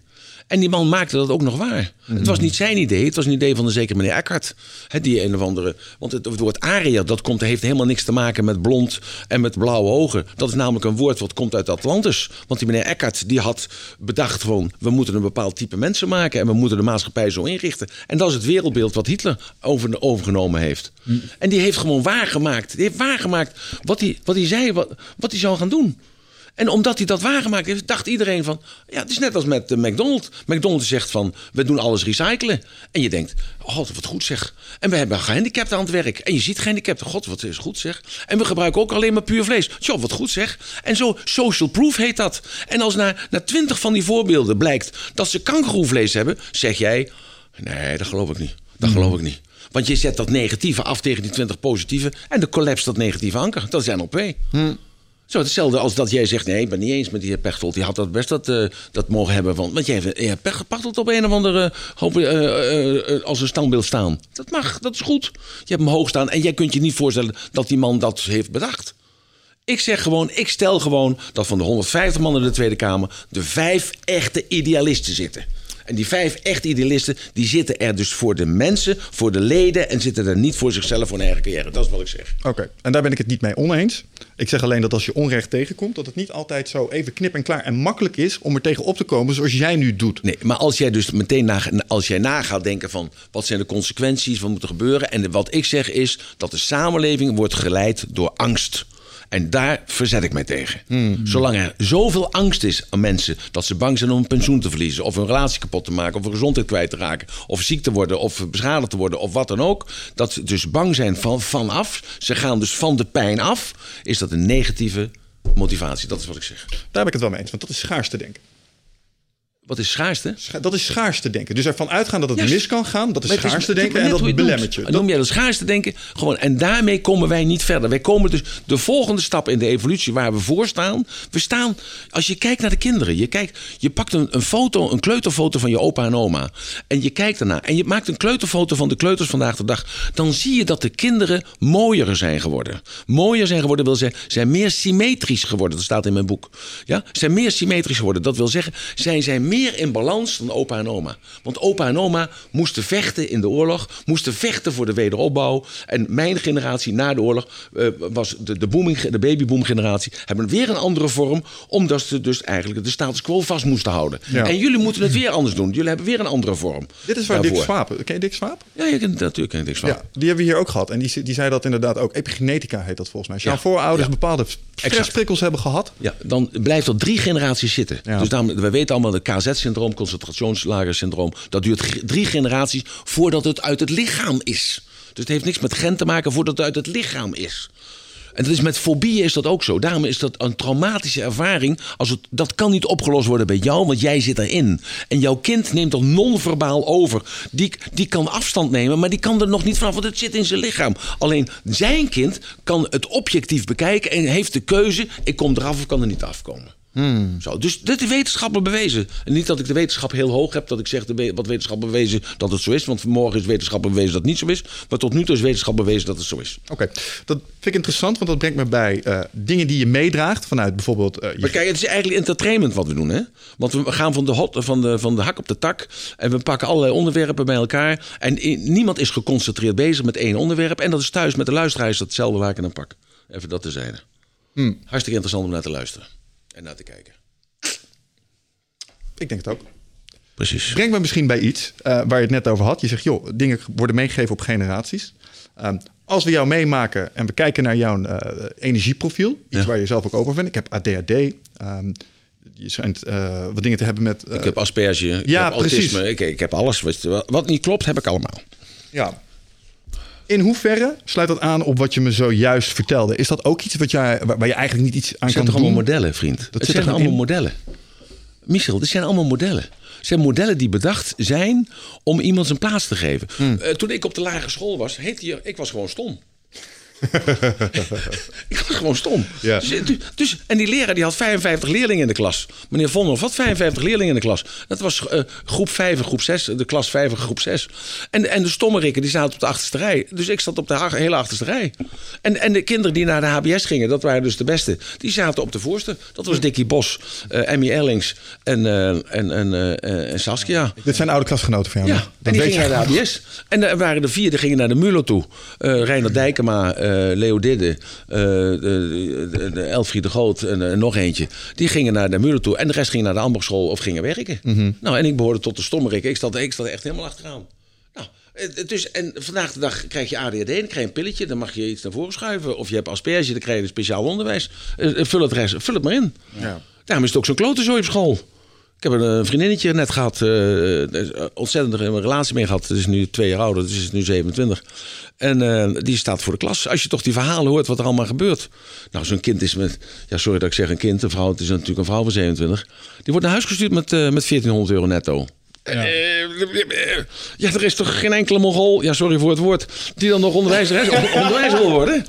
En die man maakte dat ook nog waar. Het was niet zijn idee, het was een idee van de zekere meneer Eckhart. Hè, die een of andere. Want het, het woord Ariër, dat komt, heeft helemaal niks te maken met blond en met blauwe ogen. Dat is namelijk een woord wat komt uit Atlantis. Want die meneer Eckhart die had bedacht van we moeten een bepaald type mensen maken en we moeten de maatschappij zo inrichten. En dat is het wereldbeeld wat Hitler over, overgenomen heeft. En die heeft gewoon waargemaakt. Die heeft waargemaakt wat hij, wat hij zei, wat, wat hij zou gaan doen. En omdat hij dat waargemaakt heeft, dacht iedereen van... Ja, het is net als met de McDonald's. McDonald's zegt van, we doen alles recyclen. En je denkt, oh, wat goed zeg. En we hebben gehandicapten aan het werk. En je ziet gehandicapten, god, wat is goed zeg. En we gebruiken ook alleen maar puur vlees. Tjoh, wat goed zeg. En zo, social proof heet dat. En als na, na twintig van die voorbeelden blijkt dat ze kangeroevlees hebben... zeg jij, nee, dat geloof ik niet. Dat geloof ik niet. Want je zet dat negatieve af tegen die 20 positieve... en de collapse dat negatieve anker. Dat is NLP. Zo, hetzelfde als dat jij zegt, nee, ik ben niet eens met die heer Pechtold. Die had dat best dat, eh, dat mogen hebben. Want, want jij hebt Pech- Pechtold op een of andere hoop, eh, eh, eh, als een standbeeld staan. Dat mag, dat is goed. Je hebt hem hoog staan en jij kunt je niet voorstellen dat die man dat heeft bedacht. Ik zeg gewoon, ik stel gewoon dat van de 150 man in de Tweede Kamer... de vijf echte idealisten zitten. En die vijf echte idealisten, die zitten er dus voor de mensen, voor de leden... en zitten er niet voor zichzelf, voor hun eigen carrière. Dat is wat ik zeg. Oké, en daar ben ik het niet mee oneens. Ik zeg alleen dat als je onrecht tegenkomt, dat het niet altijd zo even knip en klaar en makkelijk is om er tegen op te komen zoals jij nu doet. Nee, maar als jij dus meteen na, als jij na gaat denken van wat zijn de consequenties, wat moet er gebeuren. En wat ik zeg is dat de samenleving wordt geleid door angst. En daar verzet ik mij tegen. Zolang er zoveel angst is aan mensen dat ze bang zijn om een pensioen te verliezen, of hun relatie kapot te maken, of hun gezondheid kwijt te raken, of ziek te worden, of beschadigd te worden, of wat dan ook. Dat ze dus bang zijn van vanaf. Ze gaan dus van de pijn af. Is dat een negatieve motivatie? Dat is wat ik zeg. Daar ben ik het wel mee eens, want dat is schaars te denken. Wat is schaarste? Scha- Dat is schaarste denken. Dus ervan uitgaan dat het Juist. mis kan gaan, dat is schaarste is denken en dat belemmert je. Dat- Noem jij dat schaarste denken? Gewoon, en daarmee komen wij niet verder. Wij komen dus de volgende stap in de evolutie waar we voor staan. We staan, als je kijkt naar de kinderen. Je, kijkt, je pakt een, een foto, een kleuterfoto van je opa en oma. En je kijkt ernaar. En je maakt een kleuterfoto van de kleuters vandaag de dag. Dan zie je dat de kinderen mooier zijn geworden. Mooier zijn geworden wil zeggen, zijn meer symmetrisch geworden. Dat staat in mijn boek. Ja? Zijn meer symmetrisch geworden. Dat wil zeggen, zij zijn meer in balans dan opa en oma. Want opa en oma moesten vechten in de oorlog. Moesten vechten voor de wederopbouw. En mijn generatie na de oorlog eh, was de, de, booming, de babyboom generatie. Hebben weer een andere vorm. Omdat ze dus eigenlijk de status quo vast moesten houden. Ja. En jullie moeten het weer anders doen. Jullie hebben weer een andere vorm. Dit is waar Dick daarvoor. Swaap... Ken je Dick Swaap? Ja, je kent natuurlijk ken niks van. Ja, die hebben we hier ook gehad. En die, die zei dat inderdaad ook. Epigenetica heet dat volgens mij. Als jouw voorouders Ja. bepaalde stressprikkels hebben gehad... Ja, dan blijft dat drie generaties zitten. Dus daarom, we weten allemaal, de KZ-syndroom, concentrationslagersyndroom... dat duurt drie generaties voordat het uit het lichaam is. Dus het heeft niks met gen te maken voordat het uit het lichaam is. En dat is met fobieën is dat ook zo. Daarom is dat een traumatische ervaring. Als het, dat kan niet opgelost worden bij jou, want jij zit erin. En jouw kind neemt dat non-verbaal over. Die, die kan afstand nemen, maar die kan er nog niet vanaf, want het zit in zijn lichaam. Alleen zijn kind kan het objectief bekijken en heeft de keuze: ik kom eraf of kan er niet afkomen. Zo, dus dit is wetenschappelijk bewezen. En niet dat ik de wetenschap heel hoog heb, dat ik zeg de wat wetenschap bewezen dat het zo is. Want vanmorgen is wetenschap bewezen dat het niet zo is. Maar tot nu toe is wetenschap bewezen dat het zo is. Oké, dat vind ik interessant, want dat brengt me bij eh, dingen die je meedraagt vanuit bijvoorbeeld... eh, je Maar kijk, het is eigenlijk entertainment wat we doen, hè? Want we gaan van de, hot, van, de, van de hak op de tak. En we pakken allerlei onderwerpen bij elkaar. En niemand is geconcentreerd bezig met één onderwerp. En dat is thuis met de luisteraar is dat hetzelfde waar ik aan pak. Even dat te zijn. Hartstikke interessant om naar te luisteren. En naar te kijken. Ik denk het ook. Precies. Brengt me misschien bij iets eh, waar je het net over had. Je zegt, joh, dingen worden meegegeven op generaties. Ehm, als we jou meemaken en we kijken naar jouw eh, energieprofiel, iets Ja. waar je zelf ook over bent. Ik heb ADHD. ehm, je schijnt eh, wat dingen te hebben met. Ik heb asperge, ik Ja, heb autisme, precies. ik, ik heb alles. Weet je wel. Wat niet klopt, heb ik allemaal. ja. In hoeverre sluit dat aan op wat je me zojuist vertelde? Is dat ook iets wat jij, waar, waar je eigenlijk niet iets aan Het kan zijn toch doen? allemaal modellen, vriend? zit het zijn allemaal in? modellen. Michel, dit zijn allemaal modellen. Het zijn modellen die bedacht zijn om iemand zijn plaats te geven. Hmm. Eh, toen ik op de lagere school was, heette je, ik was gewoon stom. Ik was gewoon stom. Ja. Dus, dus- dus- en die leraar die had 55 leerlingen in de klas. Meneer Vonhoff had 55 leerlingen in de klas. Dat was eh, groep 5 en groep 6, de klas 5 en groep 6. En, en de stommerikken die zaten op de achterste rij. Dus ik zat op de hele achterste rij. En, en de kinderen die naar de HBS gingen, dat waren dus de beste. Die zaten op de voorste. Dat was Dickie Bos, eh Emmy Erlings en, eh, en, en, eh, en Saskia. Dit zijn oude klasgenoten van jou. Ja, Dat en die gingen naar de HBS. En er waren er vier, die gingen naar de Mulo toe. Eh Reiner Dijkema, eh Leo Didde, eh, de, de, de Elfriede Groot en eh, nog eentje. Die gingen naar de Mulo toe. En de rest ging naar de Ambergschool of gingen werken. Mhm. Nou, en ik behoorde tot de stommerikken. Ik zat, ik zat echt helemaal achteraan. Nou, eh, dus, en vandaag de dag krijg je ADHD, dan krijg je een pilletje, dan mag je iets naar voren schuiven. Of je hebt asperge, dan krijg je een speciaal onderwijs. Eh, eh, vul, het rest, vul het maar in. Ja. Daarom is het ook zo'n klotenzooi op school. Ik heb een eh, vriendinnetje net gehad, eh, eh, ontzettend een relatie mee gehad. Ze is nu twee jaar ouder, dus is nu 27. En die staat voor de klas. Als je toch die verhalen hoort wat er allemaal gebeurt. Nou, zo'n kind is met, ja sorry dat ik zeg een kind, een vrouw, het is natuurlijk een vrouw van 27. Die wordt naar huis gestuurd met, eh, met 1400 euro netto. Ja. ja, er is toch geen enkele Mongool, ja sorry voor het woord, die dan nog onderwijzer, onderwijzer wil worden?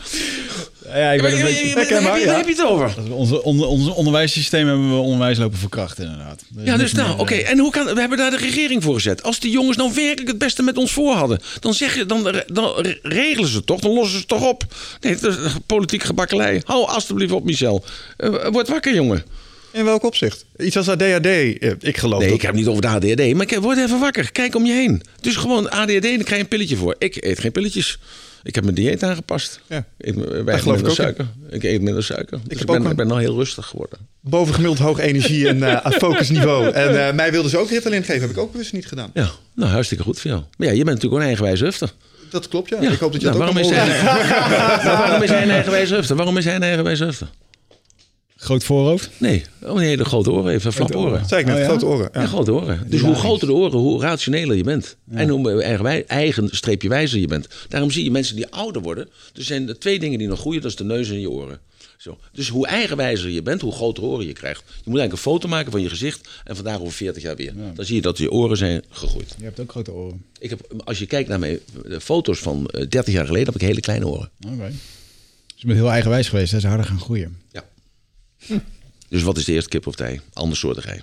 Ja, ik ben een beetje... heb je- waar heb je het over? Onze, onder, onze onderwijssysteem hebben we onderwijs lopen verkrachten, inderdaad. Er Ja, dus nou, oké. eh, En hoe kan, we hebben daar de regering voor gezet. Als die jongens nou werkelijk het beste met ons voor hadden, dan, zeg je, dan, dan regelen ze het toch, dan lossen ze het toch op. Nee, het is politiek gebakkelei. Hou alstublieft op, Michel. Eh, word wakker, jongen. In welk opzicht? Iets als ADHD. eh, Ik geloof Nee, dat. ik heb het niet over de ADHD, maar ik word even wakker. Kijk om je heen. Dus gewoon ADHD, dan krijg je een pilletje voor. Ik eet geen pilletjes. Ik heb mijn dieet aangepast. Ja. Ik weinig geloof ik minder ook in. suiker. Ik eet minder suiker. Dus ik, heb ben, ook een- ik ben nou heel rustig geworden. Bovengemiddeld hoog energie en eh focusniveau. En eh, mij wilden ze ook Ritalin geven. Heb ik ook bewust niet gedaan. Ja, nou hartstikke goed voor jou. Maar ja, je bent natuurlijk ook een eigenwijze hufter. Dat klopt, ja. Ja. Ik hoop dat je Nou, dat ook waarom, is allemaal hij, maar waarom is hij een eigenwijze hufter? Waarom is hij een eigenwijze hufter? Groot voorhoofd? Nee, oh nee, de grote oren heeft. Flap oren. Zei ik net, Oh, ja? grote oren. Ja. Ja, grote oren. Dus hoe groter de oren, hoe rationeler je bent. En hoe eigen, wij- eigen streepje wijzer je bent. Daarom zie je mensen die ouder worden. Er zijn de twee dingen die nog groeien, dat is de neus en je oren. Zo. Dus hoe eigenwijzer je bent, hoe groter oren je krijgt. Je moet eigenlijk een foto maken van je gezicht en vandaag over 40 jaar weer. Dan zie je dat je oren zijn gegroeid. Je hebt ook grote oren. Ik heb, als je kijkt naar mijn eh, foto's van eh, 30 jaar geleden, heb ik hele kleine oren. Oké. Dus je bent heel eigenwijs geweest, hè? Ze harder gaan groeien. Ja. Dus wat is de eerste kip of ei? Ander soortig ei.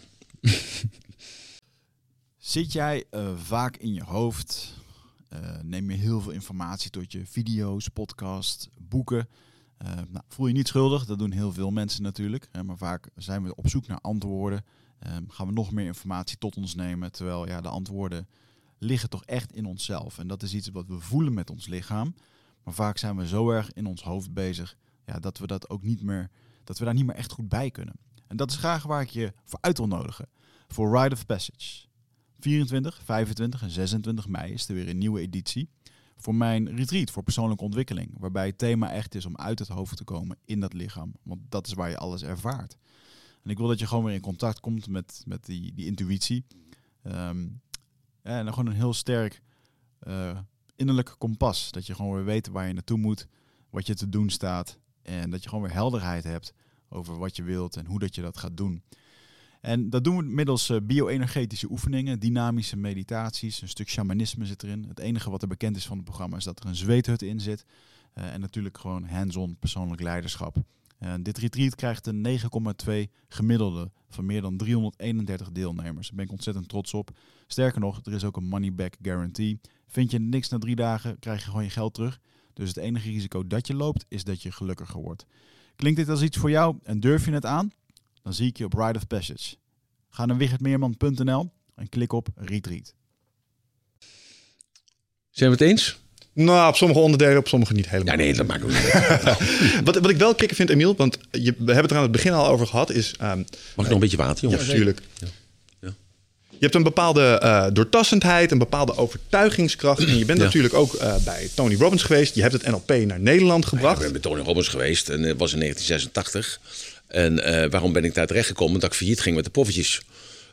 Zit jij eh, vaak in je hoofd? Eh, neem je heel veel informatie tot je video's, podcasts, boeken? Eh, nou, voel je niet schuldig, dat doen heel veel mensen natuurlijk. maar vaak zijn we op zoek naar antwoorden. Eh, gaan we nog meer informatie tot ons nemen, terwijl ja, de antwoorden liggen toch echt in onszelf. En dat is iets wat we voelen met ons lichaam. Maar vaak zijn we zo erg in ons hoofd bezig ja, dat we dat ook niet meer, dat we daar niet meer echt goed bij kunnen. En dat is graag waar ik je voor uit wil nodigen. Voor Rite of Passage. 24, 25 en 26 mei is er weer een nieuwe editie voor mijn retreat voor persoonlijke ontwikkeling. Waarbij het thema echt is om uit het hoofd te komen in dat lichaam. Want dat is waar je alles ervaart. En ik wil dat je gewoon weer in contact komt met, met die, die intuïtie. Ehm, en dan gewoon een heel sterk eh, innerlijk kompas. Dat je gewoon weer weet waar je naartoe moet, wat je te doen staat. En dat je gewoon weer helderheid hebt over wat je wilt en hoe dat je dat gaat doen. En dat doen we middels eh, bio-energetische oefeningen, dynamische meditaties, een stuk shamanisme zit erin. Het enige wat er bekend is van het programma is dat er een zweethut in zit. Eh, en natuurlijk gewoon hands-on persoonlijk leiderschap. Eh, dit retreat krijgt een 9,2 gemiddelde van meer dan 331 deelnemers. Daar ben ik ontzettend trots op. Sterker nog, er is ook een money back guarantee. Vind je niks na drie dagen, krijg je gewoon je geld terug. Dus het enige risico dat je loopt, is dat je gelukkiger wordt. Klinkt dit als iets voor jou en durf je het aan? Dan zie ik je op Ride of Passage. Ga naar wichertmeerman.nl en klik op Retreat. Zijn we het eens? Nou, op sommige onderdelen, op sommige niet helemaal. Ja, nee, dat maakt ook niet uit. Wat, wat ik wel kicken vind, Emiel, want je, we hebben het er aan het begin al over gehad, is... ehm, Mag ik nog een beetje water, ja, jongens? natuurlijk. Ja. Je hebt een bepaalde eh, doortassendheid, een bepaalde overtuigingskracht. En je bent Ja. natuurlijk ook eh, bij Tony Robbins geweest. Je hebt het NLP naar Nederland Ik gebracht. ben bij Tony Robbins geweest en het was in 1986. En eh, waarom ben ik daar terechtgekomen? Dat ik failliet ging met de poffertjes.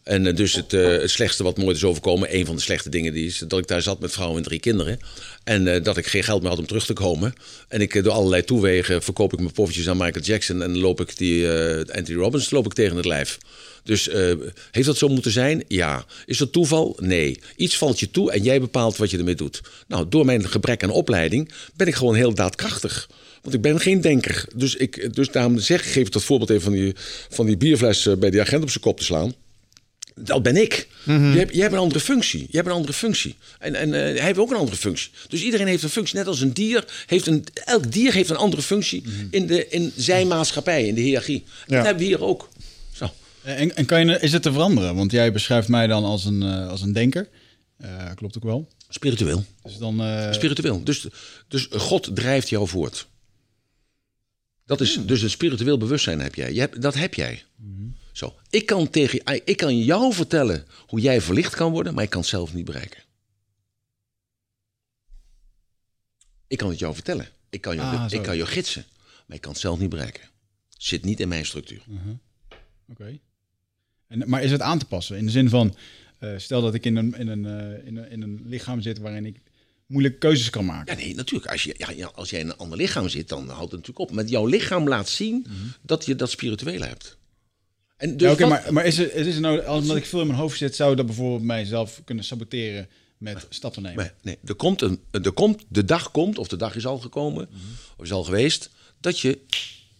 En eh, dus het, eh, het slechtste wat me is overkomen, een van de slechte dingen, die is dat ik daar zat met vrouw en drie kinderen. En eh, dat ik geen geld meer had om terug te komen. En ik, door allerlei toewegen verkoop ik mijn poffertjes aan Michael Jackson. En loop ik die Anthony Robbins loop ik tegen het lijf. Dus heeft dat zo moeten zijn? Ja. Is dat toeval? Nee. Iets valt je toe en jij bepaalt wat je ermee doet. Nou, door mijn gebrek aan opleiding ben ik gewoon heel daadkrachtig. Want ik ben geen denker. Dus, ik, dus daarom zeg, geef ik dat voorbeeld even van die, van die bierfles bij die agent op zijn kop te slaan. Dat ben ik. je, hebt, je hebt een andere functie. Je hebt een andere functie. En, en eh, hij heeft ook een andere functie. Dus iedereen heeft een functie. Net als een dier. Heeft een, elk dier heeft een andere functie in, de, in zijn maatschappij, in de hiërarchie. Ja. Dat hebben we hier ook. Zo. En, en kan je, is het te veranderen? Want jij beschrijft mij dan als een, eh, als een denker. Eh, klopt ook wel. Spiritueel. Dus dan... eh, Spiritueel. Dus, dus God drijft jou voort. Dat is, dus een spiritueel bewustzijn heb jij. Je hebt, dat heb jij. Zo. Ik kan, tegen, ik kan jou vertellen hoe jij verlicht kan worden, maar ik kan het zelf niet bereiken. Ik kan het jou vertellen. Ik kan jou, Ah, ik kan jou gidsen, maar ik kan het zelf niet bereiken. Zit niet in mijn structuur. Oké. En, maar is het aan te passen? In de zin van, eh, stel dat ik in een, in, een, eh, in, een, in een lichaam zit waarin ik moeilijke keuzes kan maken. Ja, nee, natuurlijk. Als, je, ja, als jij in een ander lichaam zit, dan houdt het natuurlijk op. Met jouw lichaam laat zien dat je dat spirituele hebt. En dus Ja, maar, maar is het, is nou, als omdat ik veel in mijn hoofd zit, zou dat bijvoorbeeld mijzelf kunnen saboteren met stappen nemen? Nee, nee. Er komt een, er komt, de dag komt, of de dag is al gekomen, of is al geweest, dat je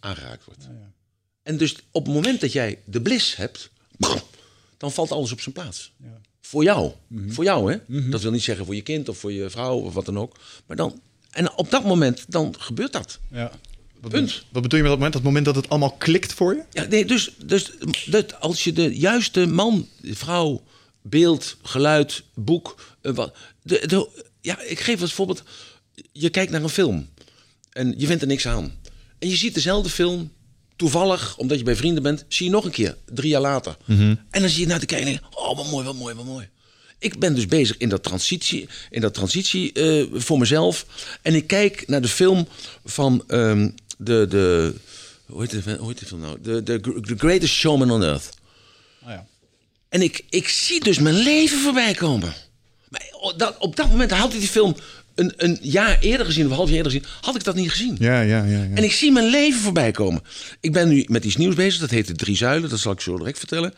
aangeraakt wordt. En dus op het moment dat jij de blis hebt, dan valt alles op zijn plaats. Voor jou. Voor jou, hè? Dat wil niet zeggen voor je kind of voor je vrouw of wat dan ook. Maar dan, en op dat moment, dan gebeurt dat. Ja. Punt. Wat bedoel je met dat moment? Dat moment dat het allemaal klikt voor je? Ja, nee, dus, dus dat als je de juiste man, vrouw, beeld, geluid, boek. eh, wat, de, de, ja, ik geef als voorbeeld. Je kijkt naar een film en je vindt er niks aan. En je ziet dezelfde film, toevallig, omdat je bij vrienden bent, zie je nog een keer, drie jaar later. En dan zie je naar te kijken en denk je, oh, wat mooi, wat mooi, wat mooi. Ik ben dus bezig in dat transitie, in dat transitie eh, voor mezelf. En ik kijk naar de film van ehm, de, de, Hoe heet, die, hoe heet die film nou? The, the, the Greatest Showman on Earth. Oh ja. En ik, ik zie dus mijn leven voorbij komen. Maar op dat, op dat moment had ik die film een, een jaar eerder gezien, of een half jaar eerder gezien, had ik dat niet gezien. Ja, ja, ja. ja. En ik zie mijn leven voorbij komen. Ik ben nu met iets nieuws bezig, dat heet de Drie Zuilen, dat zal ik zo direct vertellen.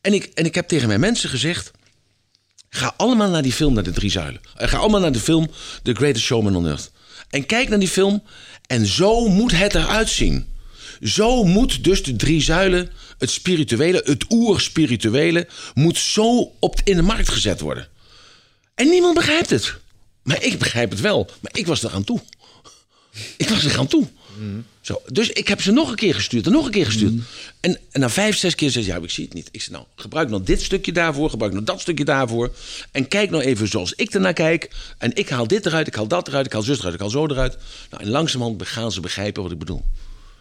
En ik, en ik heb tegen mijn mensen gezegd, ga allemaal naar die film, naar de Drie Zuilen. Eh, Ga allemaal naar de film The Greatest Showman on Earth. En kijk naar die film en zo moet het eruit zien. Zo moet dus de drie zuilen, het spirituele, het oerspirituele, moet zo op, in de markt gezet worden. En niemand begrijpt het. Maar ik begrijp het wel. Maar ik was er aan toe. Ik was er aan toe. Zo, dus ik heb ze nog een keer gestuurd en nog een keer gestuurd. En, en na vijf, zes keer zei ze, ja, ik zie het niet. Ik zei, nou, gebruik nou dit stukje daarvoor, gebruik nou dat stukje daarvoor. En kijk nou even zoals ik ernaar kijk. En ik haal dit eruit, ik haal dat eruit, ik haal zus eruit, ik haal zo eruit. Nou, en langzamerhand gaan ze begrijpen wat ik bedoel.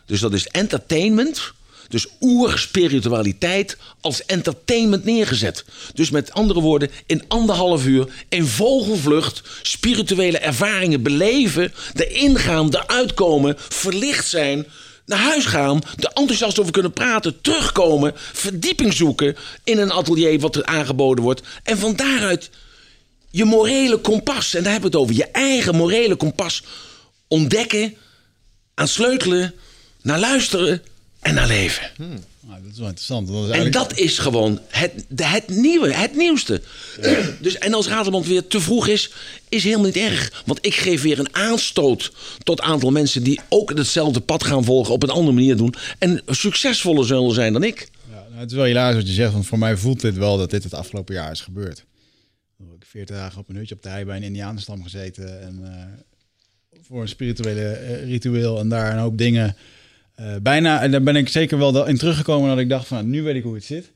Dus dat is entertainment. Dus oerspiritualiteit als entertainment neergezet. Dus met andere woorden, in anderhalf uur in vogelvlucht spirituele ervaringen beleven, erin gaan, eruit komen, verlicht zijn, naar huis gaan, er enthousiast over kunnen praten, terugkomen, verdieping zoeken in een atelier wat er aangeboden wordt. En van daaruit je morele kompas, en daar hebben we het over, je eigen morele kompas ontdekken, aan sleutelen, naar luisteren en naar leven. Nou, dat is wel interessant. Dat is En eigenlijk- dat is gewoon het, de- het nieuwe, het nieuwste. Dus, en als Ratelband weer te vroeg is, is helemaal niet erg. Want ik geef weer een aanstoot tot een aantal mensen die ook hetzelfde pad gaan volgen, op een andere manier doen. En succesvoller zullen zijn dan ik. Ja, nou, het is wel helaas wat je zegt, want voor mij voelt dit wel dat dit het afgelopen jaar is gebeurd. Ik heb 40 dagen op een hutje op de hei bij een Indianenstam gezeten en eh, voor een spirituele eh, ritueel en daar een hoop dingen. Eh, bijna, en daar ben ik zeker wel in teruggekomen dat ik dacht van, nu weet ik hoe het zit.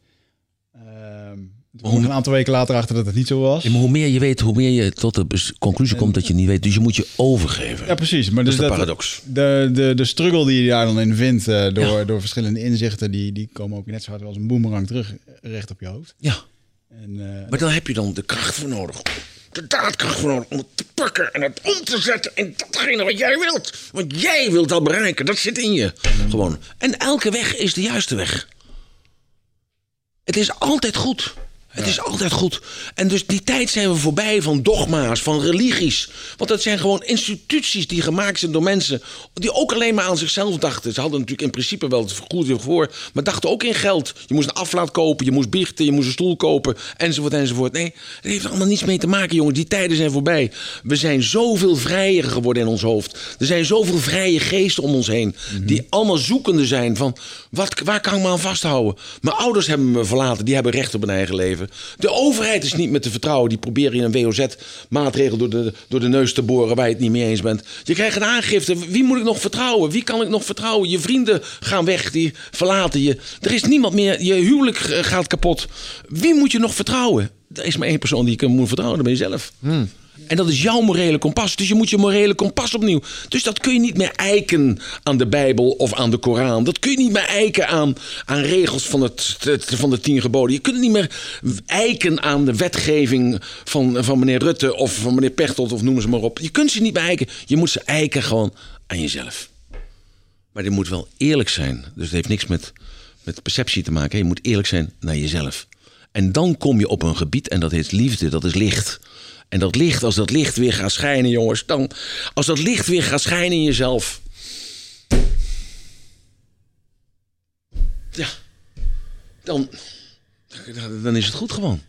Toen ik een aantal weken later achter dat het niet zo was. Ja, maar hoe meer je weet, hoe meer je tot de conclusie komt dat je niet weet. Dus je moet je overgeven. Ja, precies. Maar dat dus is de dat, paradox. De, de, de struggle die je daar dan in vindt eh, door, Ja. door verschillende inzichten, die, die komen ook net zo hard als een boemerang terug recht op je hoofd. Ja, En, eh, maar dan heb je dan de kracht voor nodig. De daadkracht nodig om het te pakken en het om te zetten in datgene wat jij wilt. Want jij wilt dat bereiken, dat zit in je. Gewoon. En elke weg is de juiste weg. Het is altijd goed. Het is altijd goed. En dus die tijd zijn we voorbij van dogma's, van religies. Want dat zijn gewoon instituties die gemaakt zijn door mensen... die ook alleen maar aan zichzelf dachten. Ze hadden natuurlijk in principe wel het goed voor... maar dachten ook in geld. Je moest een aflaat kopen, je moest biechten, je moest een stoel kopen... enzovoort, enzovoort. Nee, dat heeft er allemaal niets mee te maken, jongen. Die tijden zijn voorbij. We zijn zoveel vrijer geworden in ons hoofd. Er zijn zoveel vrije geesten om ons heen... die allemaal zoekende zijn van... Wat, waar kan ik me aan vasthouden? Mijn ouders hebben me verlaten, die hebben recht op hun eigen leven. De overheid is niet meer te vertrouwen. Die proberen je een WOZ-maatregel door de, door de neus te boren waar je het niet mee eens bent. Je krijgt een aangifte. Wie moet ik nog vertrouwen? Wie kan ik nog vertrouwen? Je vrienden gaan weg, die verlaten je. Er is niemand meer. Je huwelijk gaat kapot. Wie moet je nog vertrouwen? Er is maar één persoon die je moet vertrouwen, dat ben je zelf. En dat is jouw morele kompas. Dus je moet je morele kompas opnieuw. Dus dat kun je niet meer eiken aan de Bijbel of aan de Koran. Dat kun je niet meer eiken aan, aan regels van, het, van de tien geboden. Je kunt het niet meer eiken aan de wetgeving van, van meneer Rutte of van meneer Pechtold of noem ze maar op. Je kunt ze niet meer eiken. Je moet ze eiken gewoon aan jezelf. Maar dit moet wel eerlijk zijn. Dus het heeft niks met, met perceptie te maken. Je moet eerlijk zijn naar jezelf. En dan kom je op een gebied en dat heet liefde, dat is licht. En dat licht, als dat licht weer gaat schijnen, jongens, dan. Als dat licht weer gaat schijnen in jezelf. Ja. Dan. Dan is het goed gewoon.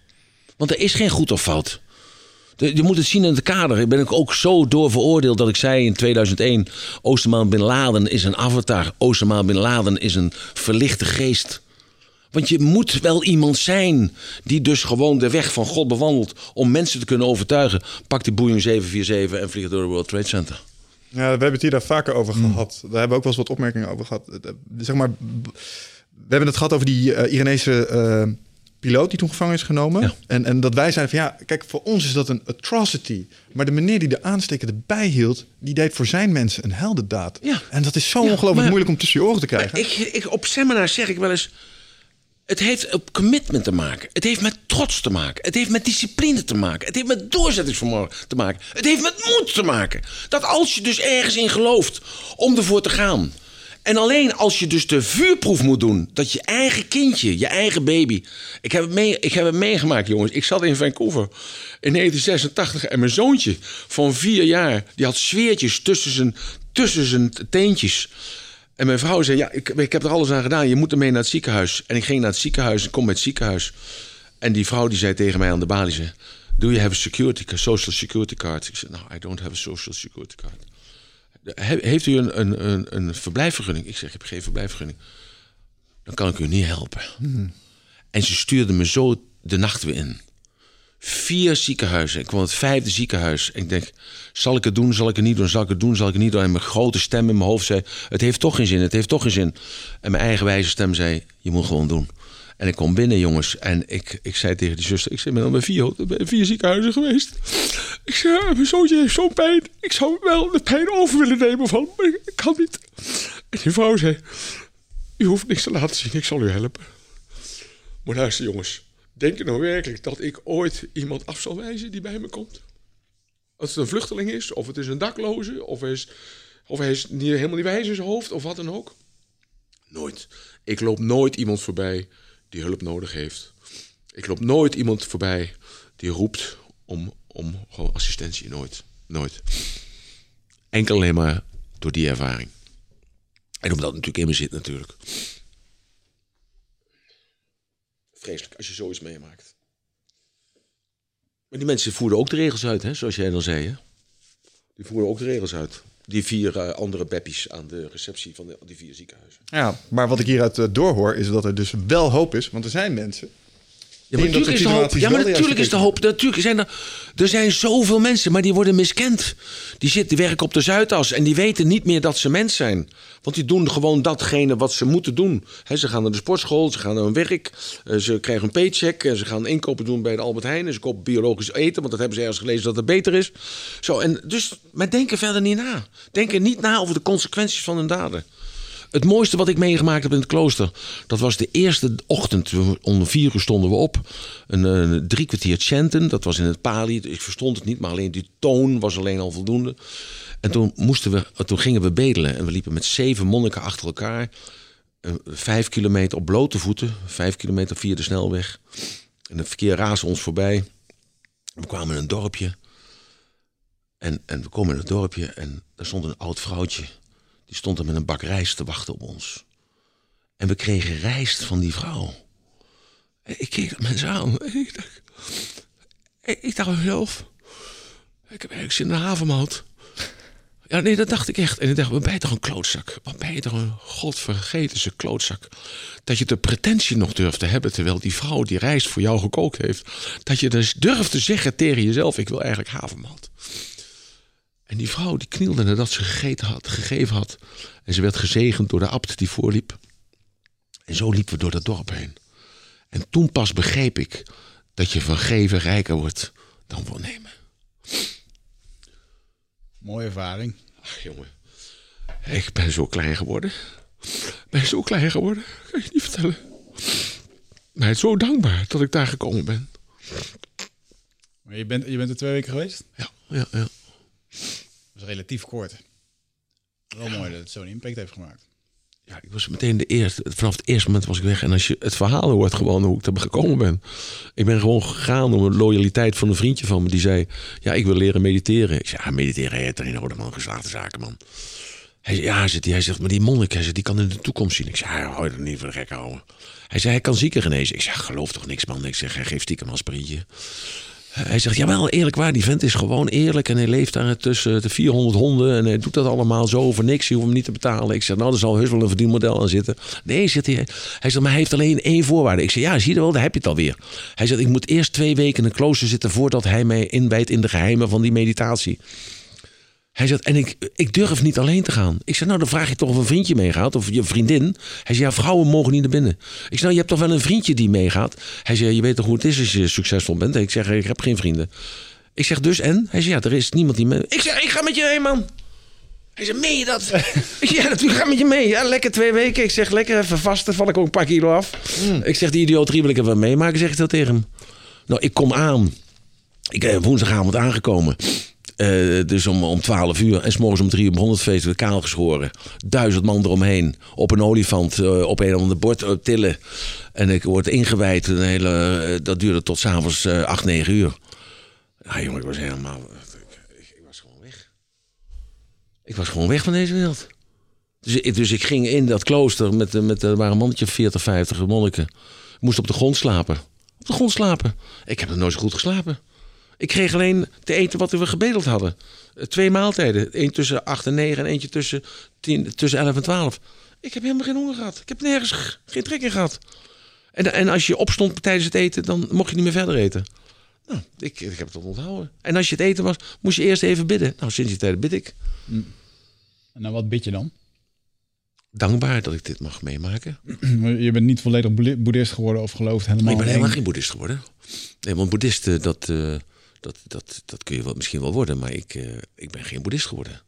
Want er is geen goed of fout. Je moet het zien in het kader. Ik ben ik ook zo door veroordeeld dat ik zei in 2001... Osama Bin Laden is een avatar. Osama Bin Laden is een verlichte geest. Want je moet wel iemand zijn die dus gewoon de weg van God bewandelt... om mensen te kunnen overtuigen. Pak die Boeing 747 en vlieg door de World Trade Center. Ja, we hebben het hier daar vaker over gehad. Daar hebben we ook wel eens wat opmerkingen over gehad. Eh, eh, Zeg maar, we hebben het gehad over die Iranese eh, piloot die toen gevangen is genomen. Ja. En, en dat wij zeiden van ja, kijk, voor ons is dat een atrocity. Maar de meneer die de aansteker erbij hield, die deed voor zijn mensen een heldendaad. Ja. En dat is zo Ja, ongelooflijk maar- moeilijk om tussen je oren te krijgen. Ik, ik, op seminars zeg ik wel eens... Het heeft op commitment te maken. Het heeft met trots te maken. Het heeft met discipline te maken. Het heeft met doorzettingsvermogen te maken. Het heeft met moed te maken. Dat als je dus ergens in gelooft om ervoor te gaan... En alleen als je dus de vuurproef moet doen, dat je eigen kindje, je eigen baby. Ik heb het, mee, ik heb het meegemaakt, jongens. Ik zat in Vancouver in 1986 en mijn zoontje van vier jaar, die had zweertjes tussen zijn, tussen zijn teentjes. En mijn vrouw zei: Ja, ik, ik heb er alles aan gedaan. Je moet ermee naar het ziekenhuis. En ik ging naar het ziekenhuis. Ik kom met het ziekenhuis. En die vrouw die zei tegen mij aan de balie: zei, Do you have a security, social security card? Ik zei: No, I don't have a social security card. He- Heeft u een, een, een, een verblijfvergunning? Ik zeg: Ik heb geen verblijfvergunning. Dan kan ik u niet helpen. En ze stuurde me zo de nacht weer in. Vier ziekenhuizen. Ik kwam het vijfde ziekenhuis. En ik denk, zal ik het doen, zal ik het niet doen, zal ik het doen, zal ik het niet doen. En mijn grote stem in mijn hoofd zei, het heeft toch geen zin, het heeft toch geen zin. En mijn eigen wijze stem zei, je moet gewoon doen. En ik kom binnen, jongens. En ik, ik zei tegen die zuster, ik ben al bij vier, vier ziekenhuizen geweest. Ik zei, "Ja, mijn zoontje heeft zo'n pijn. Ik zou wel de pijn over willen nemen van, maar ik kan niet. En die vrouw zei, u hoeft niks te laten zien, ik zal u helpen. Maar luister jongens, denk je nou werkelijk dat ik ooit iemand af zal wijzen die bij me komt? Als het een vluchteling is, of het is een dakloze, of hij is, of hij niet, helemaal niet wijs in zijn hoofd, of wat dan ook. Nooit. Ik loop nooit iemand voorbij die hulp nodig heeft. Ik loop nooit iemand voorbij die roept om, om gewoon assistentie. Nooit. Nooit. Enkel alleen maar door die ervaring. En omdat het natuurlijk in me zit natuurlijk. Vreselijk als je zoiets meemaakt. Maar die mensen voerden ook de regels uit, hè, zoals jij dan zei. Hè? Die voerden ook de regels uit. Die vier eh, andere beppies aan de receptie van die vier ziekenhuizen. Ja, maar wat ik hieruit eh, doorhoor is dat er dus wel hoop is. Want er zijn mensen. Ja, maar natuurlijk is de hoop. Ja, maar natuurlijk is de hoop. Natuurlijk zijn er, er zijn zoveel mensen, maar die worden miskend. Die zitten, die werken op de Zuidas en die weten niet meer dat ze mens zijn. Want die doen gewoon datgene wat ze moeten doen. Hè, ze gaan naar de sportschool, ze gaan naar hun werk, eh, ze krijgen een paycheck, en ze gaan inkopen doen bij de Albert Heijn. En ze kopen biologisch eten, want dat hebben ze ergens gelezen dat het beter is. Zo, en dus, maar denken verder niet na. Denken niet na over de consequenties van hun daden. Het mooiste wat ik meegemaakt heb in het klooster, dat was de eerste ochtend. Om vier uur stonden we op. Een, een drie kwartier chanten, dat was in het Pali. Ik verstond het niet, maar alleen die toon was alleen al voldoende. En toen, moesten we, toen gingen we bedelen. En we liepen met zeven monniken achter elkaar. Eh, Vijf kilometer op blote voeten. Vijf kilometer via de snelweg. En het verkeer raasde ons voorbij. We kwamen in een dorpje. En, en we komen in het dorpje en daar stond een oud vrouwtje. Die stond er met een bak rijst te wachten op ons. En we kregen rijst van die vrouw. Ik keek dat mensen aan. Ik dacht, ik, dacht ik heb zin in een havermout. Ja, nee, dat dacht ik echt. En ik dacht, wat ben je toch een klootzak? Wat ben je toch een godvergetense klootzak? Dat je de pretentie nog durft te hebben... terwijl die vrouw die rijst voor jou gekookt heeft... dat je dus durft te zeggen tegen jezelf... ik wil eigenlijk havermout. En die vrouw die knielde nadat ze gegeten had, gegeven had. En ze werd gezegend door de abt die voorliep. En zo liepen we door dat dorp heen. En toen pas begreep ik dat je van geven rijker wordt dan van nemen. Mooie ervaring. Ach jongen, ik ben zo klein geworden. Ik ben zo klein geworden, kan je niet vertellen. Maar zo dankbaar dat ik daar gekomen ben. Maar je bent, je bent er twee weken geweest? Ja, ja, ja. Dat is relatief kort. Wel mooi dat het zo'n impact heeft gemaakt. Ja, ik was meteen de eerste. Vanaf het eerste moment was ik weg. En als je het verhaal hoort, gewoon hoe ik er gekomen ben. Ik ben gewoon gegaan om een loyaliteit van een vriendje van me. Die zei: Ja, ik wil leren mediteren. Ik zei: Ja, mediteren heeft er niet nodig, man. Geslaagde zaken, man. Hij zei: Ja, zegt hij. Zegt: Maar die monnik, hij die kan in de toekomst zien. Ik zei: Ja, hou je er niet voor de gek houden. Hij zei: Hij kan zieken genezen. Ik zeg: Geloof toch niks, man. Ik zeg: Hij geeft stiekem een aspirintje. Hij zegt, jawel, eerlijk waar, die vent is gewoon eerlijk. En hij leeft daar tussen de 400 honden. En hij doet dat allemaal zo voor niks. Je hoeft hem niet te betalen. Ik zeg, nou, er zal heus wel een verdienmodel aan zitten. Nee, zegt hij. Hij zegt, maar hij heeft alleen één voorwaarde. Ik zeg, ja, zie je wel, daar heb je het alweer. Hij zegt, ik moet eerst twee weken in een klooster zitten... voordat hij mij inwijdt in de geheimen van die meditatie. Hij zegt, en ik, ik durf niet alleen te gaan. Ik zeg, nou, dan vraag je toch of een vriendje meegaat. Of je vriendin. Hij zegt, ja, vrouwen mogen niet naar binnen. Ik zeg, nou, je hebt toch wel een vriendje die meegaat? Hij zegt, je weet toch hoe het is als je succesvol bent? Ik zeg, ik heb geen vrienden. Ik zeg, dus en? Hij zegt, ja, er is niemand die mee... Ik zeg, ik ga met je mee, man. Hij zegt, meen je dat? ik ja, natuurlijk, ga met je mee. Ja, lekker twee weken. Ik zeg, lekker even vasten, val ik ook een paar kilo af. Ik zeg, die idioot wil ik even meemaken, zeg ik dat tegen hem. Nou, ik kom aan. Ik ben woensdagavond aangekomen. Eh, dus om, om 12 uur. En s'morgens om 3 uur begon het feest. weer kaal geschoren. Duizend man eromheen. Op een olifant. eh, op een ander bord eh, tillen. En ik word ingewijd. Een hele, dat duurde tot s'avonds avonds 8, 9 uur. Ja, jongen, ik was helemaal... Ik, ik was gewoon weg. Ik was gewoon weg van deze wereld. Dus, ik- dus ik ging in dat klooster met, met er waren een mannetje of 40, 50 monniken. Ik moest op de grond slapen. Op de grond slapen. Ik heb nog nooit zo goed geslapen. Ik kreeg alleen te eten wat we gebedeld hadden. Eh, Twee maaltijden. Eén tussen 8 en 9 en eentje tussen, 10, tussen 11 en 12. Ik heb helemaal geen honger gehad. Ik heb nergens geen trek in gehad. En, en als je opstond tijdens het eten, dan mocht je niet meer verder eten. Nou, ik, ik heb het onthouden. En als je het eten was, moest je eerst even bidden. Nou, sinds die tijd bid ik. En nou, wat bid je dan? Dankbaar dat ik dit mag meemaken. Je bent niet volledig boe- boeddhist geworden of gelooft helemaal ik ben helemaal geen boeddhist geworden. Nee, want boeddhisten, dat, eh, dat, dat, dat kun je wel, misschien wel worden. Maar ik, eh, ik ben geen boeddhist geworden.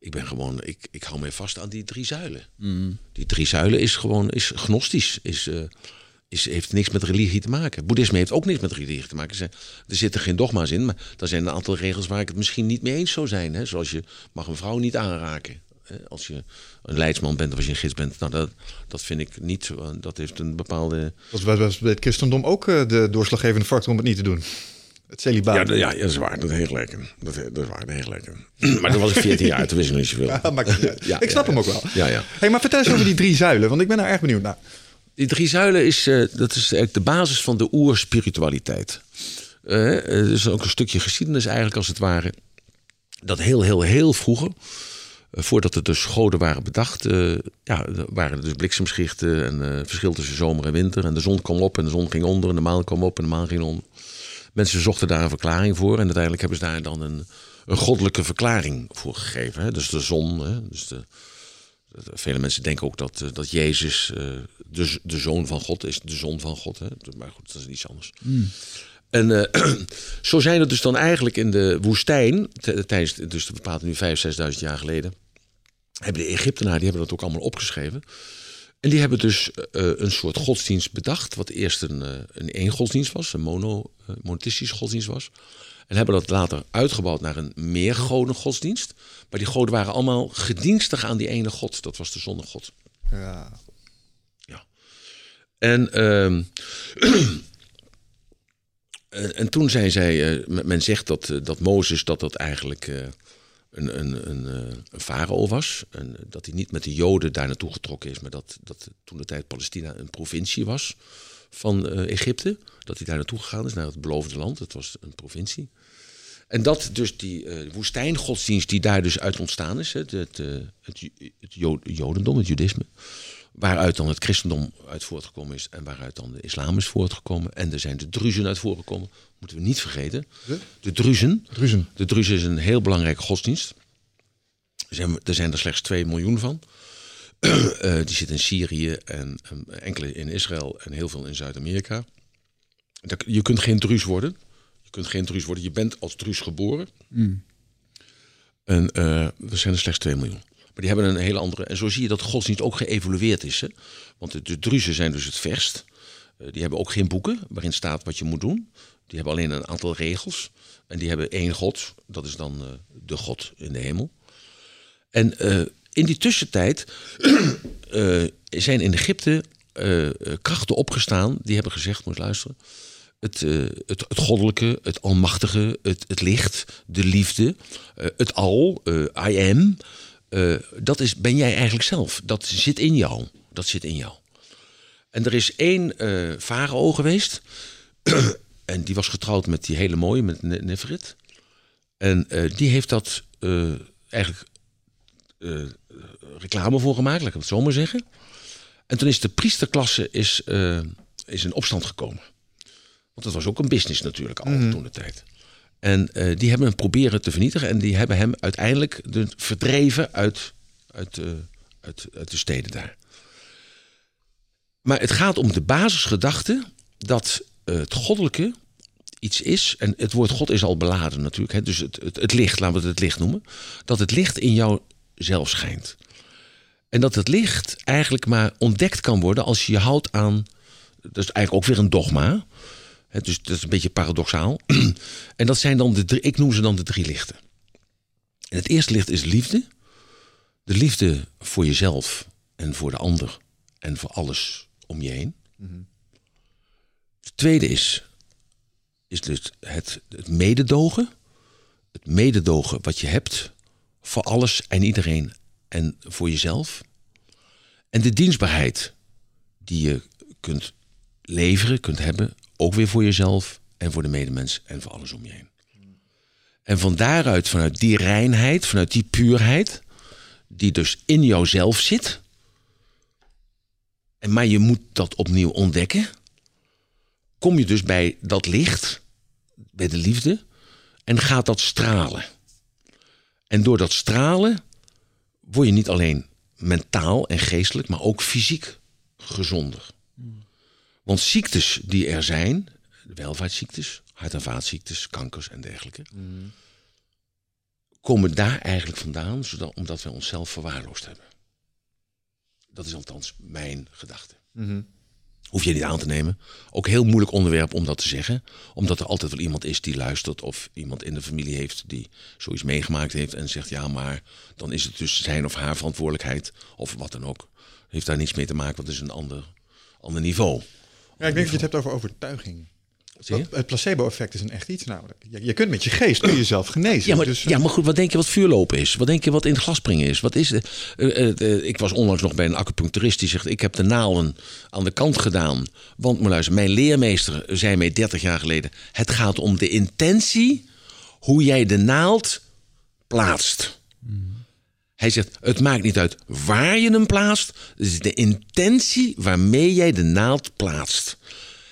Ik ben gewoon, ik, ik hou me vast aan die drie zuilen. Die drie zuilen is gewoon, is gnostisch. Is, eh, is, heeft niks met religie te maken. Boeddhisme heeft ook niks met religie te maken. Er zitten geen dogma's in, maar er zijn een aantal regels waar ik het misschien niet mee eens zou zijn. Hè? Zoals je mag een vrouw niet aanraken. hè. Als je een leidsman bent of als je een gids bent. Nou, dat, dat vind ik niet. Dat heeft een bepaalde... Dat was bij, het christendom ook eh, de doorslaggevende factor om het niet te doen. Het celibaat. Ja, dat- ja, ja, dat is waar. Dat gelijk in. Dat, dat is waar, dat gelijk in. Maar toen was ik 14 jaar, toen wist ik niet zoveel. Ja, niet uit. Ja, ik snap ja, hem ook wel. Ja, ja. Hey, maar vertel eens over die drie zuilen, want ik ben daar erg benieuwd naar. Die drie zuilen is, eh, dat is eigenlijk de basis van de oerspiritualiteit. Het is ook een stukje geschiedenis eigenlijk als het ware. Dat heel, heel, heel vroeger, voordat er dus goden waren bedacht, eh, ja, waren er dus bliksemschichten en verschil tussen zomer en winter. En de zon kwam op en de zon ging onder en de maan kwam op en de maan ging onder. Mensen zochten daar een verklaring voor en uiteindelijk hebben ze daar dan een, een goddelijke verklaring voor gegeven. Hè? Dus de zon, hè? Dus de, Vele mensen denken ook dat, eh, dat Jezus eh, de, de zoon van God is, de zon van God. Hè? Maar goed, dat is iets anders. En eh, zo zijn er dus dan eigenlijk in de woestijn, tijdens, dus we praten nu 5.000, 6.000 jaar geleden, hebben de Egyptenaren, die hebben dat ook allemaal opgeschreven. En die hebben dus eh, een soort godsdienst bedacht, wat eerst een, eh, een één godsdienst was, een mono, eh, monotheïstische godsdienst was. En hebben dat later uitgebouwd naar een meergoden godsdienst. Maar die goden waren allemaal gedienstig aan die ene god. Dat was de zonnegod. Ja. En, ehm, en, en toen zei zij, eh, men- zegt dat, eh, dat Mozes dat dat eigenlijk eh, een, een, eh, een farao was. En dat hij niet met de Joden daar naartoe getrokken is, maar dat, dat toen de tijd Palestina een provincie was van eh, Egypte. Dat hij daar naartoe gegaan is, naar het beloofde land. Het was een provincie. En dat dus die eh, woestijngodsdienst die daar dus uit ontstaan is, hè, het, het, het, het Jo- Jodendom, het Judisme, waaruit dan het christendom uit voortgekomen is en waaruit dan de islam is voortgekomen. En er zijn de druzen uit voortgekomen, moeten we niet vergeten. De? De druzen. Druzen. De druzen is een heel belangrijke godsdienst. Er zijn er, zijn er slechts 2 miljoen van. Eh, die zitten in Syrië en enkele in Israël en heel veel in Zuid-Amerika. Je kunt geen druus worden. Je kunt geen druus worden. Je bent als druus geboren. En eh, er zijn er slechts 2 miljoen. Die hebben een hele andere. En zo zie je dat godsdienst ook geëvolueerd is. Hè? Want de, druzen zijn dus het verst. Eh, die hebben ook geen boeken waarin staat wat je moet doen. Die hebben alleen een aantal regels. En die hebben één god. Dat is dan eh, de god in de hemel. En eh, in die tussentijd eh, zijn in Egypte krachten opgestaan. Die hebben gezegd, moet luisteren. Het, het, het goddelijke, het almachtige, het, het licht, de liefde, het al, I am. Eh, dat is, ben jij eigenlijk zelf. Dat zit in jou. Dat zit in jou. En er is één eh farao geweest. en die was getrouwd met die hele mooie, met Ne-. En eh, die heeft dat eigenlijk reclame voor gemaakt, laat ik het zo maar zeggen. En toen is de priesterklasse is, is in opstand gekomen. Want dat was ook een business natuurlijk al toen de tijd. En eh, die hebben hem proberen te vernietigen. En die hebben hem uiteindelijk de, verdreven uit, uit, eh, uit, uit de steden daar. Maar het gaat om de basisgedachte dat eh, het goddelijke iets is. En het woord God is al beladen natuurlijk. Hè, dus het, het, het licht, laten we het het licht noemen. Dat het licht in jou zelf schijnt. En dat het licht eigenlijk maar ontdekt kan worden als je je houdt aan. Dat is eigenlijk ook weer een dogma. Dus dat is een beetje paradoxaal. en dat zijn dan de drie, ik noem ze dan de drie lichten. En het eerste licht is liefde. De liefde voor jezelf en voor de ander en voor alles om je heen. Het tweede is, is dus het, het mededogen. Het mededogen wat je hebt voor alles en iedereen en voor jezelf. En de dienstbaarheid die je kunt leveren, kunt hebben, ook weer voor jezelf en voor de medemens en voor alles om je heen. En van daaruit, vanuit die reinheid, vanuit die puurheid, die dus in jouzelf zit, en maar je moet dat opnieuw ontdekken, kom je dus bij dat licht, bij de liefde, en gaat dat stralen. En door dat stralen word je niet alleen mentaal en geestelijk, maar ook fysiek gezonder. Want ziektes die er zijn, welvaartsziektes, hart- en vaatziektes, kankers en dergelijke, komen daar eigenlijk vandaan, zodat, omdat we onszelf verwaarloosd hebben. Dat is althans mijn gedachte. Hoef je niet aan te nemen. Ook heel moeilijk onderwerp om dat te zeggen. Omdat er altijd wel iemand is die luistert. Of iemand in de familie heeft die zoiets meegemaakt heeft. En zegt ja, maar dan is het dus zijn of haar verantwoordelijkheid. Of wat dan ook. Heeft daar niets mee te maken, want het is een ander, ander niveau. Ja, ik denk dat je het hebt over overtuiging. Zie je? Dat- het placebo-effect is een echt iets namelijk. Je, je kunt met je geest kun je jezelf genezen. Ja maar, dus, ja, maar goed, wat denk je wat vuurlopen is? Wat denk je wat in het glas springen is? Wat is, eh, eh, eh, ik was onlangs nog bij een acupuncturist die zegt... ik heb de naalden aan de kant gedaan. Want, maar luister, mijn leermeester zei mij 30 jaar geleden... het gaat om de intentie hoe jij de naald plaatst. Hij zegt, het maakt niet uit waar je hem plaatst. Het is de intentie waarmee jij de naald plaatst.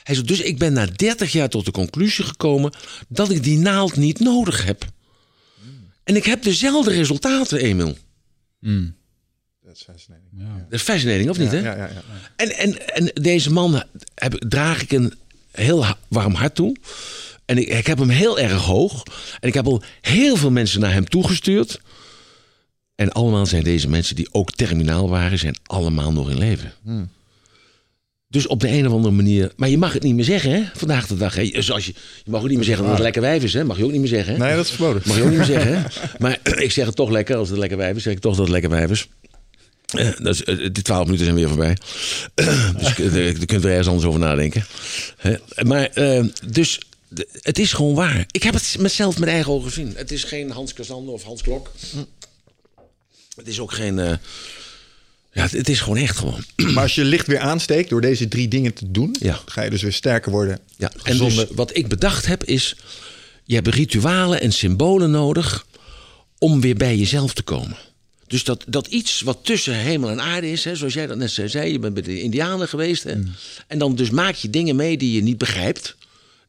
Hij zegt, dus ik ben na 30 jaar tot de conclusie gekomen dat ik die naald niet nodig heb. En ik heb dezelfde resultaten, Emil. Dat is fascinating. Dat is fascinating, of niet? hè? Ja, ja, ja. En, en, en deze man heb, draag ik een heel warm hart toe. En ik, ik heb hem heel erg hoog. En ik heb al heel veel mensen naar hem toegestuurd. En allemaal zijn deze mensen die ook terminaal waren, zijn allemaal nog in leven. Dus op de een of andere manier. Maar je mag het niet meer zeggen, hè? Vandaag de dag. Hè? Zoals je, je mag ook niet meer zeggen dat het lekker wijf is, hè? Mag je ook niet meer zeggen. Hè? Nee, dat is verboden. Mag je ook niet meer zeggen, hè? Maar ik zeg het toch lekker. Als het lekker wijf is, zeg ik toch dat het lekker wijf is. Eh, is, eh, die twaalf minuten zijn weer voorbij. dus je kunt- er ergens anders over nadenken. Maar, eh, dus de- het is gewoon waar. Ik heb het mezelf met eigen ogen gezien. Het is geen Hans Casander of Hans Klok. Het is ook geen... eh, ja, het, het is gewoon echt gewoon. Maar als je licht weer aansteekt door deze drie dingen te doen, Ja. ga je dus weer sterker worden. Ja, en dus wat ik bedacht heb is... je hebt ritualen en symbolen nodig... om weer bij jezelf te komen. Dus dat, dat iets wat tussen hemel en aarde is... Hè, zoals jij dat net zei, je bent bij de indianen geweest... Hè, en dan dus maak je dingen mee die je niet begrijpt...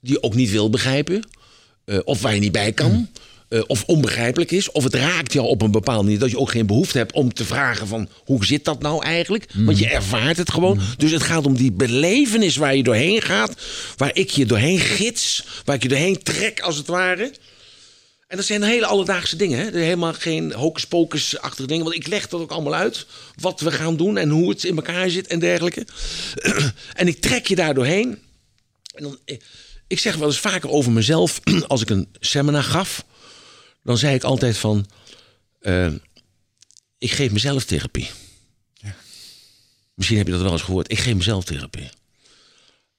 die je ook niet wil begrijpen... eh, of waar je niet bij kan... eh, of onbegrijpelijk is, of het raakt jou op een bepaalde manier dat je ook geen behoefte hebt om te vragen van hoe zit dat nou eigenlijk? Want je ervaart het gewoon. Dus het gaat om die belevenis waar je doorheen gaat, waar ik je doorheen gids, waar ik je doorheen trek als het ware. En dat zijn hele alledaagse dingen. Hè? Er Helemaal geen hocus-pocus-achtige dingen. Want ik leg dat ook allemaal uit. Wat we gaan doen en hoe het in elkaar zit en dergelijke. en ik trek je daar doorheen. En dan, eh, ik zeg wel eens vaker over mezelf. Als ik een seminar gaf. Dan zei ik altijd van... eh, ik geef mezelf therapie. Misschien heb je dat wel eens gehoord. Ik geef mezelf therapie.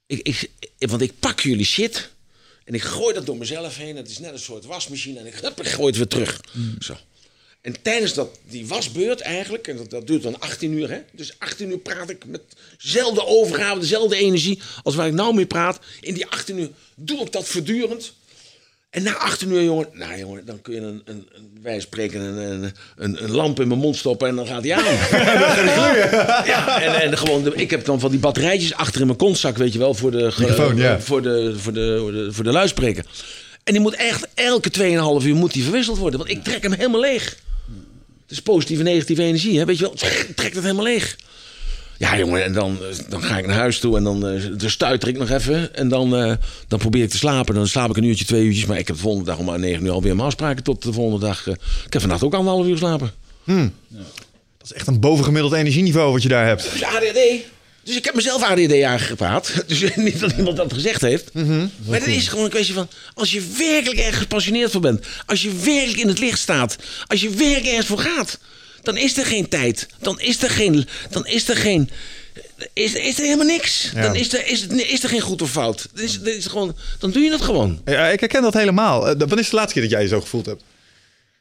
Ik, ik, want ik pak jullie shit. En ik gooi dat door mezelf heen. Het is net een soort wasmachine. En ik, hup, ik gooi het weer terug. Zo. En tijdens dat, die wasbeurt eigenlijk, en dat, dat duurt dan 18 uur, hè? dus 18 uur praat ik met dezelfde overgave, dezelfde energie als waar ik nou mee praat. In die 18 uur doe ik dat voortdurend. En na 18 uur, jongen, nou jongen, dan kun je een, een, een wij spreken een, een, een, een lamp in mijn mond stoppen en dan gaat hij aan. ja, en, en gewoon, de- ik heb dan van die batterijtjes achter in mijn kontzak, weet je wel, de, ja. voor de, voor de, voor de, voor de luidspreker. En die moet echt elke 2,5 uur moet die verwisseld worden, want ik trek hem helemaal leeg. Het is positieve en negatieve energie, hè? weet je wel. Trek het helemaal leeg. Ja, jongen, en dan, eh, dan ga ik naar huis toe en dan, eh, dan stuiter ik nog even. En dan, eh, dan probeer ik te slapen. Dan slaap ik een uurtje, twee uurtjes. Maar ik heb de volgende dag om maar negen uur alweer mijn afspraken tot de volgende dag. ik heb vannacht ook anderhalf uur slapen. Dat is echt een bovengemiddeld energieniveau wat je daar hebt. Dus ADHD. Het Dus ik heb mezelf ADD aangepraat. Dus niet dat iemand dat gezegd heeft. Mhm. Maar het is gewoon een kwestie van... als je werkelijk erg gepassioneerd voor bent... als je werkelijk in het licht staat... als je werkelijk ergens voor gaat... dan is er geen tijd. Dan is er geen... Dan is er geen is, is er helemaal niks. Ja. Dan is er, is, het, is er geen goed of fout. Dan, is, dan is het gewoon, dan doe je het gewoon. Ja, ik herken dat helemaal. Eh, Wanneer is de laatste keer dat jij je zo gevoeld hebt?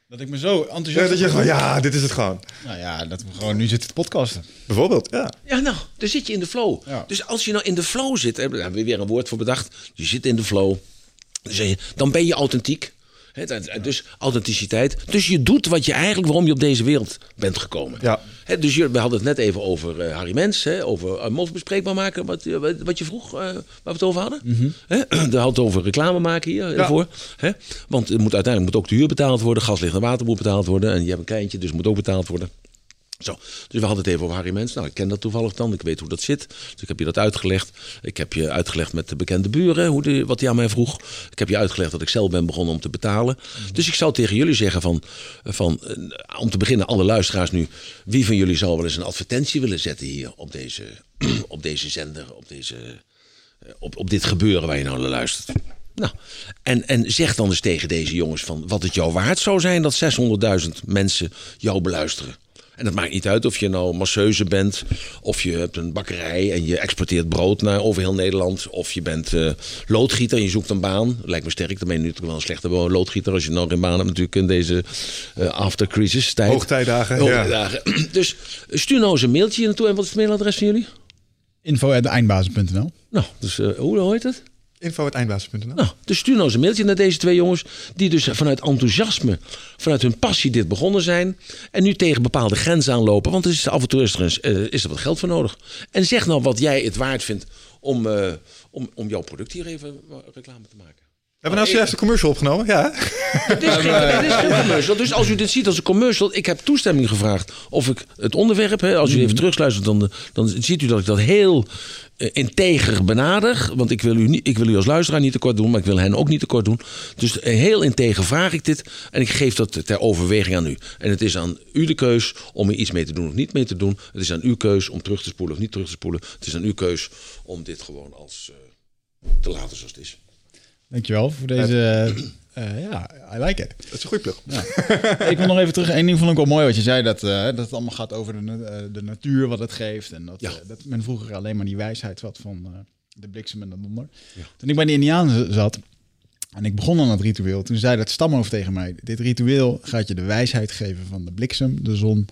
Dat ik me zo Ja, enthousiast... dat je gewoon, ja, dit is het gewoon. Nou ja, dat we gewoon nu zitten te podcasten. Bijvoorbeeld, ja. Ja, nou, dan zit je in de flow. Ja. Dus als je nou in de flow zit, daar hebben we weer een woord voor bedacht. Je zit in de flow. Dan zeg je, Dan ben je authentiek. Dus authenticiteit. Dus je doet wat je eigenlijk waarom je op deze wereld bent gekomen. Ja. Hè, dus je, we hadden het net even over eh, Harry Mens. Hè, over uh, bespreekbaar maken. Wat, eh, wat- wat je vroeg, waar we het over hadden. Hè, daar had het over reclame maken hier Ja. voor. Want het moet, uiteindelijk moet ook de huur betaald worden. Gas, licht en water moet betaald worden. En je hebt een kleintje, dus het moet ook betaald worden. Zo, dus we hadden het even over Harry Mens. Nou, ik ken dat toevallig dan. Ik weet hoe dat zit. Dus ik heb je dat uitgelegd. Ik heb je uitgelegd met de bekende buren hoe de, wat hij aan mij vroeg. Ik heb je uitgelegd dat ik zelf ben begonnen om te betalen. Dus ik zou tegen jullie zeggen van, van eh, om te beginnen, alle luisteraars nu. Wie van jullie zou wel eens een advertentie willen zetten hier op deze, op deze zender, op, deze, eh, op, op dit gebeuren waar je nou naar luistert? Nou, en, en zeg dan eens tegen deze jongens van wat het jou waard zou zijn dat 600.000 mensen jou beluisteren. En dat maakt niet uit of je nou masseuse bent, of je hebt een bakkerij en je exporteert brood naar over heel Nederland, of je bent eh, loodgieter en je zoekt een baan. Lijkt me sterk, dan ben je natuurlijk wel een slechte loodgieter als je nog geen baan hebt natuurlijk in deze eh after-crisis tijd. Hoogtijdagen, ja. Dus stuur nou eens een mailtje hier naartoe. En wat is het mailadres van jullie? Info.eindbazen.nl Nou, dus eh, hoe hoe heet het? Info.eindbazen.nl Nou, dus stuur nou eens een mailtje naar deze twee jongens. Die dus vanuit enthousiasme, vanuit hun passie dit begonnen zijn. En nu tegen bepaalde grenzen aanlopen. Want er is af en toe is er, eh, wat geld voor nodig. En zeg nou wat jij het waard vindt om, eh, om, om jouw product hier even eh, reclame te maken. We hebben nou zojuist een commercial opgenomen, ja. Het is, geen, het is geen commercial. Dus als u dit ziet als een commercial, ik heb toestemming gevraagd of ik het onderwerp, hè, als u even terugluistert, dan, dan ziet u dat ik dat heel eh, integer benader. Want ik wil, u niet, ik wil u als luisteraar niet tekort doen, maar ik wil hen ook niet tekort doen. Dus eh, heel integer vraag ik dit en ik geef dat ter overweging aan u. En het is aan u de keus om er iets mee te doen of niet mee te doen. Het is aan uw keus om terug te spoelen of niet terug te spoelen. Het is aan uw keus om dit gewoon als eh, te laten zoals het is. Dankjewel voor deze... eh, ja, I like it. Dat is een goede plug. ik wil nog even terug. Eén ding vond ik wel mooi wat je zei. Dat, eh, dat het allemaal gaat over de, de natuur, wat het geeft. En dat, Ja. dat men vroeger alleen maar die wijsheid had van de bliksem en de donder. Toen ik bij de Indianen zat en ik begon aan het ritueel. Toen zei dat stamhoofd tegen mij. Dit ritueel gaat je de wijsheid geven van de bliksem, de zon,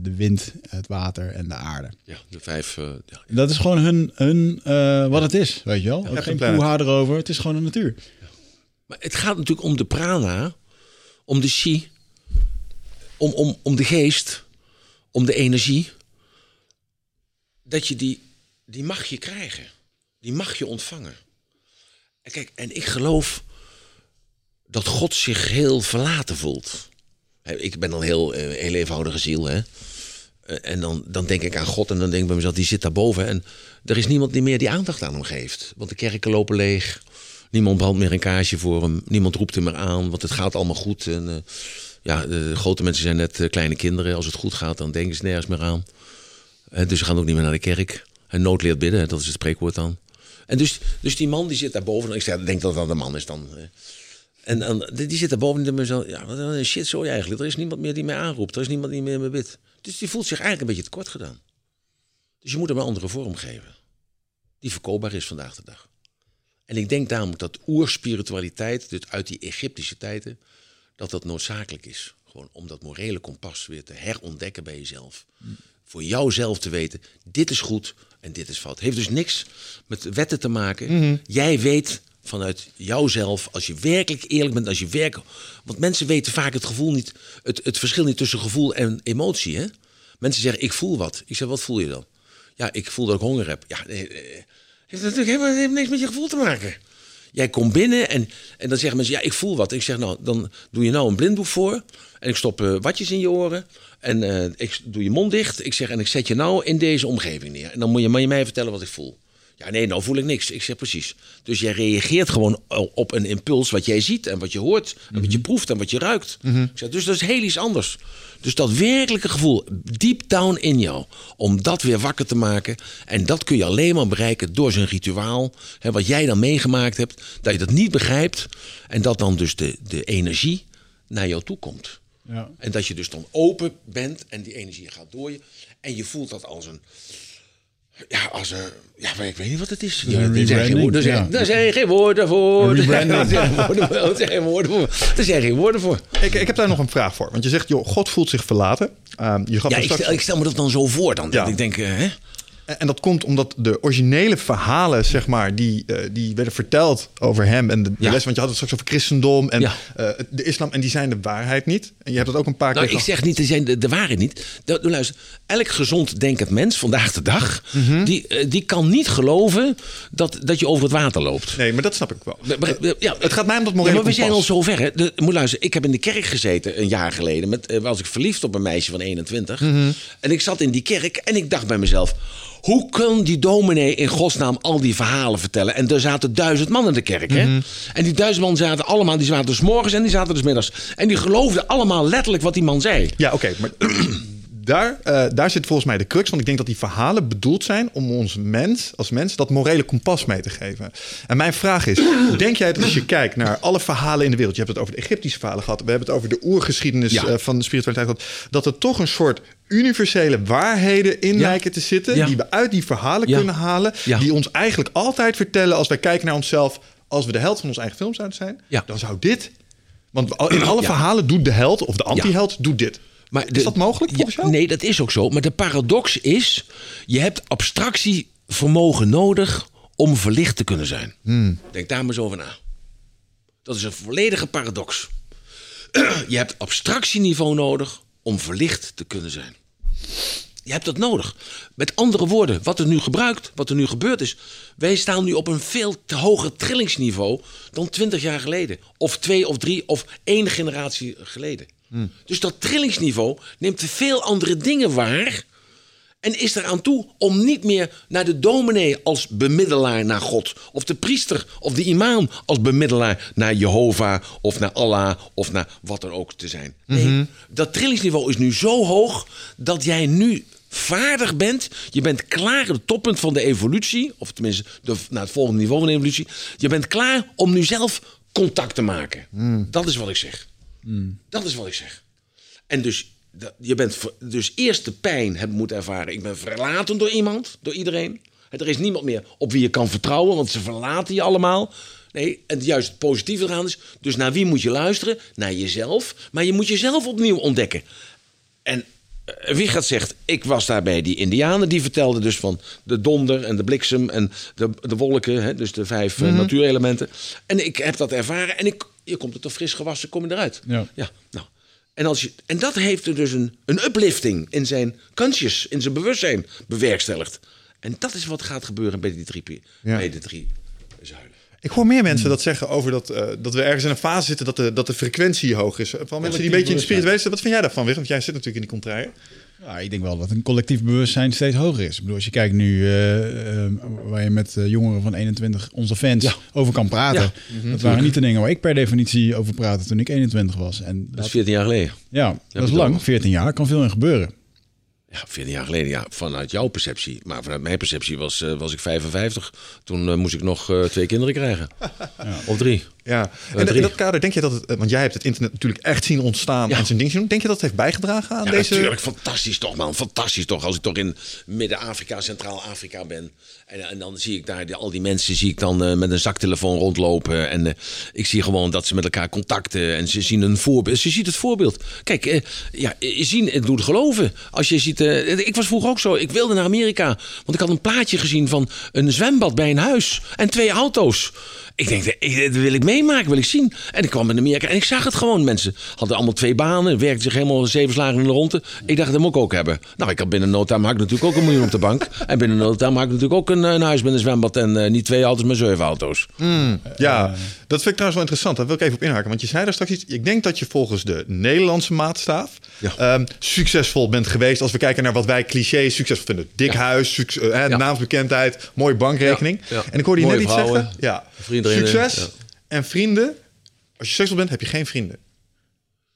de wind, het water en de aarde. Ja, de vijf. eh, ja. Dat is gewoon hun, hun eh, wat het is, weet je wel. Ook geen poeha erover. Het is gewoon de natuur. Maar het gaat natuurlijk om de prana, om de chi, om, om, om de geest, om de energie. Dat je die, die mag je krijgen. Die mag je ontvangen. En kijk, en ik geloof dat God zich heel verlaten voelt. Ik ben dan heel, eh, heel eenvoudige ziel, hè. Eh, En dan, dan denk ik aan God en dan denk ik bij mezelf, die zit daarboven. En er is niemand die meer die aandacht aan hem geeft. Want de kerken lopen leeg. Niemand brandt meer een kaarsje voor hem. Niemand roept hem meer aan, want het gaat allemaal goed. En, eh, ja, de grote mensen zijn net kleine kinderen. Als het goed gaat, dan denken ze nergens meer aan. Dus ze gaan ook niet meer naar de kerk. En nood leert bidden, dat is het spreekwoord dan. En dus, dus die man die zit daarboven. Ik zeg, denk dat dat een man is dan. En, en die zit daarboven en denkt bij mezelf, ja, wat een shit zo eigenlijk. Er is niemand meer die mij aanroept. Er is niemand die meer me bidt. Dus die voelt zich eigenlijk een beetje tekort gedaan. Dus je moet hem een andere vorm geven. Die verkoopbaar is vandaag de dag. En ik denk daarom dat oerspiritualiteit, dus uit die Egyptische tijden, dat dat noodzakelijk is. Gewoon om dat morele kompas weer te herontdekken bij jezelf. Voor jouzelf te weten, dit is goed en dit is fout. Heeft dus niks met wetten te maken. Jij weet vanuit jouzelf, als je werkelijk eerlijk bent, als je werkelijk... Want mensen weten vaak het gevoel niet, het, het verschil niet tussen gevoel en emotie. Hè? Mensen zeggen, ik voel wat. Ik zeg, wat voel je dan? Ja, ik voel dat ik honger heb. Ja, nee, eh, heeft natuurlijk helemaal heeft niks met je gevoel te maken. Jij komt binnen en, en dan zeggen mensen, ja, ik voel wat. Ik zeg, nou, dan doe je nou een blinddoek voor. En ik stop eh, watjes in je oren. En eh, ik doe je mond dicht. Ik zeg, en ik zet je nou in deze omgeving neer. En dan moet je, moet je mij vertellen wat ik voel. Ja, nee, nou voel ik niks. Ik zeg precies. Dus jij reageert gewoon op een impuls wat jij ziet en wat je hoort en wat je proeft en wat je ruikt. Ik zeg, dus dat is heel iets anders. Dus dat werkelijke gevoel, deep down in jou, om dat weer wakker te maken. En dat kun je alleen maar bereiken door zijn rituaal. Hè, wat jij dan meegemaakt hebt, dat je dat niet begrijpt. En dat dan dus de, de energie naar jou toe komt. Ja. En dat je dus dan open bent en die energie gaat door je. En je voelt dat als een. Ja, als een. Ja, maar ik weet niet wat het is. Ja, er, zijn geen woorden, er, zijn, ja. er zijn geen woorden voor. Er zijn geen woorden voor. Er zijn geen woorden voor. Er zijn geen woorden voor. Ik, ik heb daar nog een vraag voor. Want je zegt, joh, God voelt zich verlaten. Ehm, je gaf Ja, ik straks- stel, ik stel me dat dan zo voor dan. Ja. Ik denk, eh, hè? En dat komt omdat de originele verhalen, zeg maar, die, eh, die werden verteld over hem en de, de Ja. les, want je had het straks over christendom en Ja. eh, de islam, en die zijn de waarheid niet. En je hebt dat ook een paar Nou, keer ik zeg niet, er zijn de, de waarheid niet. De, de- luister, elk gezond denkend mens vandaag de dag... Mhm. die, eh, die kan niet geloven dat, dat je over het water loopt. Nee, maar dat snap ik wel. Ja, Het gaat mij om dat Ja, morele maar we zijn al kompas. zo ver. Hè. Moet luisteren, ik heb in de kerk gezeten een jaar geleden. Met, was ik verliefd op een meisje van 21. Mhm. En ik zat in die kerk en ik dacht bij mezelf... Hoe kan die dominee in godsnaam al die verhalen vertellen? En er zaten duizend man in de kerk. Hè? Mhm. En die duizend man zaten allemaal... Die zaten dus morgens en die zaten dus middags. En die geloofden allemaal letterlijk wat die man zei. Ja, oké, maar daar, eh, daar zit volgens mij de crux. Want ik denk dat die verhalen bedoeld zijn om ons mens, als mens dat morele kompas mee te geven. En mijn vraag is: denk jij dat als je kijkt naar alle verhalen in de wereld, je hebt het over de Egyptische verhalen gehad, we hebben het over de oergeschiedenis Ja. eh, van de spiritualiteit gehad, dat er toch een soort universele waarheden in Ja. lijken te zitten, Ja. die we uit die verhalen kunnen halen, die ons eigenlijk altijd vertellen als wij kijken naar onszelf, als we de held van ons eigen film zouden zijn, dan zou dit. Want in alle verhalen doet de held of de anti-held doet dit. Maar is dat mogelijk volgens ja, jou? Nee, dat is ook zo. Maar de paradox is... je hebt abstractievermogen nodig om verlicht te kunnen zijn. Hmm. Denk daar maar eens over na. Dat is een volledige paradox. je hebt abstractieniveau nodig om verlicht te kunnen zijn. Je hebt dat nodig. Met andere woorden, wat er nu gebruikt, wat er nu gebeurd is. Wij staan nu op een veel te hoger trillingsniveau dan 20 jaar geleden. Of twee of drie of één generatie geleden. Dus dat trillingsniveau neemt veel andere dingen waar. En is eraan toe om niet meer naar de dominee als bemiddelaar naar God. Of de priester of de imam als bemiddelaar naar Jehovah of naar Allah of naar wat dan ook te zijn. Nee, dat trillingsniveau is nu zo hoog dat jij nu vaardig bent. Je bent klaar, het toppunt van de evolutie, of tenminste de, naar het volgende niveau van de evolutie. Je bent klaar om nu zelf contact te maken. Dat is wat ik zeg. Dat is wat ik zeg. En dus, je bent dus eerst de pijn hebben moeten ervaren. Ik ben verlaten door iemand, door iedereen. Er is niemand meer op wie je kan vertrouwen, want ze verlaten je allemaal. Nee, en juist het positieve eraan is, dus naar wie moet je luisteren? Naar jezelf. Maar je moet jezelf opnieuw ontdekken. En eh, wie gaat zegt, ik was daar bij die Indianen, die vertelden dus van de donder en de bliksem en de, de wolken, hè, dus de vijf eh, natuurelementen. En ik heb dat ervaren en ik, je komt er toch fris gewassen, kom je eruit. Ja. ja nou. En, als je, en dat heeft er dus een, een uplifting in zijn conscious, in zijn bewustzijn bewerkstelligd. En dat is wat gaat gebeuren bij die drie, Ja. bij de drie zuilen. Ik hoor meer mensen dat zeggen over dat, eh, dat we ergens in een fase zitten dat de, dat de frequentie hoog is. Van mensen die een beetje in de spirituele zitten. Wat vind jij daarvan, Wiggen? Want jij zit natuurlijk in die contraire. Ja, ik denk wel dat een collectief bewustzijn steeds hoger is. Ik bedoel, als je kijkt nu eh, eh, waar je met eh, jongeren van 21, onze fans, Ja. over kan praten. Ja. Dat waren niet de dingen waar ik per definitie over praatte toen ik 21 was. En Dat dat, is 14 jaar geleden. ja, dat is lang, 14 jaar, kan veel in gebeuren. Ja, 14 jaar geleden, ja, vanuit jouw perceptie. Maar vanuit mijn perceptie was, eh, was ik 55. Toen moest ik nog eh, twee kinderen krijgen. Of drie. Ja. En in dat kader, denk je dat het, eh, want jij hebt het internet natuurlijk echt zien ontstaan Ja. en zijn ding zien doen. Denk je dat het heeft bijgedragen aan Ja, deze... natuurlijk. Fantastisch toch, man. Fantastisch toch. Als ik toch in Midden-Afrika, Centraal-Afrika ben. En, en dan zie ik daar die- al die mensen zie ik dan eh, met een zaktelefoon rondlopen. En eh, ik zie gewoon dat ze met elkaar contacten. En ze zien een voorbeeld. Ze ziet het voorbeeld. Kijk, eh, ja, je zien, het doet geloven. Als je ziet... eh, ik was vroeger ook zo. Ik wilde naar Amerika. Want ik had een plaatje gezien van een zwembad bij een huis. En twee auto's. Ik denk, eh, dat wil ik meemaken, wil ik zien. En ik kwam in Amerika en ik zag het gewoon. Mensen hadden allemaal twee banen, werkten zich helemaal zeven slagen in de ronde. Ik dacht, dat moet ik ook hebben. Nou, ik had binnen no time had ik natuurlijk ook een miljoen op de bank. En binnen no time had ik natuurlijk ook een, een huis met een zwembad en eh, niet twee auto's, maar zeven auto's. Ja, dat vind ik trouwens wel interessant. Daar wil ik even op inhaken. Want je zei daar straks iets. Ik denk dat je volgens de Nederlandse maatstaaf Ja. ehm, succesvol bent geweest. Als we kijken naar wat wij clichés succesvol vinden. Dik huis, suc- eh, hè, Ja. naamsbekendheid, mooie bankrekening. Ja, ja. En ik hoorde je Mooie net iets vrouwen, zeggen. Ja. Vrienden, Succes ja. en vrienden. Als je succesvol bent, heb je geen vrienden.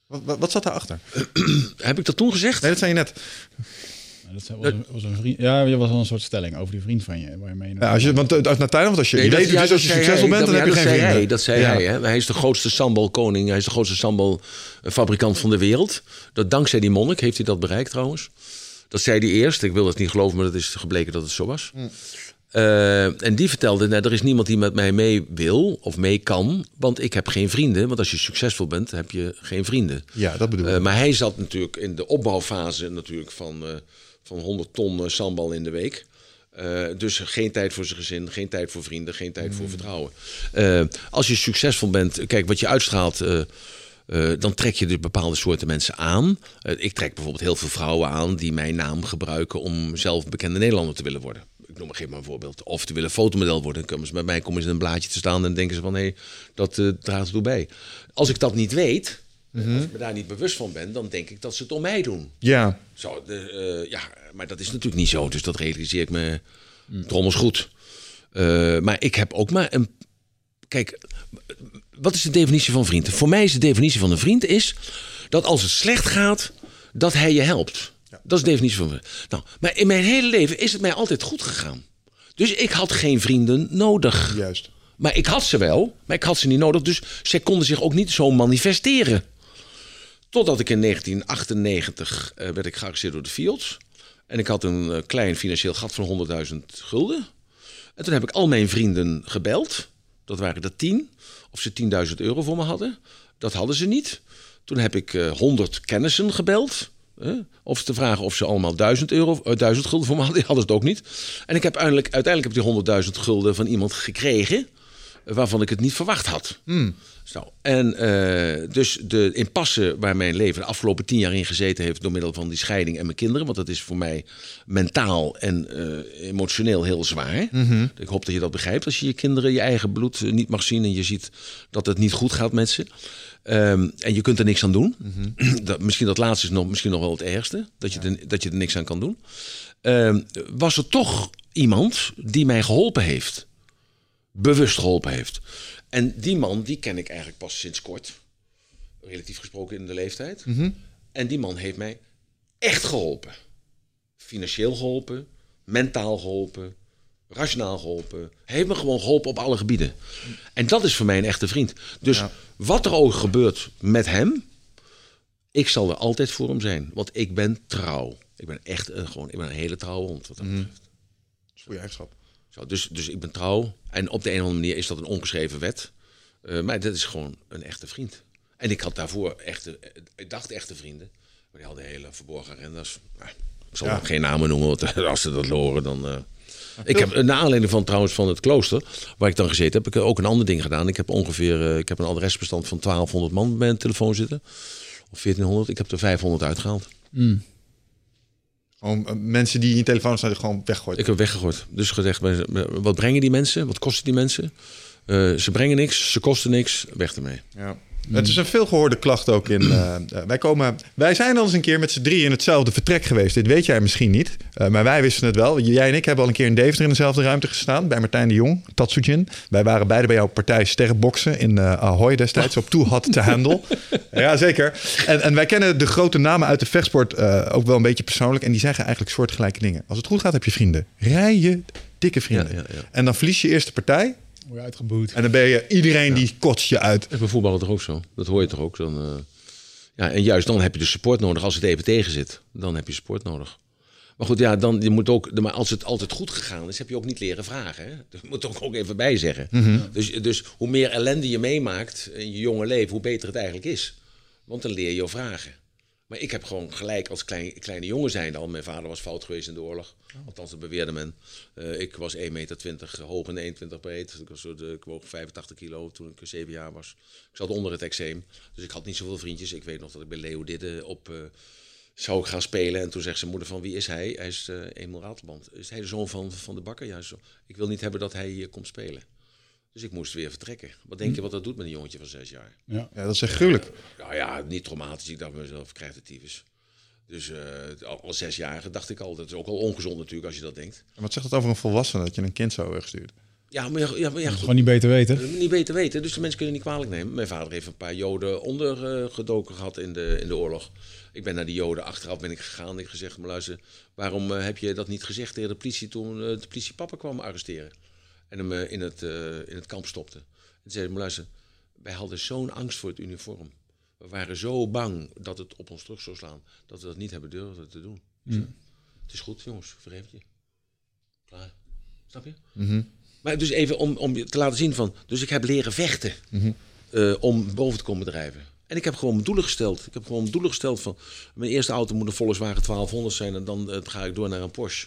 Wat, wat, wat zat daarachter? Heb ik dat toen gezegd? Nee, dat zei je net. Dat was een, was een vriend. Ja, je was wel een soort stelling over die vriend van je. Waar je mee Ja, als je, want eh, naar Thailand, want als je, je weet ja, dus als je succesvol hij. bent, dan Dat- heb je geen dat vrienden. Hij, dat zei Ja. hij. Hè? Hij is de grootste sambalkoning. Hij is de grootste sambalfabrikant van de wereld. Dat, dankzij die monnik heeft hij dat bereikt trouwens. Dat zei hij eerst. Ik wil het niet geloven, maar het is gebleken dat het zo was. Eh, en die vertelde, nou, er is niemand die met mij mee wil of mee kan. Want ik heb geen vrienden. Want als je succesvol bent, heb je geen vrienden. Ja, dat bedoel ik. Eh, maar hij zat natuurlijk in de opbouwfase natuurlijk van, eh, van 100 ton sambal in de week. Dus geen tijd voor zijn gezin, geen tijd voor vrienden, geen tijd voor vertrouwen. Eh, als je succesvol bent, kijk wat je uitstraalt, dan trek je dus bepaalde soorten mensen aan. Ik trek bijvoorbeeld heel veel vrouwen aan die mijn naam gebruiken om zelf bekende Nederlander te willen worden. Noem maar geef maar een voorbeeld. Of te willen fotomodel worden. Dan komen ze met mij komen ze in een blaadje te staan en denken ze van hé, dat eh, draagt ertoe bij. Als ik dat niet weet, als ik me daar niet bewust van ben, dan denk ik dat ze het om mij doen. Ja, Zo, de, eh, ja, maar dat is natuurlijk niet zo. Dus dat realiseer ik me trommels goed. Eh, maar ik heb ook maar een... Kijk, wat is de definitie van vriend? Voor mij is de definitie van een vriend is... dat als het slecht gaat, dat hij je helpt. Dat is de definitie van vriend. Nou, maar in mijn hele leven is het mij altijd goed gegaan. Dus ik had geen vrienden nodig. juist. Maar ik had ze wel, maar ik had ze niet nodig. Dus zij konden zich ook niet zo manifesteren. Totdat ik in 1998 eh, werd ik gearresteerd door de Fields. En ik had een eh, klein financieel gat van 100.000 gulden. En toen heb ik al mijn vrienden gebeld. Dat waren er tien. Of ze 10.000 euro voor me hadden. Dat hadden ze niet. Toen heb ik eh 100 kennissen gebeld. Of te vragen of ze allemaal 1000 euro, eh, 1000 gulden voor me hadden. Die hadden ze het ook niet. En ik heb uiteindelijk, uiteindelijk heb ik die 100.000 gulden van iemand gekregen. eh, Waarvan ik het niet verwacht had. Zo. En eh, dus de impasse waar mijn leven de afgelopen tien jaar in gezeten heeft... door middel van die scheiding en mijn kinderen... want dat is voor mij mentaal en eh, emotioneel heel zwaar. Ik hoop dat je dat begrijpt als je je kinderen je eigen bloed eh, niet mag zien... en je ziet dat het niet goed gaat met ze. Ehm, en je kunt er niks aan doen. dat, misschien dat laatste is nog, misschien nog wel het ergste. Dat je, er, dat je er niks aan kan doen. Ehm, was er toch iemand die mij geholpen heeft bewust geholpen heeft. En die man, die ken ik eigenlijk pas sinds kort. Relatief gesproken in de leeftijd. En die man heeft mij echt geholpen. Financieel geholpen, mentaal geholpen, rationaal geholpen. Hij heeft me gewoon geholpen op alle gebieden. En dat is voor mij een echte vriend. Dus wat er ook gebeurt met hem, ik zal er altijd voor hem zijn. Want ik ben trouw. Ik ben echt een, gewoon, ik ben een hele trouwe hond. Wat dat betreft. Goeie eigenschap. Zo, dus, dus ik ben trouw. En op de een of andere manier is dat een ongeschreven wet. Eh, maar dat is gewoon een echte vriend. En ik had daarvoor echte, eh, ik dacht echte vrienden. Maar die hadden hele verborgen agendas. Nou, ik zal Ja. geen namen noemen, want als ze dat horen, dan... eh. Ik heb, naar aanleiding van trouwens van het klooster, waar ik dan gezeten heb, heb ik ook een ander ding gedaan. Ik heb ongeveer, eh, ik heb een adresbestand van 1200 man bij mijn telefoon zitten. Of 1400. Ik heb er 500 uitgehaald. Gewoon eh, mensen die in je telefoon staan, gewoon weggooien. Ik heb weggegooid. Dus gezegd, wat brengen die mensen? Wat kosten die mensen? Eh, ze brengen niks, ze kosten niks, weg ermee. Ja. Het is een veelgehoorde klacht ook in. eh, eh, wij, komen, wij zijn al eens een keer met z'n drieën in hetzelfde vertrek geweest. Dit weet jij misschien niet. eh, maar wij wisten het wel. Jij en ik hebben al een keer in Deventer in dezelfde ruimte gestaan. Bij Martijn de Jong, Tatsujin. Wij waren beide bij jouw partij Sterrenboksen in eh Ahoy destijds. Op Too Hot to Handle. ja, zeker. En, en wij kennen de grote namen uit de vechtsport ook wel een beetje persoonlijk. En die zeggen eigenlijk soortgelijke dingen. Als het goed gaat, heb je vrienden. Rij je dikke vrienden. Ja, ja, ja. En dan verlies je eerste partij. Word je uitgeboet. En dan ben je iedereen die kotst je uit. Dat is bij voetballen toch ook zo? Dat hoor je toch ook? Dan, eh, ja, en juist dan heb je de support nodig. Als het even tegen zit, dan heb je support nodig. Maar goed, ja, dan, je moet ook, maar als het altijd goed gegaan is, heb je ook niet leren vragen. Hè? Dat moet ik ook even bij zeggen. dus, dus hoe meer ellende je meemaakt in je jonge leven, hoe beter het eigenlijk is. Want dan leer je vragen. Maar ik heb gewoon gelijk als klein, kleine jongen zijn al. Mijn vader was fout geweest in de oorlog. Oh. Althans, dat beweerde men. Eh, ik was 1,20 meter hoog en 21 breed. Ik, was, de, ik woog 85 kilo toen ik 7 jaar was. Ik zat onder het eczeem. Dus ik had niet zoveel vriendjes. Ik weet nog dat ik bij Leo Didde op... eh, zou ik gaan spelen. En toen zegt zijn moeder van wie is hij? Hij is uh, Emil Ratelband. Is hij de zoon van, van de bakker? Juist zo. Ik wil niet hebben dat hij hier komt spelen. Dus ik moest weer vertrekken. Wat denk je wat dat doet met een jongetje van zes jaar? Ja. Ja, dat is echt gruwelijk. Nou ja, niet traumatisch. Ik dacht bij mezelf, ik krijg de tyfus. Dus uh, al, al zesjarige dacht ik al. Dat is ook al ongezond natuurlijk als je dat denkt. En wat zegt dat over een volwassene dat je een kind zo wegstuurt? Ja, maar ja, ja, maar ja, Gewoon niet beter weten. Niet beter weten. Dus de mensen kunnen niet kwalijk nemen. Mijn vader heeft een paar joden ondergedoken uh, gehad in de, in de oorlog. Ik ben naar die joden achteraf ben ik gegaan. Ik gezegd, maar luister, waarom uh, heb je dat niet gezegd tegen de politie toen uh, de politie papa kwam arresteren? En hem in, het, in het kamp stopte. En zei, maar luister, wij hadden zo'n angst voor het uniform. We waren zo bang dat het op ons terug zou slaan, dat we dat niet hebben durven te doen. Mm. Het is goed, jongens, vergeef je. Klaar. Snap je? Mm -hmm. Maar dus even om, om te laten zien van, dus ik heb leren vechten mm -hmm. uh, om boven te komen drijven. En ik heb gewoon mijn doelen gesteld. Ik heb gewoon mijn doelen gesteld van, mijn eerste auto moet een Volkswagen 1200 zijn en dan uh, ga ik door naar een Porsche.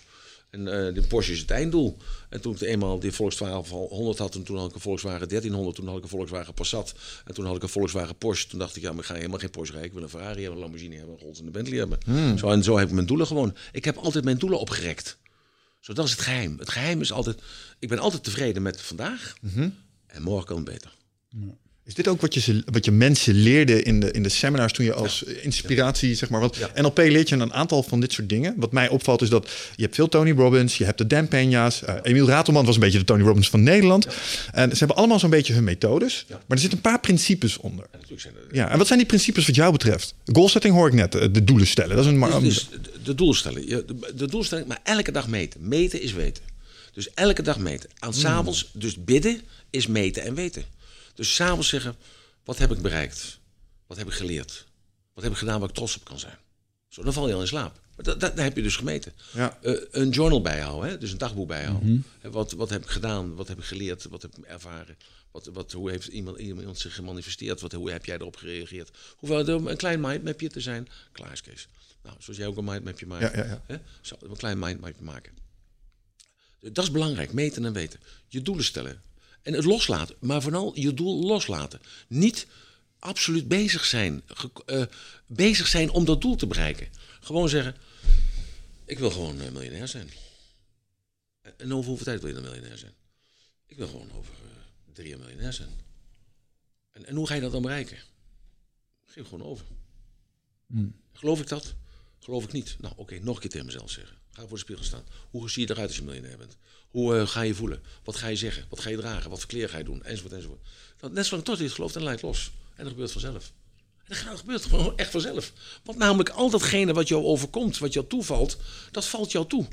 En uh, de Porsche is het einddoel. En toen ik eenmaal die Volkswagen 100 had, en toen had ik een Volkswagen 1300, toen had ik een Volkswagen Passat. En toen had ik een Volkswagen Porsche. Toen dacht ik, ja, maar ik ga helemaal geen Porsche rijden. Ik wil een Ferrari hebben, een Lamborghini hebben, een Rolls en een Bentley hebben. Hmm. Zo, en zo heb ik mijn doelen gewoon. Ik heb altijd mijn doelen opgerekt. Zo, dat is het geheim. Het geheim is altijd, ik ben altijd tevreden met vandaag. Mhm. Mm -hmm. En morgen kan het beter. Ja. Is dit ook wat je, wat je mensen leerde in de, in de seminars toen je als ja. inspiratie, ja. zeg maar? Want ja. NLP leert je een aantal van dit soort dingen. Wat mij opvalt is dat je hebt veel Tony Robbins, je hebt de Dan Peña's. Uh, Emiel Ratelman was een beetje de Tony Robbins van Nederland. En ze hebben allemaal zo'n beetje hun methodes. Maar er zitten een paar principes onder. Ja, en wat zijn die principes wat jou betreft? Goalsetting hoor ik net, de doelen stellen. Dat is een dus, dus de, doelstelling. De, de doelstelling, maar elke dag meten. Meten is weten. Dus elke dag meten. Aan s'avonds, mm. dus bidden is meten en weten. Dus s'avonds zeggen, wat heb ik bereikt? Wat heb ik geleerd? Wat heb ik gedaan waar ik trots op kan zijn? Zo, dan val je al in slaap. Maar dat, dat, dat heb je dus gemeten. Ja. Uh, een journal bijhouden, hè? dus een dagboek bijhouden. Mm -hmm. wat, wat heb ik gedaan? Wat heb ik geleerd? Wat heb ik ervaren? Wat, wat, hoe heeft iemand, iemand zich gemanifesteerd? Wat, hoe heb jij erop gereageerd? Hoeveel een klein mindmapje te zijn? Klaar is Kees. Nou, zoals jij ook een mindmapje maakt. Ja, ja, ja. Hè? Zo, een klein mindmapje maken. Dat is belangrijk, meten en weten. Je doelen stellen. En het loslaten, maar vooral je doel loslaten. Niet absoluut bezig zijn, uh, bezig zijn om dat doel te bereiken. Gewoon zeggen, ik wil gewoon uh, miljonair zijn. En over hoeveel tijd wil je dan miljonair zijn? Ik wil gewoon over uh, drie jaar miljonair zijn. En, en, hoe ga je dat dan bereiken? Geef gewoon over. Hmm. Geloof ik dat? Geloof ik niet. Nou, oké, okay, nog een keer tegen mezelf zeggen. Ga voor de spiegel staan. Hoe zie je eruit als je miljonair bent? Hoe uh, ga je voelen? Wat ga je zeggen? Wat ga je dragen? Wat voor kleren ga je doen? Enzovoort, enzovoort. Dat, net zolang tot je het gelooft en leidt los. En dat gebeurt vanzelf. En dat gebeurt gewoon echt vanzelf. Want namelijk al datgene wat jou overkomt, wat jou toevalt, dat valt jou toe.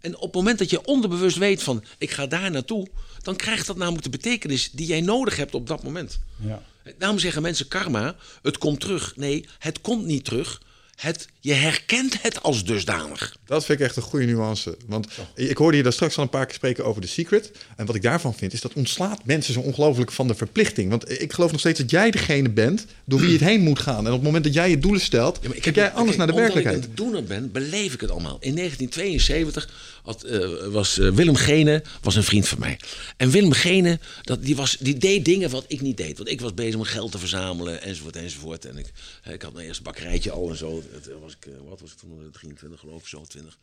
En op het moment dat je onderbewust weet van, ik ga daar naartoe, dan krijgt dat namelijk de betekenis die jij nodig hebt op dat moment. Ja. Daarom zeggen mensen karma, het komt terug. Nee, het komt niet terug. Het, je herkent het als dusdanig. Dat vind ik echt een goede nuance. Want ik hoorde je daar straks al een paar keer spreken over de secret. En wat ik daarvan vind, is dat ontslaat mensen zo ongelooflijk van de verplichting. Want ik geloof nog steeds dat jij degene bent door wie het heen moet gaan. En op het moment dat jij je doelen stelt, ja, kijk jij anders naar de werkelijkheid. Als ik een doener ben, beleef ik het allemaal. In 1972 had, uh, was uh, Willem Gene was een vriend van mij. En Willem Gene, dat, die, was, die deed dingen wat ik niet deed. Want ik was bezig om geld te verzamelen, enzovoort, enzovoort. En ik, ik had mijn eerste bakkerijtje al en zo. Het was ik, wat was ik toen, 23 geloof ik, zo 20.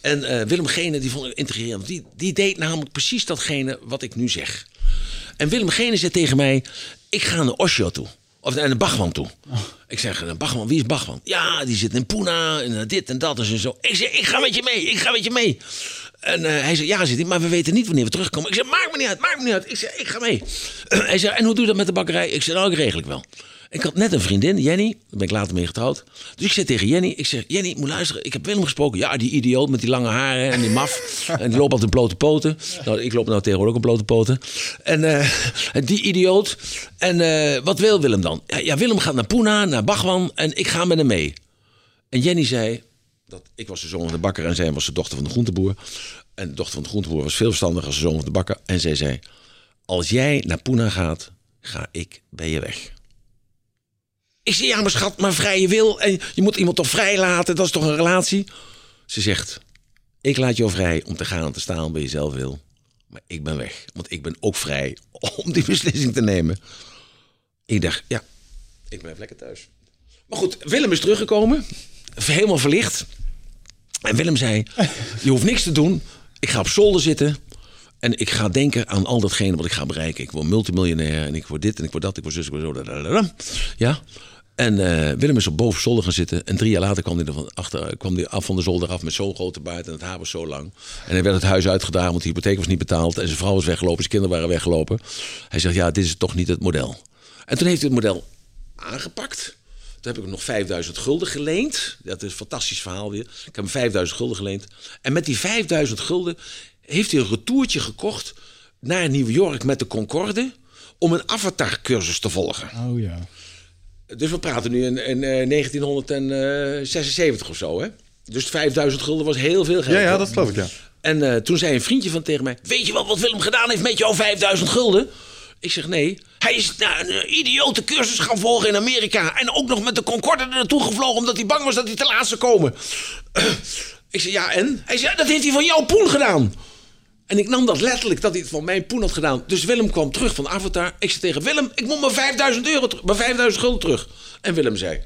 En Willem Gene, die vond ik intrigerend. Die, die deed namelijk precies datgene wat ik nu zeg. En Willem Gene zei tegen mij, ik ga naar Osho toe. Of naar de Bachman toe. Ik zeg, een Bachman, wie is Bachman? Ja, die zit in Pune en dit en dat en zo. Ik zeg, ik ga met je mee, ik ga met je mee. En hij zei, ja, zit maar we weten niet wanneer we terugkomen. Ik zeg, maakt me niet uit, maakt me niet uit. Ik zeg, ik ga mee. Hij zei, en hoe doe je dat met de bakkerij? Ik zeg, nou, ik regel ik wel. Ik had net een vriendin, Jenny. Daar ben ik later mee getrouwd. Dus ik zei tegen Jenny, ik zeg, Jenny, moet luisteren. Ik heb Willem gesproken. Ja, die idioot met die lange haren en die maf. en die loopt altijd in blote poten. Nou, ik loop nou tegenwoordig ook in blote poten. En uh, die idioot. En uh, wat wil Willem dan? Ja, Willem gaat naar Pune, naar Bachwan en ik ga met hem mee. En Jenny zei, dat ik was de zoon van de bakker en zij was de dochter van de groenteboer. En de dochter van de groenteboer was veel verstandiger als de zoon van de bakker. En zij zei, als jij naar Pune gaat, ga ik bij je weg. Ik zeg, ja, maar schat, maar vrije wil. En je moet iemand toch vrij laten, dat is toch een relatie? Ze zegt, ik laat jou vrij om te gaan en te staan waar je zelf wil. Maar ik ben weg, want ik ben ook vrij om die beslissing te nemen. Ik dacht, ja, ik blijf lekker thuis. Maar goed, Willem is teruggekomen. Helemaal verlicht. En Willem zei, je hoeft niks te doen. Ik ga op zolder zitten. En ik ga denken aan al datgene wat ik ga bereiken. Ik word multimiljonair en ik word dit en ik word dat, ik word zus, ik word zo. Ja. En eh, Willem is op boven zolder gaan zitten. En drie jaar later kwam hij, er van achter, kwam hij af van de zolder af met zo'n grote baard. En het haar was zo lang. En hij werd het huis uitgedaan, want de hypotheek was niet betaald. En zijn vrouw was weggelopen, zijn kinderen waren weggelopen. Hij zegt, ja, dit is toch niet het model. En toen heeft hij het model aangepakt. Toen heb ik hem nog 5000 gulden geleend. Dat is een fantastisch verhaal weer. Ik heb hem 5000 gulden geleend. En met die 5000 gulden heeft hij een retourtje gekocht naar New York met de Concorde. Om een avatar-cursus te volgen. Oh ja. Dus we praten nu in, in eh, 1976 of zo, hè? Dus 5000 gulden was heel veel geld. Ja, ja, dat geloof ik, ja. En eh, toen zei een vriendje van tegen mij: Weet je wel wat Willem gedaan heeft met jouw 5000 gulden? Ik zeg nee. Hij is naar een eh, idiote cursus gaan volgen in Amerika. En ook nog met de Concorde er naartoe gevlogen omdat hij bang was dat hij te laat zou komen. ik zeg ja, en? Hij zei: Dat heeft hij van jouw poen gedaan. En ik nam dat letterlijk dat hij het van mijn poen had gedaan. Dus Willem kwam terug van Avatar. Ik zei tegen Willem: Ik moet mijn 5000 euro, mijn 5000 gulden terug. En Willem zei: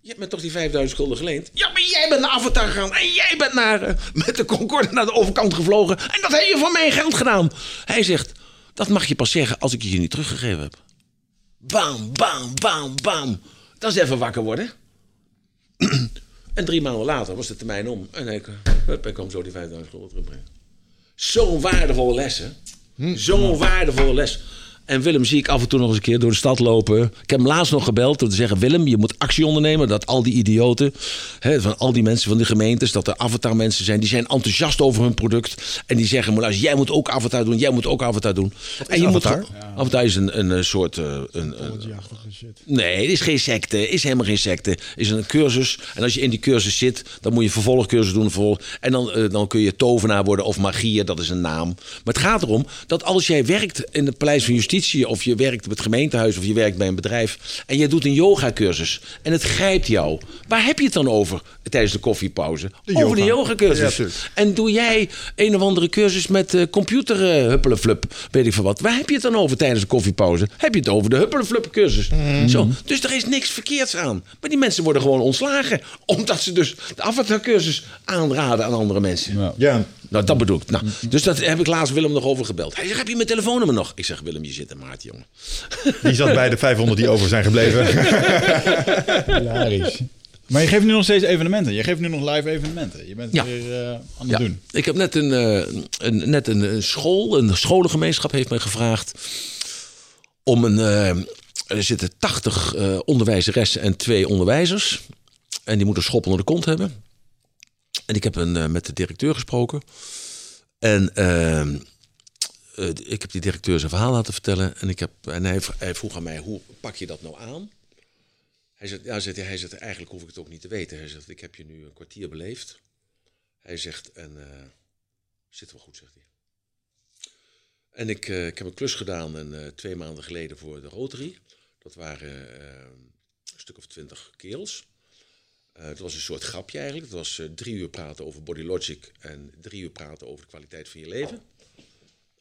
je hebt me toch die 5000 gulden geleend? Ja, maar jij bent naar Avatar gegaan. En jij bent naar, eh, met de Concorde naar de overkant gevlogen. En dat heb je van mijn geld gedaan. Hij zegt, dat mag je pas zeggen als ik je niet teruggegeven heb. Bam, bam, bam, bam. Dat is even wakker worden. en drie maanden later was de termijn om. En ik, hup, ik kwam zo die 5000 gulden terugbrengen. Zo'n waardevolle les, hè? Zo'n waardevolle les. En Willem zie ik af en toe nog eens een keer door de stad lopen. Ik heb hem laatst nog gebeld om te zeggen... Willem, je moet actie ondernemen. Dat al die idioten, hè, van al die mensen van de gemeentes... dat er avatar mensen zijn, die zijn enthousiast over hun product. En die zeggen, maar luister, jij moet ook avatar doen. Jij moet ook avatar doen. en je avatar? Moet, avatar is een, een, soort... eh, een, een, Nee, het is geen secte. is helemaal geen secte. Het is een cursus. En als je in die cursus zit, dan moet je vervolgcursus doen. Vervolg, en dan, eh, dan kun je tovenaar worden of magier, dat is een naam. Maar het gaat erom dat als jij werkt in het Paleis van Justitie... of je werkt op het gemeentehuis of je werkt bij een bedrijf... en jij doet een yogacursus en het grijpt jou... waar heb je het dan over tijdens de koffiepauze? over yoga. de yogacursus. Ja, en doe jij een of andere cursus met eh computer eh, huppelenflup, weet ik van wat. Waar heb je het dan over tijdens de koffiepauze? Heb je het over de huppelenflup cursus? Zo. Dus er is niks verkeerds aan. Maar die mensen worden gewoon ontslagen. Omdat ze dus de avatar cursus aanraden aan andere mensen. Ja. Ja, Nou, dat bedoel ik. Nou, dus dat heb ik laatst Willem nog over gebeld. Hij zegt, heb je mijn telefoonnummer nog? Ik zeg, Willem, je zit in maart, jongen. die zat bij de 500 die over zijn gebleven. Hilarisch. Maar je geeft nu nog steeds evenementen. Je geeft nu nog live evenementen. Je bent Ja. weer eh, aan het Ja, doen. ik heb net een, eh, een, net een school, een scholengemeenschap heeft mij gevraagd om een. eh, er zitten 80 eh, onderwijzeressen en twee onderwijzers. En die moeten schop onder de kont hebben. En ik heb een, eh, met de directeur gesproken. En eh, eh, ik heb die directeur zijn verhaal laten vertellen. En, ik heb, en hij, hij vroeg aan mij, hoe pak je dat nou aan? Hij zegt, ja, zegt hij, zegt, eigenlijk hoef ik het ook niet te weten. Hij zegt, ik heb je nu een kwartier beleefd. Hij zegt, en eh, zit wel goed, zegt hij. En ik, ik heb een klus gedaan en, twee maanden geleden voor de Rotary. Dat waren eh, een stuk of twintig kerels. Eh, het was een soort grapje eigenlijk. Het was eh, drie uur praten over body logic en drie uur praten over de kwaliteit van je leven.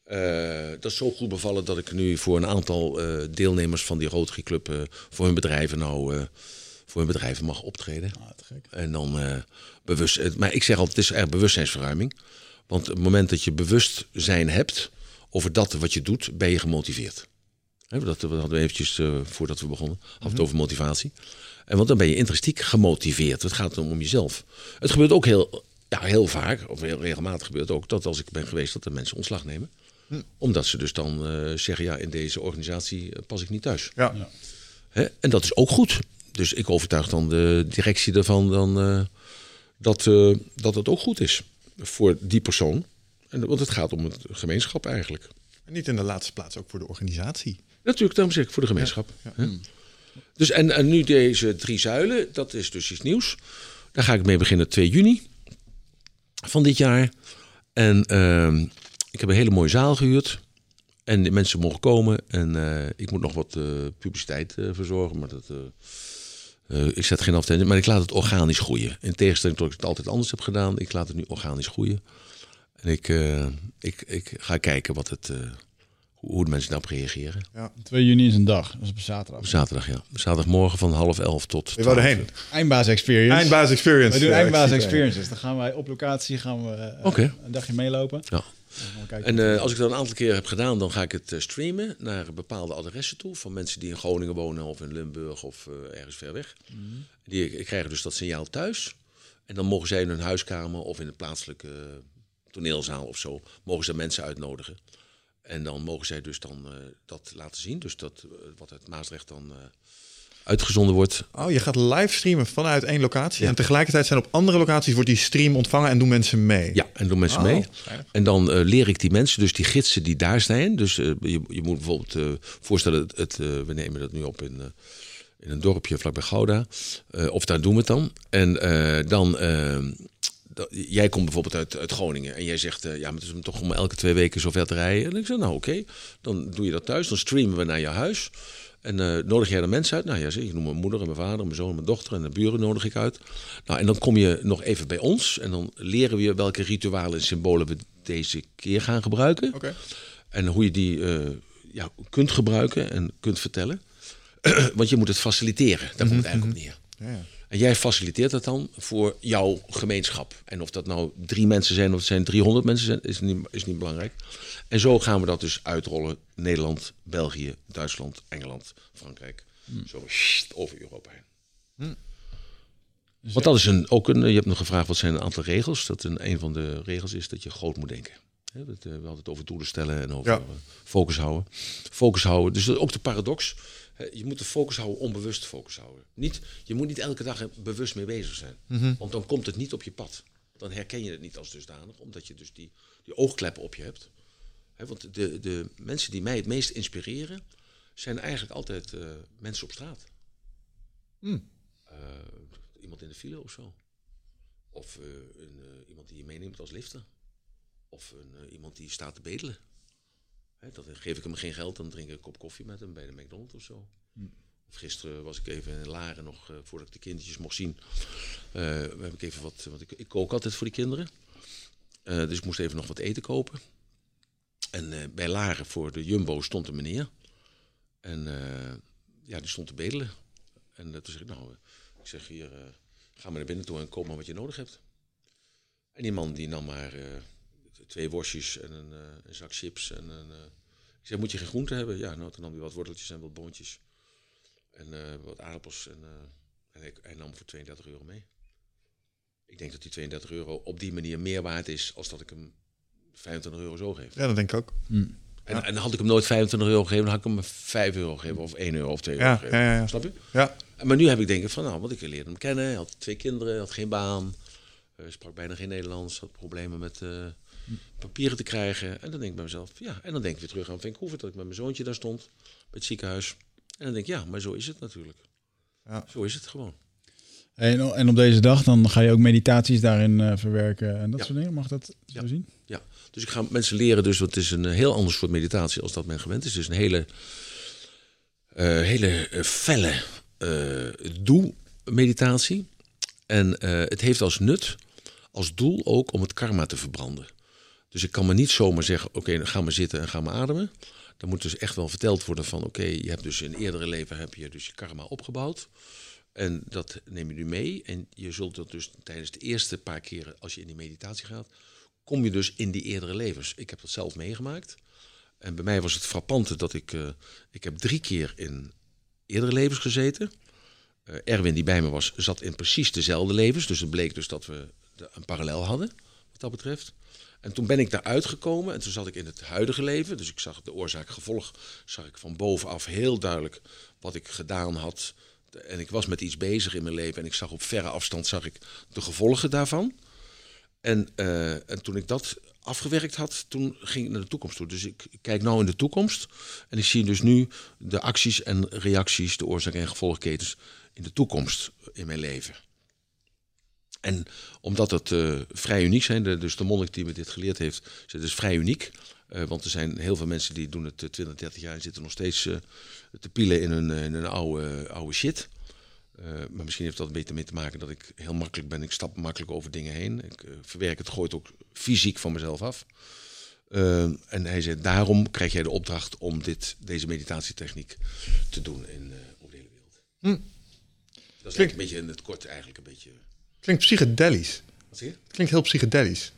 Eh, dat is zo goed bevallen dat ik nu voor een aantal deelnemers van die Rotary Club voor hun bedrijven nou voor hun bedrijven mag optreden. Ah, gek. En dan bewust. Maar ik zeg altijd, het is echt bewustzijnsverruiming. Want op het moment dat je bewustzijn hebt over dat wat je doet, ben je gemotiveerd. Dat, dat hadden we eventjes voordat we begonnen. Hadden we het over motivatie. En want dan ben je intrinsiek gemotiveerd. Het gaat om, om jezelf. Het gebeurt ook heel, ja, heel vaak, of heel regelmatig gebeurt ook, dat als ik ben geweest, dat de mensen ontslag nemen. Omdat ze dus dan eh, zeggen, ja, in deze organisatie eh, pas ik niet thuis. Ja. Hè? En dat is ook goed. Dus ik overtuig dan de directie ervan dan, eh, dat, eh, dat het ook goed is voor die persoon. En, want het gaat om het gemeenschap eigenlijk. En niet in de laatste plaats ook voor de organisatie. Natuurlijk, daarom zeg ik voor de gemeenschap. Hè? Dus en, en nu deze drie zuilen, dat is dus iets nieuws. Daar ga ik mee beginnen 2 juni van dit jaar. En ehm, ik heb een hele mooie zaal gehuurd. En de mensen mogen komen. En eh, ik moet nog wat eh, publiciteit eh, verzorgen. Maar dat, ik zet geen advertentie, maar ik laat het organisch groeien. In tegenstelling tot ik het altijd anders heb gedaan, ik laat het nu organisch groeien. En ik, ik, ik ga kijken wat het, hoe de mensen daarop reageren. 2 juni is een dag, dat is op zaterdag. Op zaterdag, ja. Zaterdagmorgen van half elf tot. 12 erheen. uur. Eindbaas Experience. Eindbaas Experience. We doen Ja, Eindbaas. Experiences. Dan gaan wij op locatie gaan we, eh, een dagje meelopen. Ja. Dan gaan we kijken. En eh, als ik dat een aantal keer heb gedaan, dan ga ik het eh, streamen naar bepaalde adressen toe. Van mensen die in Groningen wonen of in Limburg of eh, ergens ver weg. Die krijgen dus dat signaal thuis. En dan mogen zij in hun huiskamer of in de plaatselijke toneelzaal of zo, mogen ze mensen uitnodigen. En dan mogen zij dus dan eh, dat laten zien. Dus dat eh, wat uit Maasrecht dan eh, uitgezonden wordt. Oh, je gaat livestreamen vanuit één locatie. En tegelijkertijd zijn op andere locaties wordt die stream ontvangen en doen mensen mee. Ja, en doen mensen Oh, mee. En dan leer ik die mensen, dus die gidsen die daar zijn. Dus je, je moet bijvoorbeeld voorstellen, het, het, we nemen dat nu op in, in een dorpje vlakbij Gouda. Of daar doen we het dan. En dan, eh, da- jij komt bijvoorbeeld uit, uit Groningen. En jij zegt, eh, ja, maar het is toch om elke twee weken zo ver te rijden. En ik zeg, nou oké, dan doe je dat thuis. Dan streamen we naar je huis. En eh, nodig jij de mensen uit? Nou ja, zeg, ik noem mijn moeder en mijn vader, en mijn zoon en mijn dochter en de buren nodig ik uit. Nou, en dan kom je nog even bij ons en dan leren we je welke ritualen en symbolen we deze keer gaan gebruiken. En hoe je die eh, ja, kunt gebruiken en kunt vertellen. Want je moet het faciliteren, daar komt het eigenlijk op neer. Ja, ja. En jij faciliteert dat dan voor jouw gemeenschap. En of dat nou drie mensen zijn of het zijn 300 mensen, zijn, is niet, is niet belangrijk. En zo gaan we dat dus uitrollen. Nederland, België, Duitsland, Engeland, Frankrijk. Zo sst, over Europa heen. Want dat is een, ook een, je hebt nog gevraagd wat zijn een aantal regels. Dat een, een van de regels is dat je groot moet denken. Dat, eh, we hadden het over doelen stellen en over Ja. focus houden. Focus houden. Dus dat is ook de paradox. Je moet de focus houden, onbewust focus houden. Niet, je moet niet elke dag bewust mee bezig zijn. Want dan komt het niet op je pad. Dan herken je het niet als dusdanig, omdat je dus die, die oogkleppen op je hebt. Want de, de mensen die mij het meest inspireren, zijn eigenlijk altijd eh, mensen op straat. Eh, iemand in de file of zo. Of eh, een, iemand die je meeneemt als lifter. Of een, iemand die staat te bedelen. Hè, dan geef ik hem geen geld, dan drink ik een kop koffie met hem bij de McDonald's of zo. Of gisteren was ik even in Laren nog, eh, voordat ik de kindertjes mocht zien. eh, heb ik even wat, want ik, ik kook altijd voor die kinderen. Eh, dus ik moest even nog wat eten kopen. En bij Laren voor de Jumbo stond een meneer. En ja, die stond te bedelen. En toen zeg ik, nou, ik zeg hier, ga maar naar binnen toe en koop maar wat je nodig hebt. En die man die nam maar twee worstjes en een, eh, een zak chips. En een, eh, ik zeg, moet je geen groente hebben? Ja, nou, toen nam hij wat worteltjes en wat boontjes. En eh, wat aardappels. En, eh, en hij, hij nam voor 32 euro mee. Ik denk dat die 32 euro op die manier meer waard is als dat ik hem 25 euro zo geef. Ja, dat denk ik ook. En, en had ik hem nooit 25 euro gegeven, dan had ik hem 5 euro gegeven of 1 euro of 2 euro Ja, gegeven. ja, ja, ja. Snap je? Ja. En Maar nu heb ik denken van, nou, want ik leerde hem kennen. Hij had twee kinderen, had geen baan. eh, sprak bijna geen Nederlands. Had problemen met eh, papieren te krijgen. En dan denk ik bij mezelf, ja. En dan denk ik weer terug aan Vancouver, dat ik met mijn zoontje daar stond. Bij het ziekenhuis. En dan denk ik, ja, maar zo is het natuurlijk. Ja. Zo is het gewoon. En, en op deze dag dan ga je ook meditaties daarin eh, verwerken en dat Ja. soort dingen. Mag dat zo Ja. zien? Ja, dus ik ga mensen leren, dus wat is een eh, heel ander soort meditatie als dat men gewend is. Dus een hele, eh, hele felle eh doe-meditatie. En het heeft als nut, als doel ook om het karma te verbranden. Dus ik kan me niet zomaar zeggen, oké, dan ga maar zitten en ga maar ademen. Dan moet dus echt wel verteld worden van, oké, je hebt dus in eerdere leven heb je dus je karma opgebouwd. En dat neem je nu mee. En je zult dat dus tijdens de eerste paar keren, als je in die meditatie gaat, kom je dus in die eerdere levens. Ik heb dat zelf meegemaakt. En bij mij was het frappante dat ik... eh, ik heb drie keer in eerdere levens gezeten. Eh, Erwin, die bij me was, zat in precies dezelfde levens. Dus het bleek dus dat we een parallel hadden, dat betreft. En toen ben ik daaruit gekomen en toen zat ik in het huidige leven. Dus ik zag de oorzaak-gevolg, zag ik van bovenaf heel duidelijk wat ik gedaan had. En ik was met iets bezig in mijn leven en ik zag op verre afstand zag ik de gevolgen daarvan. En, eh, en toen ik dat afgewerkt had, toen ging ik naar de toekomst toe. Dus ik kijk nou in de toekomst en ik zie dus nu de acties en reacties, de oorzaak- en gevolgketens in de toekomst in mijn leven. En omdat het eh, vrij uniek zijn, de, dus de monnik die me dit geleerd heeft, het is vrij uniek. Eh, want er zijn heel veel mensen die doen het eh, 20, 30 jaar en zitten nog steeds eh, te pielen in hun, eh, in hun oude, oude shit. Eh, maar misschien heeft dat een beetje mee te maken dat ik heel makkelijk ben. Ik stap makkelijk over dingen heen. Ik eh, verwerk het, gooi het ook fysiek van mezelf af. Eh, en hij zei, daarom krijg jij de opdracht om dit, deze meditatietechniek te doen in, eh, over de hele wereld. Dat is een beetje in het kort eigenlijk een beetje... Klinkt psychedelisch. Wat zie je? Klinkt heel psychedelisch.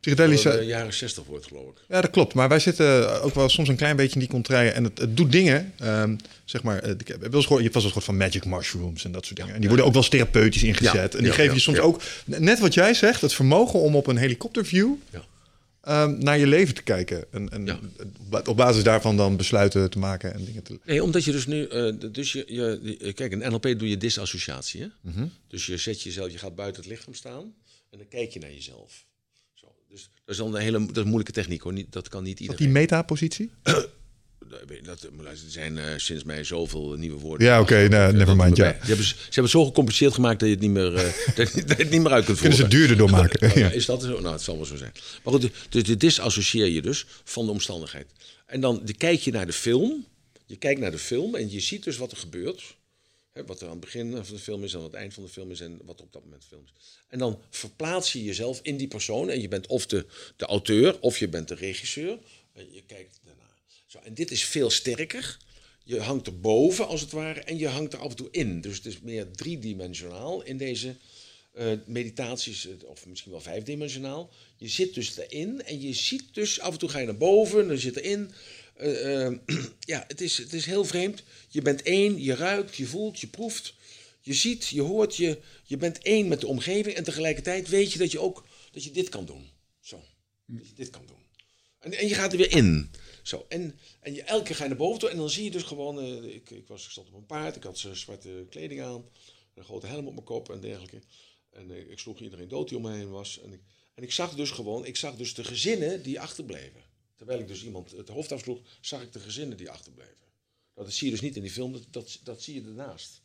Psychedelisch. Wel, eh, de jaren 60 wordt geloof ik. Ja, dat klopt. Maar wij zitten ook wel soms een klein beetje in die contraien. En het, het doet dingen. ehm, zeg maar, eh, ik heb wel eens gehoord, je hebt wel eens gehoord van magic mushrooms en dat soort dingen. En die worden ook wel eens therapeutisch ingezet. Ja, en die ja, geven ja, je soms ook, net wat jij zegt, het vermogen om op een helikopterview Ehm, naar je leven te kijken. En, en Ja. op basis daarvan dan besluiten te maken en dingen te... Nee, omdat je dus nu... eh, dus je, je, die- kijk, in NLP doe je disassociatie. Hè? Mhm. Dus je zet jezelf, je gaat buiten het lichaam staan en dan kijk je naar jezelf. Zo. Dus dat is dan een hele dat is een moeilijke techniek hoor. Niet, dat kan niet iedereen. die metapositie? Dat, er zijn eh, sinds mij zoveel nieuwe woorden. Ja, oké, Dat- nou, dat never doet mind, me ja. Ze hebben, ze hebben het zo gecompliceerd gemaakt dat je het niet meer, eh, dat, je- dat je het niet meer uit kunt Kunnen ze voeren. duurder doormaken? Oh, ja. Is dat zo? Nou, het zal wel zo zijn. Maar goed, dus dit disassocieer je dus van de omstandigheid. En dan de- kijk je naar de film. Je kijkt naar de film en je ziet dus wat er gebeurt. Hè, wat er aan het begin van de film is en aan het eind van de film is en wat er op dat moment film is. En dan verplaats je jezelf in die persoon. En je bent of de, de auteur of je bent de regisseur. Je kijkt. Zo, en dit is veel sterker. Je hangt er boven als het ware en je hangt er af en toe in. Dus het is meer driedimensionaal in deze eh, meditaties, eh, of misschien wel vijfdimensionaal. Je zit dus erin en je ziet dus, af en toe ga je naar boven, dan zit erin. Eh, ja, het is, het is heel vreemd. Je bent één, je ruikt, je voelt, je proeft. Je ziet, je hoort, je, je bent één met de omgeving. En tegelijkertijd weet je dat je ook dat je dit kan doen. Zo, dat je dit kan doen. En, en je gaat er weer in. Zo, en, en je, elke keer ga je naar boven toe en dan zie je dus gewoon... eh, ik, ik, was, ik zat op een paard, ik had zwarte kleding aan... een grote helm op mijn kop en dergelijke. En eh, ik sloeg iedereen dood die om me heen was. En ik, en ik zag dus gewoon, ik zag dus de gezinnen die achterbleven. Terwijl ik dus iemand het hoofd afsloeg, zag ik de gezinnen die achterbleven. Dat zie je dus niet in die film, dat, dat, zie je ernaast.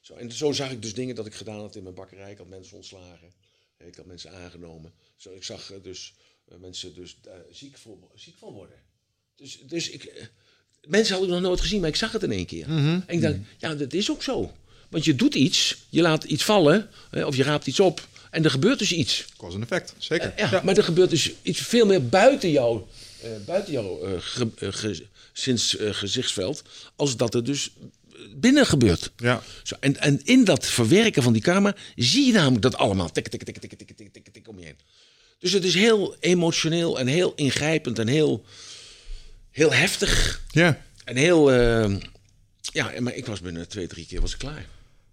Zo, en zo zag ik dus dingen dat ik gedaan had in mijn bakkerij. Ik had mensen ontslagen. Ik had mensen aangenomen. Zo, ik zag eh, dus mensen dus, ziek, ziek van worden. Dus, dus ik, eh, mensen had ik nog nooit gezien, maar ik zag het in één keer. En ik dacht, ja, dat is ook zo. Want je doet iets, je laat iets vallen, hè, of je raapt iets op. En er gebeurt dus iets. Cause en effect, zeker. Eh, ja, Maar er gebeurt dus iets veel meer buiten jou, eh, buiten jouw eh, ge, eh, ge- sinds eh, gezichtsveld, als dat er dus binnen gebeurt. Ja. Zo, en, en in dat verwerken van die karma zie je namelijk dat allemaal tik, tik, tik, tik, tik, tik, tik, tik om je heen. Dus het is heel emotioneel en heel ingrijpend en heel, heel heftig Ja. en heel. eh, ja, maar ik was binnen twee, drie keer was ik klaar.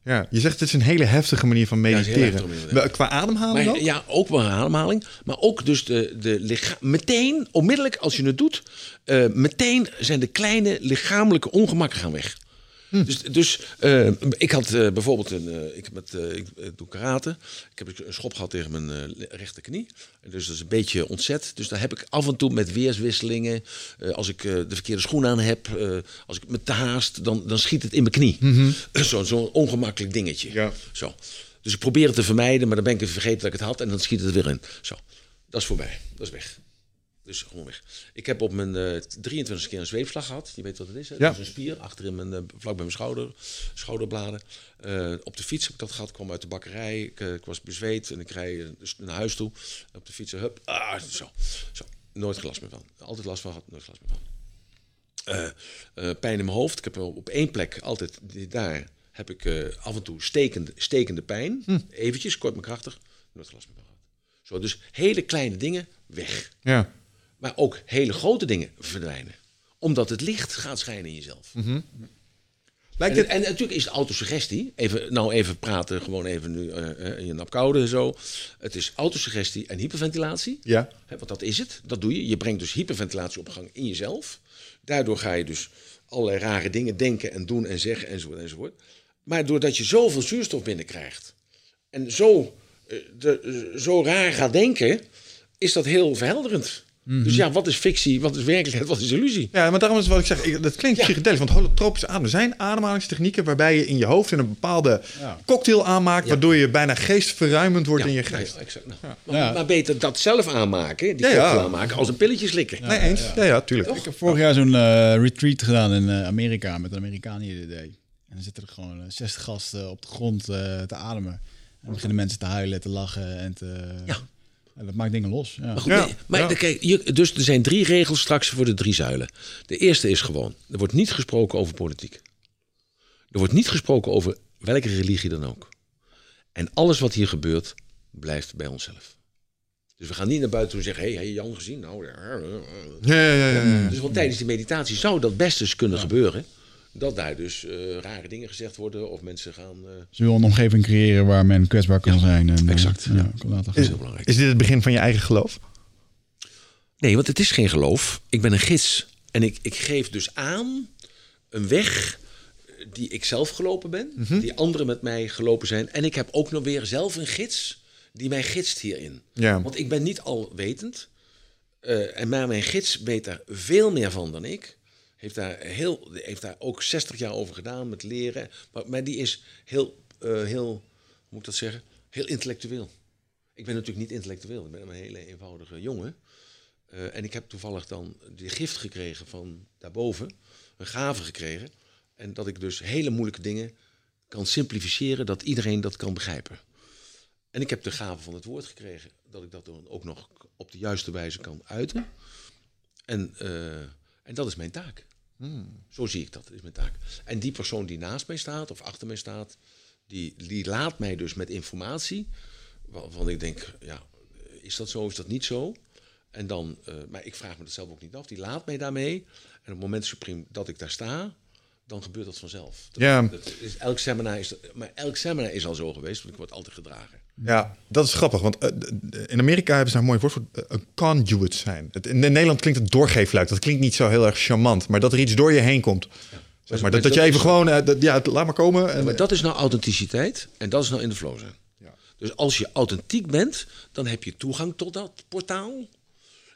ja, je zegt het is een hele heftige manier van mediteren. ja. Qua ademhaling Maar, ook? ja, ook een ademhaling. Maar ook dus de, de licha- meteen, onmiddellijk als je het doet, eh, meteen zijn de kleine lichamelijke ongemakken gaan weg. Dus, dus eh, ik had eh, bijvoorbeeld een, eh, ik, met, ik, ik doe karate. Ik heb een schop gehad tegen mijn rechterknie. Dus dat is een beetje ontzet. Dus daar heb ik af en toe met weerswisselingen. als ik de verkeerde schoen aan heb, als ik me te haast, dan, dan schiet het in mijn knie. Zo- Zo'n ongemakkelijk dingetje. Ja. Zo. Dus ik probeer het te vermijden, maar dan ben ik vergeten dat ik het had en dan schiet het er weer in. Zo. Dat is voorbij. Dat is weg. Dus gewoon weg. Ik heb op mijn eh 23 keer een zweepslag gehad. Je weet wat het is. Hè? Ja. Dat is een spier achter in mijn, eh, vlak bij mijn schouder, schouderbladen. Eh, op de fiets heb ik dat gehad. Ik kwam uit de bakkerij. Ik, ik was bezweet en ik rij eh, dus naar huis toe. Op de fiets, hup, ah, zo. zo. Nooit last meer van. Altijd last van gehad, nooit last meer van. Pijn in mijn hoofd. Ik heb op op één plek altijd daar heb ik af en toe stekende, stekende pijn. Eventjes, kort maar krachtig. Nooit last meer van gehad. Zo, dus hele kleine dingen weg. Ja. Maar ook hele grote dingen verdwijnen. Omdat het licht gaat schijnen in jezelf. Lijkt En, het... en natuurlijk is het autosuggestie. Even, nou, even praten, gewoon even nu eh, eh, in je nap koude en zo. Het is autosuggestie en hyperventilatie. Ja. Want dat is het. Dat doe je. Je brengt dus hyperventilatie op gang in jezelf. Daardoor ga je dus allerlei rare dingen denken en doen en zeggen enzovoort enzovoort. Maar doordat je zoveel zuurstof binnenkrijgt en zo, eh, de, zo raar gaat denken, is dat heel verhelderend. Dus ja, wat is fictie, wat is werkelijkheid, wat is illusie? Ja, maar daarom is wat ik zeg, ik- dat klinkt Ja. psychedelisch. Want holotropische adem, er zijn ademhalingstechnieken waarbij je in je hoofd een bepaalde cocktail aanmaakt, waardoor je bijna geestverruimend wordt in je geest. Ja, exact. Nou, Maar, Ja. maar beter dat zelf aanmaken, die Ja, ja. cocktail aanmaken, als een pilletje slikken. Nee, eens? Ja, ja, tuurlijk. Ik heb vorig jaar zo'n eh, retreat gedaan in eh, Amerika met een Amerikaan deed. En dan zitten er gewoon eh, 60 gasten op de grond eh, te ademen. En dan beginnen mensen te huilen, te lachen en te... En dat maakt dingen los. Ja. Maar goed, Ja, nee, maar ja. kijk, je, dus er zijn drie regels straks voor de drie zuilen. De eerste is gewoon, er wordt niet gesproken over politiek. Er wordt niet gesproken over welke religie dan ook. En alles wat hier gebeurt, blijft bij onszelf. Dus we gaan niet naar buiten toe en zeggen, hey, je Jan gezien? Nou, ja, ja, ja. Ja, ja, ja, ja, ja. Dus want tijdens die meditatie zou dat best eens kunnen gebeuren. Dat daar dus eh, rare dingen gezegd worden of mensen gaan... eh, Ze wil een omgeving creëren waar men kwetsbaar kan zijn. En, eh, exact. Ja, kan laten dat gaan. is heel belangrijk. Is dit het begin van je eigen geloof? Nee, want het is geen geloof. Ik ben een gids. En ik, ik geef dus aan een weg die ik zelf gelopen ben, die anderen met mij gelopen zijn. En ik heb ook nog weer zelf een gids die mij gidst hierin. Ja. Want ik ben niet alwetend. eh en maar mijn gids weet daar veel meer van dan ik. Heeft daar, heel, heeft daar ook 60 jaar over gedaan met leren. Maar, maar die is heel, eh, heel, hoe moet ik dat zeggen? Heel intellectueel. Ik ben natuurlijk niet intellectueel. Ik ben een hele eenvoudige jongen. Eh, en ik heb toevallig dan die gift gekregen van daarboven. Een gave gekregen. En dat ik dus hele moeilijke dingen kan simplificeren. Dat iedereen dat kan begrijpen. En ik heb de gave van het woord gekregen. Dat ik dat dan ook nog op de juiste wijze kan uiten. En, eh, en dat is mijn taak. Zo zie ik dat, is mijn taak. En die persoon die naast mij staat of achter mij staat, die, die laat mij dus met informatie, waarvan ik denk, ja, is dat zo, is dat niet zo? En dan, eh, maar ik vraag me dat zelf ook niet af, die laat mij daarmee. En op het moment supreme dat ik daar sta, dan gebeurt dat vanzelf. Dat, Ja. dat is, elk seminar is, maar elk seminar is al zo geweest, want ik word altijd gedragen. Ja, dat is grappig, want eh, in Amerika hebben ze daar een mooi woord voor, eh, een conduit zijn. Het, in Nederland klinkt het doorgeefluik, dat klinkt niet zo heel erg charmant, maar dat er iets door je heen komt. Zeg maar, dat, dat je even gewoon, eh, dat- ja, laat maar komen. En, Maar dat is nou authenticiteit en dat is nou in de flow zijn. Ja. Dus als je authentiek bent, dan heb je toegang tot dat portaal.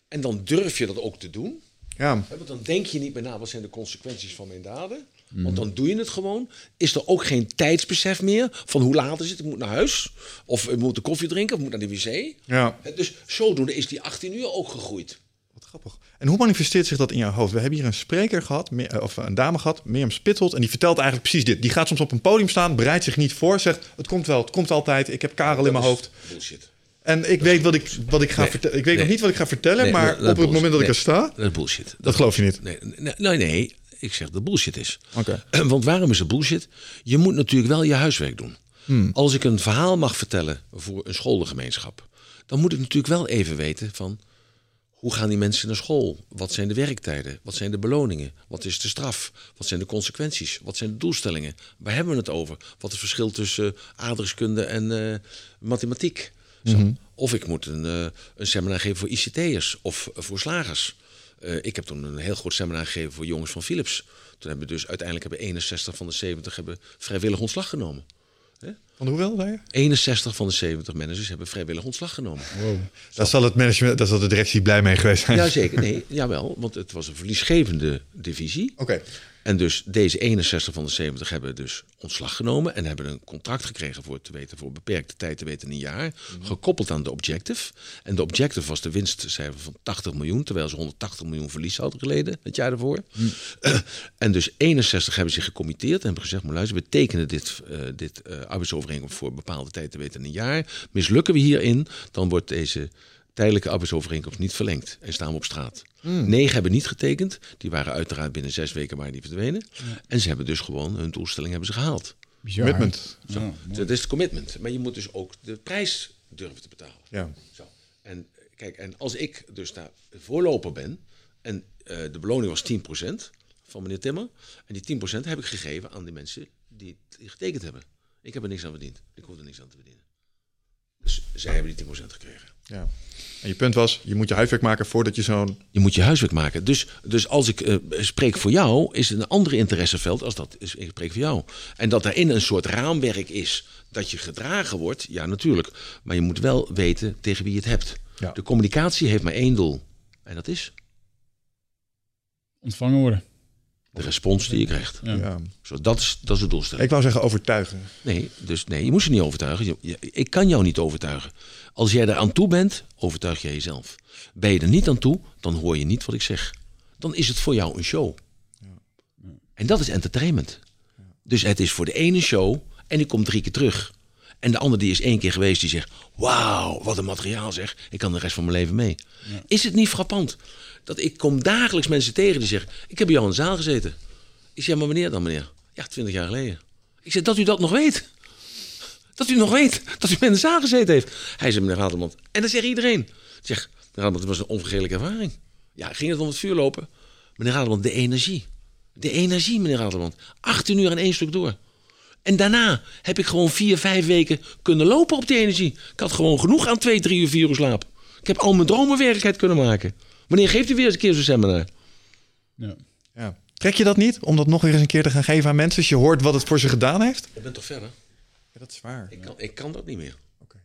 En dan durf je dat ook te doen. ja, Want dan denk je niet meer na, wat zijn de consequenties van mijn daden? Mhm. Want dan doe je het gewoon. Is er ook geen tijdsbesef meer van hoe laat is het? Ik moet naar huis. Of ik moet de koffie drinken. Of ik moet naar de wc. ja, Dus zodoende is die 18 uur ook gegroeid. wat grappig. En hoe manifesteert zich dat in jouw hoofd? We hebben hier een spreker gehad, eh, of een dame gehad, Mirjam Spitselt, en die vertelt eigenlijk precies dit. Die gaat soms op een podium staan, bereidt zich niet voor, zegt, het komt wel, het komt altijd, ik heb Karel in mijn Dat hoofd. Bullshit. En ik weet wat ik, wat ik ga Nee. vertellen. Ik weet nog niet wat ik ga vertellen, Nee, maar dat- dat op het moment dat ik er sta, Dat is bullshit. dat geloof je niet. Nee, nee, nee, ik zeg dat bullshit is. Oké. Want waarom is het bullshit? Je moet natuurlijk wel je huiswerk doen. Hmm. Als ik een verhaal mag vertellen voor een scholengemeenschap, dan moet ik natuurlijk wel even weten van hoe gaan die mensen naar school? Wat zijn de werktijden? Wat zijn de beloningen? Wat is de straf? Wat zijn de consequenties? Wat zijn de doelstellingen? Waar hebben we het over? Wat is het verschil tussen eh, aardrijkskunde en eh, mathematiek? Mhm. Of ik moet een, eh, een seminar geven voor ICT'ers of voor slagers. Eh, ik heb toen een heel groot seminar gegeven voor jongens van Philips. Toen hebben we dus uiteindelijk hebben 61 van de 70 hebben vrijwillig ontslag genomen. Van hoeveel, zei je? 61 van de 70 managers hebben vrijwillig ontslag genomen. Daar zal het management, daar zal de directie blij mee geweest zijn. Jazeker, nee, jawel, want het was een verliesgevende divisie. Oké. En dus deze 61 van de 70 hebben dus ontslag genomen en hebben een contract gekregen voor te weten voor beperkte tijd te weten een jaar, gekoppeld aan de objective. En de objective was de winstcijfer van 80 miljoen, terwijl ze 180 miljoen verlies hadden geleden het jaar daarvoor. en dus 61 hebben zich gecommitteerd en hebben gezegd, maar luister, we tekenen dit, eh, dit eh, arbeidsovereenkomst voor bepaalde tijd te weten een jaar. Mislukken we hierin, dan wordt deze tijdelijke arbeidsovereenkomst niet verlengd en staan we op straat. Negen hebben niet getekend. Die waren uiteraard binnen zes weken waren die verdwenen. En ze hebben dus gewoon hun doelstelling hebben ze gehaald. Bizar. Commitment. Ja. Dat is het commitment. Maar je moet dus ook de prijs durven te betalen. Ja. Zo. En kijk, en als ik dus daar voorloper ben en eh, de beloning was 10% van meneer Timmer. En die 10% heb ik gegeven aan die mensen die het getekend hebben. Ik heb er niks aan verdiend. Ik hoef er niks aan te verdienen. Dus zij hebben die 10% gekregen. ja. En je punt was, je moet je huiswerk maken voordat je zo'n... Je moet je huiswerk maken. Dus, dus als ik eh, spreek voor jou, is het een ander interesseveld als dat is, ik spreek voor jou. En dat daarin een soort raamwerk is dat je gedragen wordt, ja natuurlijk. Maar je moet wel weten tegen wie je het hebt. Ja. De communicatie heeft maar één doel. En dat is Ontvangen worden. De respons die je krijgt. Ja. Ja. Zo, dat, is, dat is de doelstelling. Ik wou zeggen overtuigen. Nee, dus nee, je moet je niet overtuigen. Je- je- ik kan jou niet overtuigen. Als jij er aan toe bent, overtuig jij jezelf. Ben je er niet aan toe, dan hoor je niet wat ik zeg. Dan is het voor jou een show. En dat is entertainment. Dus het is voor de ene show en die komt drie keer terug. En de ander die is één keer geweest, die zegt... Wauw, wat een materiaal zeg. Ik kan de rest van mijn leven mee. Is het niet frappant? Dat ik kom dagelijks mensen tegen die zeggen... Ik heb bij jou in de zaal gezeten. Ik zeg, maar wanneer dan meneer? Ja, twintig jaar geleden. Ik zeg, dat u dat nog weet. Dat u nog weet dat u in de zaal gezeten heeft. Hij zei, meneer Radelmond. En dat zegt iedereen. Zeg, meneer Radelmond, het was een onvergetelijke ervaring. Ja, ging het om het vuur lopen? Meneer Radelmond, de energie. De energie, meneer Radelmond. 18 uur en één stuk door. En daarna heb ik gewoon vier, vijf weken kunnen lopen op die energie. Ik had gewoon genoeg aan twee, drie uur, vier uur slaap. Ik heb al mijn dromen werkelijkheid kunnen maken. Wanneer geeft u weer eens een keer zo'n seminar? Ja. Ja. Trek je dat niet om dat nog weer eens een keer te gaan geven aan mensen als je hoort wat het voor ze gedaan heeft? Ik ben toch verder? Ja, dat is waar. Ik kan, ik kan dat niet meer. Oké.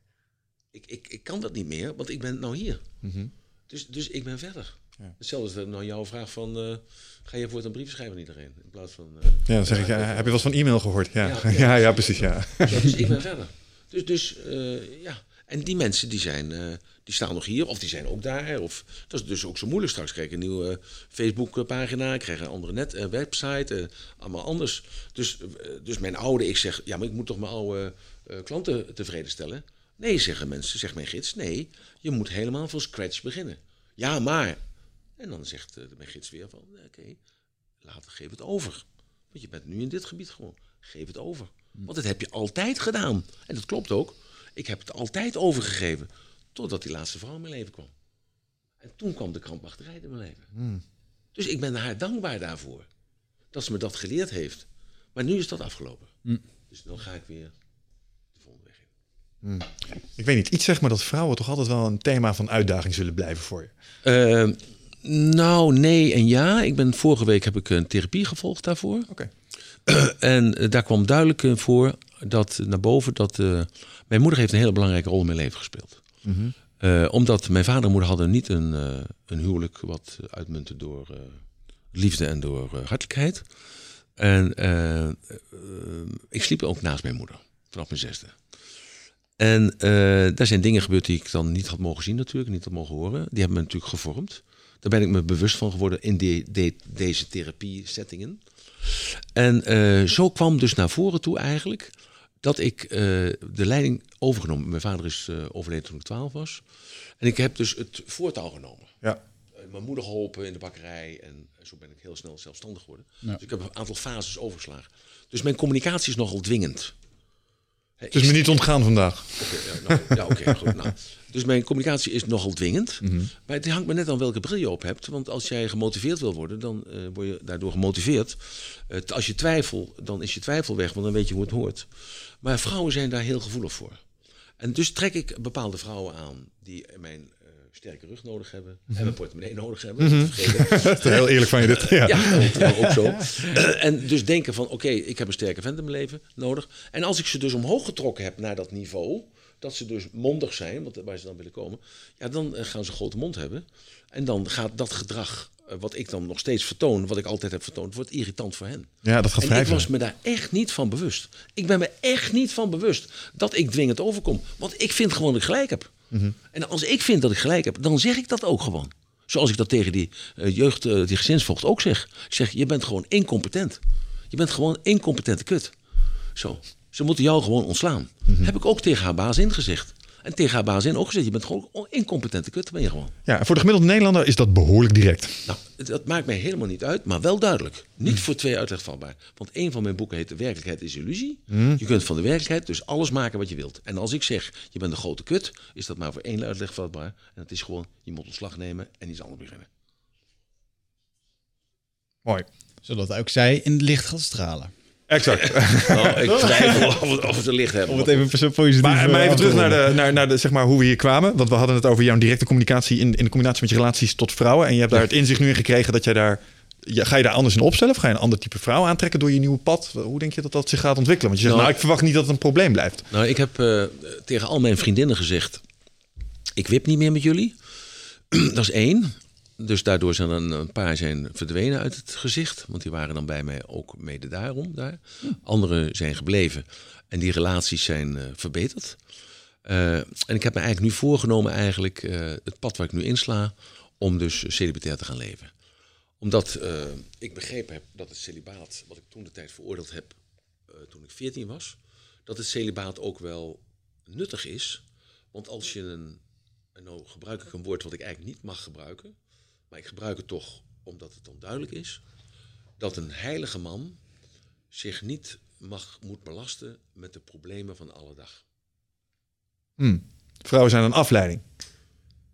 Ik, ik, ik kan dat niet meer, want ik ben nou hier. Mhm. Dus, dus ik ben verder. Ja. Hetzelfde als nou jouw vraag van... eh, ga je voor een brief schrijven aan iedereen? In plaats van... eh, Ja, dan zeg ik, ja, heb je wel eens van e-mail gehoord? Ja, Ja, ja, ja. ja, precies. Ja. Ja, dus ik ben verder. Dus, dus eh, ja. En die mensen die zijn, eh, die staan nog hier, of die zijn ook daar. Of, dat is dus ook zo moeilijk straks. Krijg een nieuwe Facebook-pagina, krijg een andere net, eh, website, eh, allemaal anders. Dus, eh, dus mijn oude, ik zeg, ja, maar ik moet toch mijn oude eh, klanten tevreden stellen. Nee, zeggen mensen, zegt mijn gids, nee, je moet helemaal van scratch beginnen. Ja, maar. En dan zegt eh, mijn gids weer van, oké, later geef het over. Want je bent nu in dit gebied gewoon. Geef het over. Want dat heb je altijd gedaan. En dat klopt ook. Ik heb het altijd overgegeven. Totdat die laatste vrouw in mijn leven kwam. En toen kwam de krampachtigheid in mijn leven. Dus ik ben haar dankbaar daarvoor. Dat ze me dat geleerd heeft. Maar nu is dat afgelopen. Dus dan ga ik weer de volgende weg in. Ik weet niet, iets zeg maar dat vrouwen toch altijd wel een thema van uitdaging zullen blijven voor je. Eh, nou, nee en ja. Ik ben, vorige week heb ik een therapie gevolgd daarvoor. Oké. En eh, daar kwam duidelijk eh, voor dat naar boven dat mijn moeder heeft een hele belangrijke rol in mijn leven gespeeld. Eh, omdat mijn vader en moeder hadden niet een, eh, een huwelijk wat uitmuntte door eh, liefde en door hartelijkheid. En ik sliep ook naast mijn moeder vanaf mijn zesde. En daar zijn dingen gebeurd die ik dan niet had mogen zien natuurlijk, niet had mogen horen. Die hebben me natuurlijk gevormd. Daar ben ik me bewust van geworden in deze therapie-settingen. En zo kwam dus naar voren toe eigenlijk dat ik eh, de leiding overgenomen. Mijn vader is eh, overleden toen ik 12 was. En ik heb dus het voortouw genomen. Ja. Eh, mijn moeder geholpen in de bakkerij en zo ben ik heel snel zelfstandig geworden. Ja. Dus ik heb een aantal fases overgeslagen. Dus mijn communicatie is nogal dwingend. Het is me niet ontgaan vandaag. Oké, ja, nou, ja, oké, goed. Nou, dus mijn communicatie is nogal dwingend. Mhm. Maar het hangt me net aan welke bril je op hebt. Want als jij gemotiveerd wil worden, dan eh, word je daardoor gemotiveerd. Als je twijfel, dan is je twijfel weg, want dan weet je hoe het hoort. Maar vrouwen zijn daar heel gevoelig voor. En dus trek ik bepaalde vrouwen aan die mijn eh, sterke rug nodig hebben. Mhm. En mijn portemonnee nodig hebben. dat is vergeten. Dat is heel eerlijk van je dit. Ja. Ja, ook, zo. Eh, en dus denken van, oké, ik heb een sterke vent in mijn leven nodig. En als ik ze dus omhoog getrokken heb naar dat niveau, dat ze dus mondig zijn, want waar ze dan willen komen, ja, dan eh, gaan ze een grote mond hebben. En dan gaat dat gedrag, eh, wat ik dan nog steeds vertoon, wat ik altijd heb vertoond, wordt irritant voor hen. Ja, dat gaat En vrij ik was me daar echt niet van bewust. Ik ben me echt niet van bewust dat ik dwingend overkom. Want ik vind gewoon dat ik gelijk heb. Mhm. En als ik vind dat ik gelijk heb, dan zeg ik dat ook gewoon. Zoals ik dat tegen die eh, jeugd, eh, die gezinsvoogd ook zeg. Ik zeg, je bent gewoon incompetent. Je bent gewoon incompetente kut. Zo. Ze moeten jou gewoon ontslaan. Mhm. Heb ik ook tegen haar baas ingezegd. En tegen haar baas in ook gezegd, je bent gewoon een incompetente kut. Ben je gewoon. Ja, en voor de gemiddelde Nederlander is dat behoorlijk direct. Nou, het- dat maakt mij helemaal niet uit, maar wel duidelijk. Niet voor twee uitlegvatbaar. Want een van mijn boeken heet De werkelijkheid is illusie. Je kunt van de werkelijkheid dus alles maken wat je wilt. En als ik zeg, je bent een grote kut, is dat maar voor één uitlegvatbaar. En dat is gewoon, je moet ontslag nemen en iets anders beginnen. Mooi. Zodat ook zij in het licht gaat stralen. Exact. Nou, ik twijfel of, er licht hebben. Om het even zo positief Maar, maar eh, even terug naar, de, naar, naar de, zeg maar, hoe we hier kwamen. Want we hadden het over jouw directe communicatie in, in de combinatie met je relaties tot vrouwen. En je hebt daar het inzicht nu in gekregen dat jij daar... Ja, ga je daar anders in opstellen? Of ga je een ander type vrouw aantrekken door je nieuwe pad? Hoe denk je dat dat zich gaat ontwikkelen? Want je zegt, Nou, nou, ik verwacht niet dat het een probleem blijft. Nou, ik heb eh, tegen al mijn vriendinnen gezegd: ik wip niet meer met jullie. dat is één. Dus daardoor zijn er een, paar zijn verdwenen uit het gezicht. Want die waren dan bij mij ook mede daarom. Daar. Anderen zijn gebleven. En die relaties zijn eh, verbeterd. Eh, en ik heb me eigenlijk nu voorgenomen, eigenlijk, eh, het pad waar ik nu insla, om dus celibatair te gaan leven. Omdat ik begrepen heb dat het celibaat, wat ik toen de tijd veroordeeld heb, toen ik 14 was, dat het celibaat ook wel nuttig is. Want als je een, en nou gebruik ik een woord wat ik eigenlijk niet mag gebruiken, maar ik gebruik het toch omdat het onduidelijk is, dat een heilige man zich niet mag, moet belasten met de problemen van alle dag. Hm. Vrouwen zijn een afleiding.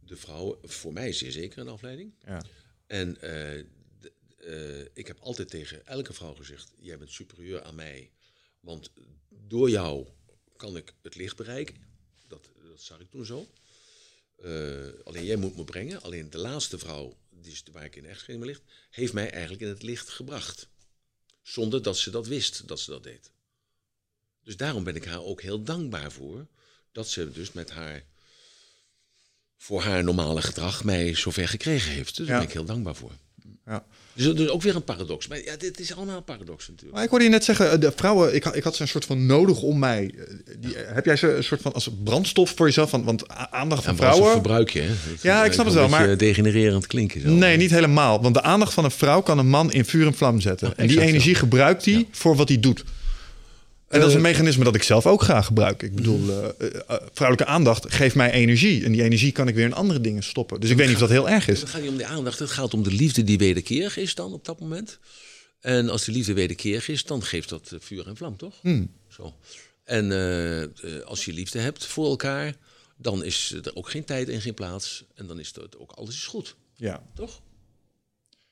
De vrouwen, voor mij zeer zeker een afleiding. Ja. En eh, eh, ik heb altijd tegen elke vrouw gezegd: jij bent superieur aan mij, want door jou kan ik het licht bereiken. Dat, dat zag ik toen zo. Eh, alleen jij moet me brengen. Alleen de laatste vrouw, is waar ik in echtscheiding mee ligt, heeft mij eigenlijk in het licht gebracht. Zonder dat ze dat wist dat ze dat deed. Dus daarom ben ik haar ook heel dankbaar voor. Dat ze dus met haar, voor haar normale gedrag mij zover gekregen heeft. Dus daar Ja. ben ik heel dankbaar voor. Ja. Dus ook weer een paradox. Maar ja, dit is allemaal een paradox natuurlijk. Maar ik hoorde je net zeggen, eh, de vrouwen, ik, ik had ze een soort van nodig om mij. eh, Die, heb jij ze een soort van als brandstof voor jezelf? Van, want aandacht van vrouwen. verbruik je, hè? Ja, ik snap het wel, maar- degenererend klinken. Zo. Nee, niet helemaal. Want de aandacht van een vrouw kan een man in vuur en vlam zetten. en die energie gebruikt hij voor wat hij doet. En dat is een Eh, mechanisme dat ik zelf ook graag gebruik. Ik bedoel, eh, eh, eh, vrouwelijke aandacht geeft mij energie. En die energie kan ik weer in andere dingen stoppen. Dus ik weet niet of dat heel erg is. Het gaat niet om de aandacht, het gaat om de liefde die wederkerig is dan op dat moment. En als de liefde wederkerig is, dan geeft dat vuur en vlam, toch? Hmm. Zo. En als je liefde hebt voor elkaar, dan is er ook geen tijd en geen plaats. En dan is het ook alles is goed, Ja. toch?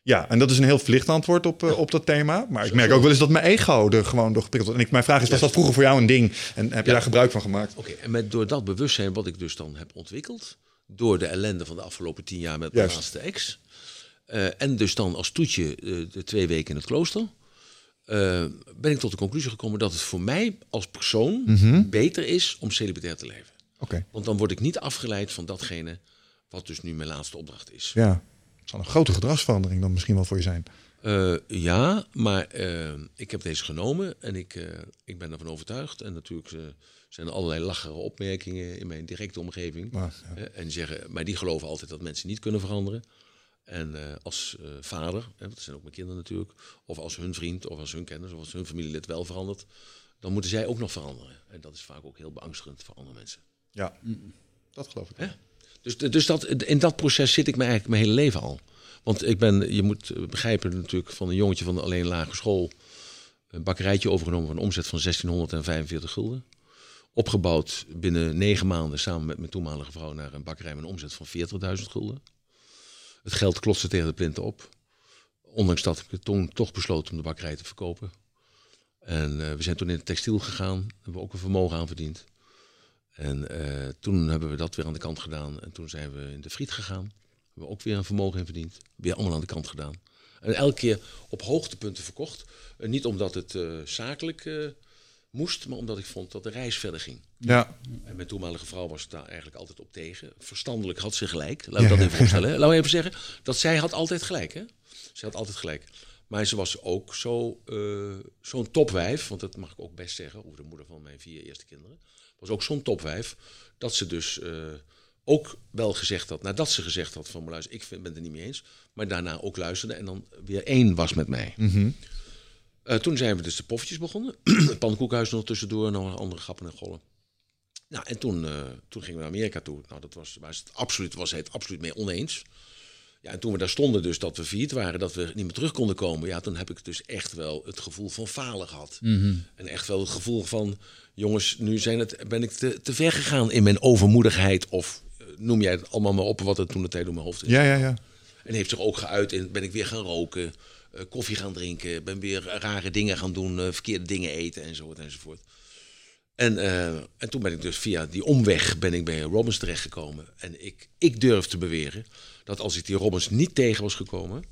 Ja, en dat is een heel verlicht antwoord op, eh, op dat thema. Maar ik merk ook wel eens dat mijn ego er gewoon door geprikkeld wordt. En ik, mijn vraag is, was dat vroeger voor jou een ding? En heb je daar gebruik van gemaakt? Oké, en met, door dat bewustzijn wat ik dus dan heb ontwikkeld, door de ellende van de afgelopen tien jaar met mijn Juist. laatste ex, eh, en dus dan als toetje eh, de twee weken in het klooster, ben ik tot de conclusie gekomen dat het voor mij als persoon Mhm. beter is om celibatair te leven. Oké, Want dan word ik niet afgeleid van datgene wat dus nu mijn laatste opdracht is. ja. Het zal een grote gedragsverandering dan misschien wel voor je zijn. Eh, ja, maar eh, ik heb deze genomen en ik, eh, ik ben ervan overtuigd. En natuurlijk zijn er allerlei lachere opmerkingen in mijn directe omgeving. Maar, ja. En die zeggen, maar die geloven altijd dat mensen niet kunnen veranderen. En als vader, hè, want dat zijn ook mijn kinderen natuurlijk, of als hun vriend, of als hun kennis, of als hun familielid wel verandert, dan moeten zij ook nog veranderen. En dat is vaak ook heel beangstigend voor andere mensen. ja, dat geloof ik. Hè? Dus, dus dat, in dat proces zit ik me eigenlijk mijn hele leven al. Want ik ben, je moet begrijpen natuurlijk, van een jongetje van alleen lage school, een bakkerijtje overgenomen van een omzet van 1645 gulden. Opgebouwd binnen negen maanden samen met mijn toenmalige vrouw naar een bakkerij met een omzet van 40.000 gulden. Het geld klotste tegen de plinten op. Ondanks dat heb ik toen toch besloten om de bakkerij te verkopen. En eh, we zijn toen in het textiel gegaan, hebben we ook een vermogen aan verdiend. En eh, toen hebben we dat weer aan de kant gedaan. En toen zijn we in de friet gegaan. Hebben we ook weer een vermogen in verdiend. Weer allemaal aan de kant gedaan. En elke keer op hoogtepunten verkocht. En niet omdat het eh, zakelijk eh, moest, maar omdat ik vond dat de reis verder ging. Ja, En mijn toenmalige vrouw was daar eigenlijk altijd op tegen. Verstandelijk had ze gelijk. Laat ik dat even voorstellen. Laat me even zeggen dat zij had altijd gelijk. Hè? Ze had altijd gelijk. Maar ze was ook zo, eh, zo'n topwijf, want dat mag ik ook best zeggen over de moeder van mijn vier eerste kinderen. Was ook zo'n topwijf dat ze dus eh, ook wel gezegd had, nadat ze gezegd had van "Maar luister, ik vind, ben het er niet mee eens, maar daarna ook luisterde en dan weer één was met mij. Eh, toen zijn we dus de poffertjes begonnen. het pannenkoekhuis nog tussendoor, nog andere grappen en gollen. Nou, en toen, eh, toen gingen we naar Amerika toe. Nou, dat was, was, het absoluut, was hij het absoluut mee oneens. Ja, en toen we daar stonden, dus dat we failliet waren, dat we niet meer terug konden komen. Ja, toen heb ik dus echt wel het gevoel van falen gehad. En echt wel het gevoel van, jongens, nu zijn het, ben ik te, te ver gegaan in mijn overmoedigheid. Of eh, noem jij het allemaal maar op wat er toen de tijd door mijn hoofd is. ja, ja. ja. En heeft zich ook geuit in, ben ik weer gaan roken, eh, koffie gaan drinken, ben weer rare dingen gaan doen, eh, verkeerde dingen eten enzovoort enzovoort. En, eh, en toen ben ik dus via die omweg ben ik bij Robbins terechtgekomen. En ik, ik durf te beweren dat als ik die Robbins niet tegen was gekomen,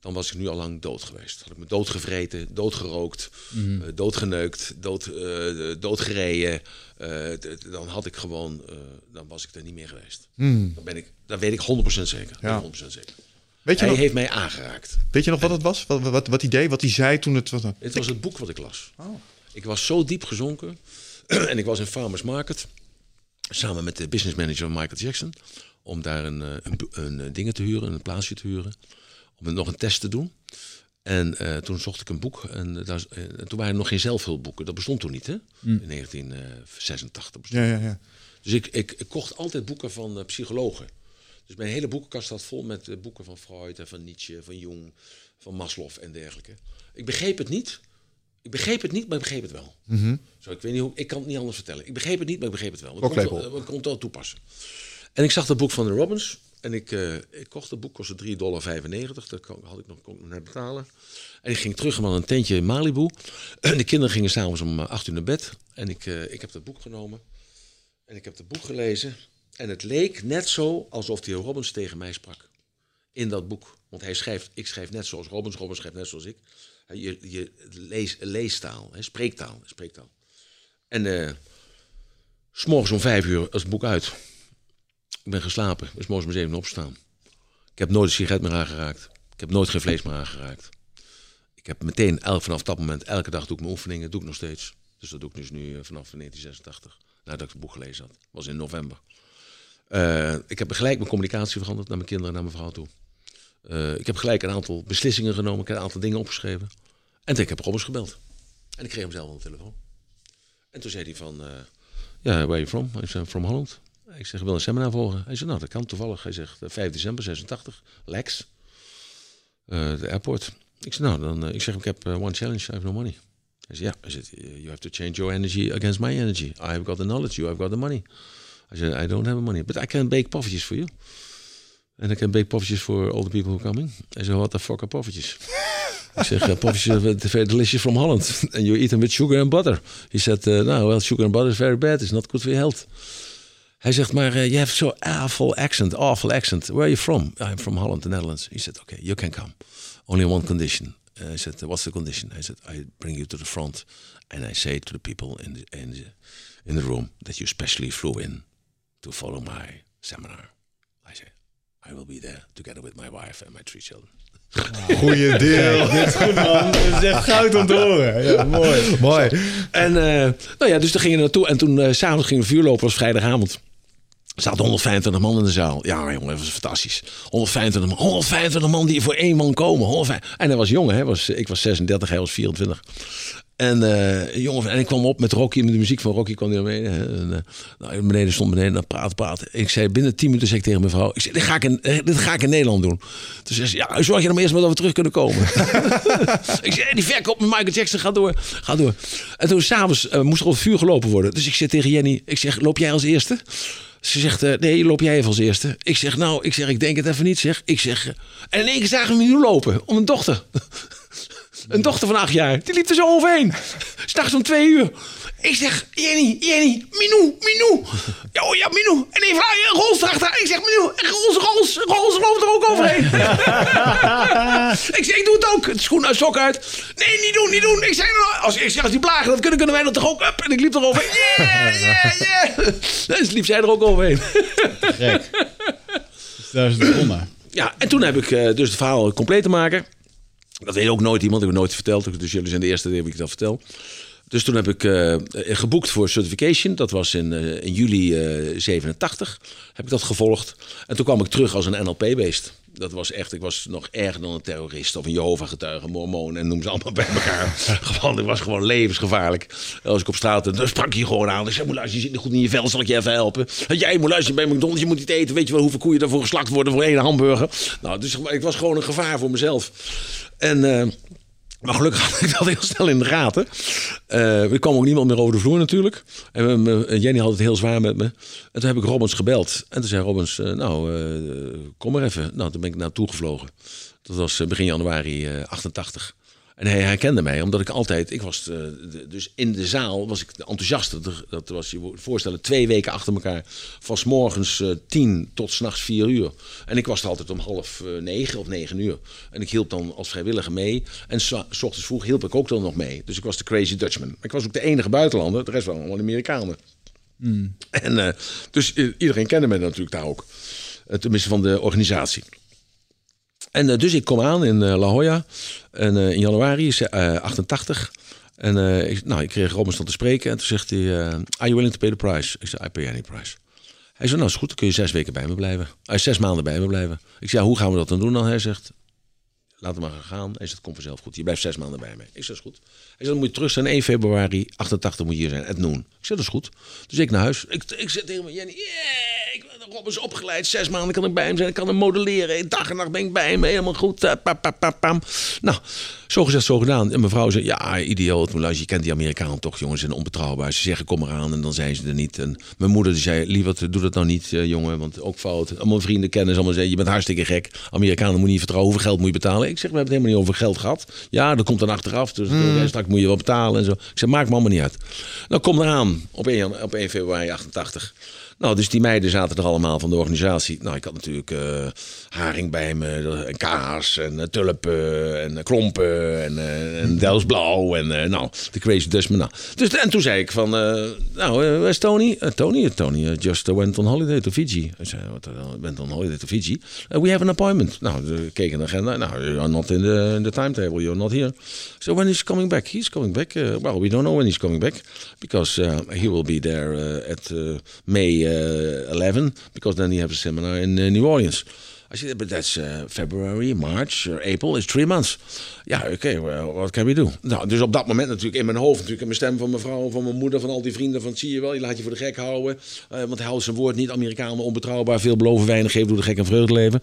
dan was ik nu al lang dood geweest. Had ik me doodgevreten, doodgerookt, eh, doodgeneukt, dood, eh, doodgereden. eh, dan had ik gewoon, dan was ik er niet meer geweest. Dan ben ik, dat weet ik 100% zeker. Ja. 100% zeker. Weet, je Hij nog, heeft mij aangeraakt. weet je nog wat het was? Wat, wat, wat hij deed? Wat hij zei toen het was? Het was het boek wat ik las. Ik was zo diep gezonken. en ik was in Farmers Market. Samen met de business manager van Michael Jackson. Om daar een, eh, een, een, eh, dingen te huren, een plaatsje te huren. Om nog een test te doen. En eh, toen zocht ik een boek. En, daar, uh, toen waren er nog geen zelfhulpboeken. Dat bestond toen niet, hè? In 1986 bestond. Ja, ja, ja. Dus ik, ik, ik kocht altijd boeken van psychologen. Dus mijn hele boekenkast staat vol met boeken van Freud en van Nietzsche, van Jung, van Maslow en dergelijke. Ik begreep het niet. Ik begreep het niet, maar ik begreep het wel. Mm -hmm. Zo, ik, weet niet hoe, ik kan het niet anders vertellen. Ik begreep het niet, maar ik begreep het wel. Ik kon het wel, kon het wel toepassen. En ik zag dat boek van de Robbins. En ik, uh, ik kocht het boek, kostte 3,95 dollar. Dat kon, had ik nog, kon ik nog net betalen. En ik ging terug naar een tentje in Malibu. En de kinderen gingen s'avonds om 8 uur naar bed. En ik, uh, ik heb dat boek genomen. En ik heb het boek gelezen. En het leek net zo alsof heer Robbins tegen mij sprak. In dat boek. Want hij schrijft, ik schrijf net zoals Robbins, Robbins schrijft net zoals ik. Je, je lees, leestaal, hè, spreektaal, spreektaal. En uh, s'morgens om vijf uur was het boek uit. Ik ben geslapen, morgens om zeven uur opstaan. Ik heb nooit een sigaret meer aangeraakt. Ik heb nooit geen vlees meer aangeraakt. Ik heb meteen, vanaf dat moment, elke dag doe ik mijn oefeningen, doe ik nog steeds. Dus dat doe ik dus nu vanaf 1986, nadat ik het boek gelezen had. Dat was in november. Uh, ik heb gelijk mijn communicatie veranderd naar mijn kinderen en naar mijn vrouw toe. Uh, ik heb gelijk een aantal beslissingen genomen. Ik heb een aantal dingen opgeschreven. En ik heb Robbers gebeld. En ik kreeg hem zelf aan de telefoon. En toen zei hij van... Ja, where are you from? Zei, from Holland. Ik zeg, wil een seminar volgen. Hij zei, nou, dat kan toevallig. Hij zegt, 5 december 86, Lex. Uh, de airport. Ik zeg, nou, dan... ik zeg, ik heb one challenge, I have no money. Hij zei, ja. Zegt, you have to change your energy against my energy. I have got the knowledge, you have got the money. I said, I don't have money, but I can bake poffertjes for you. En ik heb bake poffertjes for all the people who coming. Hij zei, what the fuck are poffertjes? ik zeg, poffertjes are very delicious from Holland. And you eat them with sugar and butter. He said, uh, no, well, sugar and butter is very bad. It's not good for your health. Hij zegt, maar uh, you have so awful accent, awful accent. Where are you from? I'm from Holland, the Netherlands. He said, okay, you can come. Only one condition. Uh, I said, what's the condition? I said, I bring you to the front and I say to the people in the, in the, in the room that you specially flew in to follow my seminar. I say, I will be there together with my wife and my three children. Goeie deel. Dit is goed, man. Dit is echt goud om te horen. Ja, mooi. Mooi. En uh, nou ja, dus daar gingen we naartoe. En toen uh, s'avonds gingen we vuur lopen, was vrijdagavond. Er zaten 125 man in de zaal. Ja, jongen, dat was fantastisch. 125 man, 125 man die voor één man komen. 125. En hij was jong, hè? Was, ik was 36, hij was 24. En, uh, jongen, en ik kwam op met Rocky, met de muziek van Rocky kwam hij naar beneden. En, uh, nou, beneden stond beneden, dan praten, praten. Ik zei, binnen 10 minuten zei ik tegen mijn vrouw, ik zei, dit ga ik in, dit ga ik in Nederland doen. Toen zei ze, ja, zorg je dan eerst maar dat we terug kunnen komen. ik zei, die verkoop met Michael Jackson, ga door, ga door. En toen s'avonds uh, moest er op het vuur gelopen worden. Dus ik zei tegen Jenny, ik zeg, loop jij als eerste? Ze zegt, uh, nee, loop jij even als eerste. Ik zeg, nou, ik zeg, ik denk het even niet, zeg. Ik zeg, uh, en in één keer zagen we nu lopen, om een dochter. een dochter van acht jaar, die liep er zo overheen. S'nachts om twee uur. Ik zeg, Jenny, Jenny, Minou, Minou. Ja, oh ja, Minou. En even een Rols erachter. Ik zeg, Minou, Rols, Rols, Rols loopt er ook overheen. ik zeg, ik doe het ook. Het schoen uit, sok uit. Nee, niet doen, niet doen. Ik zeg, als, ik zeg, als die plagen, dan kunnen, kunnen wij dat toch ook. Up. En ik liep er overheen. Yeah, yeah, yeah. Dus liep zij er ook overheen. Gek. Daar is het begonnen. Ja, en toen heb ik uh, dus het verhaal compleet te maken. Dat weet ook nooit iemand, ik heb het nooit verteld. Dus jullie zijn de eerste die ik dat vertel. Dus toen heb ik uh, geboekt voor certification. Dat was in, uh, in juli uh, 87. Heb ik dat gevolgd. En toen kwam ik terug als een NLP-beest. Dat was echt, ik was nog erger dan een terrorist of een Jehovah-getuige, mormoon en noem ze allemaal bij elkaar. gewoon, ik was gewoon levensgevaarlijk. Als ik op straat, dan sprak je gewoon aan. Ik zei, moet luisteren, je zit niet goed in je vel, zal ik je even helpen? Jij moet luisteren bij McDonald's, je moet niet eten. Weet je wel hoeveel koeien daarvoor geslacht worden voor één hamburger? Nou, dus ik was gewoon een gevaar voor mezelf. En... Maar gelukkig had ik dat heel snel in de gaten. Uh, er kwam ook niemand meer over de vloer natuurlijk. En Jenny had het heel zwaar met me. En toen heb ik Robbins gebeld. En toen zei Robbins, uh, nou, kom maar even. Nou, toen ben ik naartoe gevlogen. Dat was begin januari 88. En hij herkende mij, omdat ik altijd, ik was de, dus in de zaal was ik enthousiast. Dat was je voorstellen, twee weken achter elkaar, van s morgens uh, tien tot s'nachts vier uur. En ik was er altijd om half uh, negen of negen uur. En ik hielp dan als vrijwilliger mee. En s ochtends vroeg hielp ik ook dan nog mee. Dus ik was de crazy Dutchman. Maar ik was ook de enige buitenlander, de rest waren allemaal Amerikanen. Mm. En uh, dus iedereen kende mij natuurlijk daar ook. tenminste van de organisatie. En uh, dus ik kom aan in uh, La Jolla. En uh, in januari is 88. En ik, nou, ik kreeg te spreken. En toen zegt hij, are you willing to pay the price? Ik zei, I pay any price. Hij zei, nou is goed, dan kun je zes weken bij me blijven. Uh, zes maanden bij me blijven. Ik zei, ja, hoe gaan we dat dan doen dan? Hij zegt, laat hem maar gaan. Hij zegt, kom vanzelf goed. Je blijft zes maanden bij mij. Ik zeg, is goed. Hij zegt, dan moet je terug zijn 1 februari 88 moet je hier zijn, at noon. Ik zeg, dat is goed. Dus ik naar huis. Ik, ik zit tegen me, Jenny, ik ben Rob is opgeleid. Zes maanden kan ik bij hem zijn. Ik kan hem modelleren. Dag en nacht ben ik bij hem. Helemaal goed. Pam, pam, pam, pam. Nou, zo gezegd, zo gedaan. En mevrouw zei, ja, idioot. Je kent die Amerikanen toch, jongens. En onbetrouwbaar. Ze zeggen, kom eraan. En dan zijn ze er niet. En mijn moeder die zei, lieverd, doe dat nou niet, uh, jongen. Want ook fout. Allemaal vrienden kennen. Allemaal zeggen, je bent hartstikke gek. Amerikanen moet je niet vertrouwen. Hoeveel geld moet je betalen? Ik zeg, we hebben het helemaal niet over geld gehad. Ja, dat komt dan achteraf. Dus mm. straks moet je wel betalen en zo. Ik zeg, maak me allemaal niet uit. Nou, kom eraan op 1, op 1 februari 88. Nou, dus die meiden zaten er allemaal van de organisatie. Nou, ik had natuurlijk uh, haring bij me, en kaas en uh, tulpen en uh, klompen en, en Delsblauw en nou, de Crazy Dustman. Nou. Dus, en toen zei ik van, nou, waar is Tony? Tony, Tony just went on holiday to Fiji. I zei, what, went on holiday to Fiji? we have an appointment. Nou, we keken de agenda. Nou, you're not in the, in the timetable, you're not here. So when is coming back? He's coming back. well, we don't know when he's coming back because he will be there at May uh, 11 because then you have a seminar in uh, New Orleans. I said, but that's uh, February, March, or April. It's three months. Ja, oké, okay, what can we do? Nou, dus op dat moment natuurlijk in mijn hoofd, natuurlijk in mijn stem van mijn vrouw, van mijn moeder, van al die vrienden, van zie je wel, je laat je voor de gek houden. Want hij houdt zijn woord niet, Amerikanen onbetrouwbaar, veel beloven, weinig geven, door de gek en vreugde leven.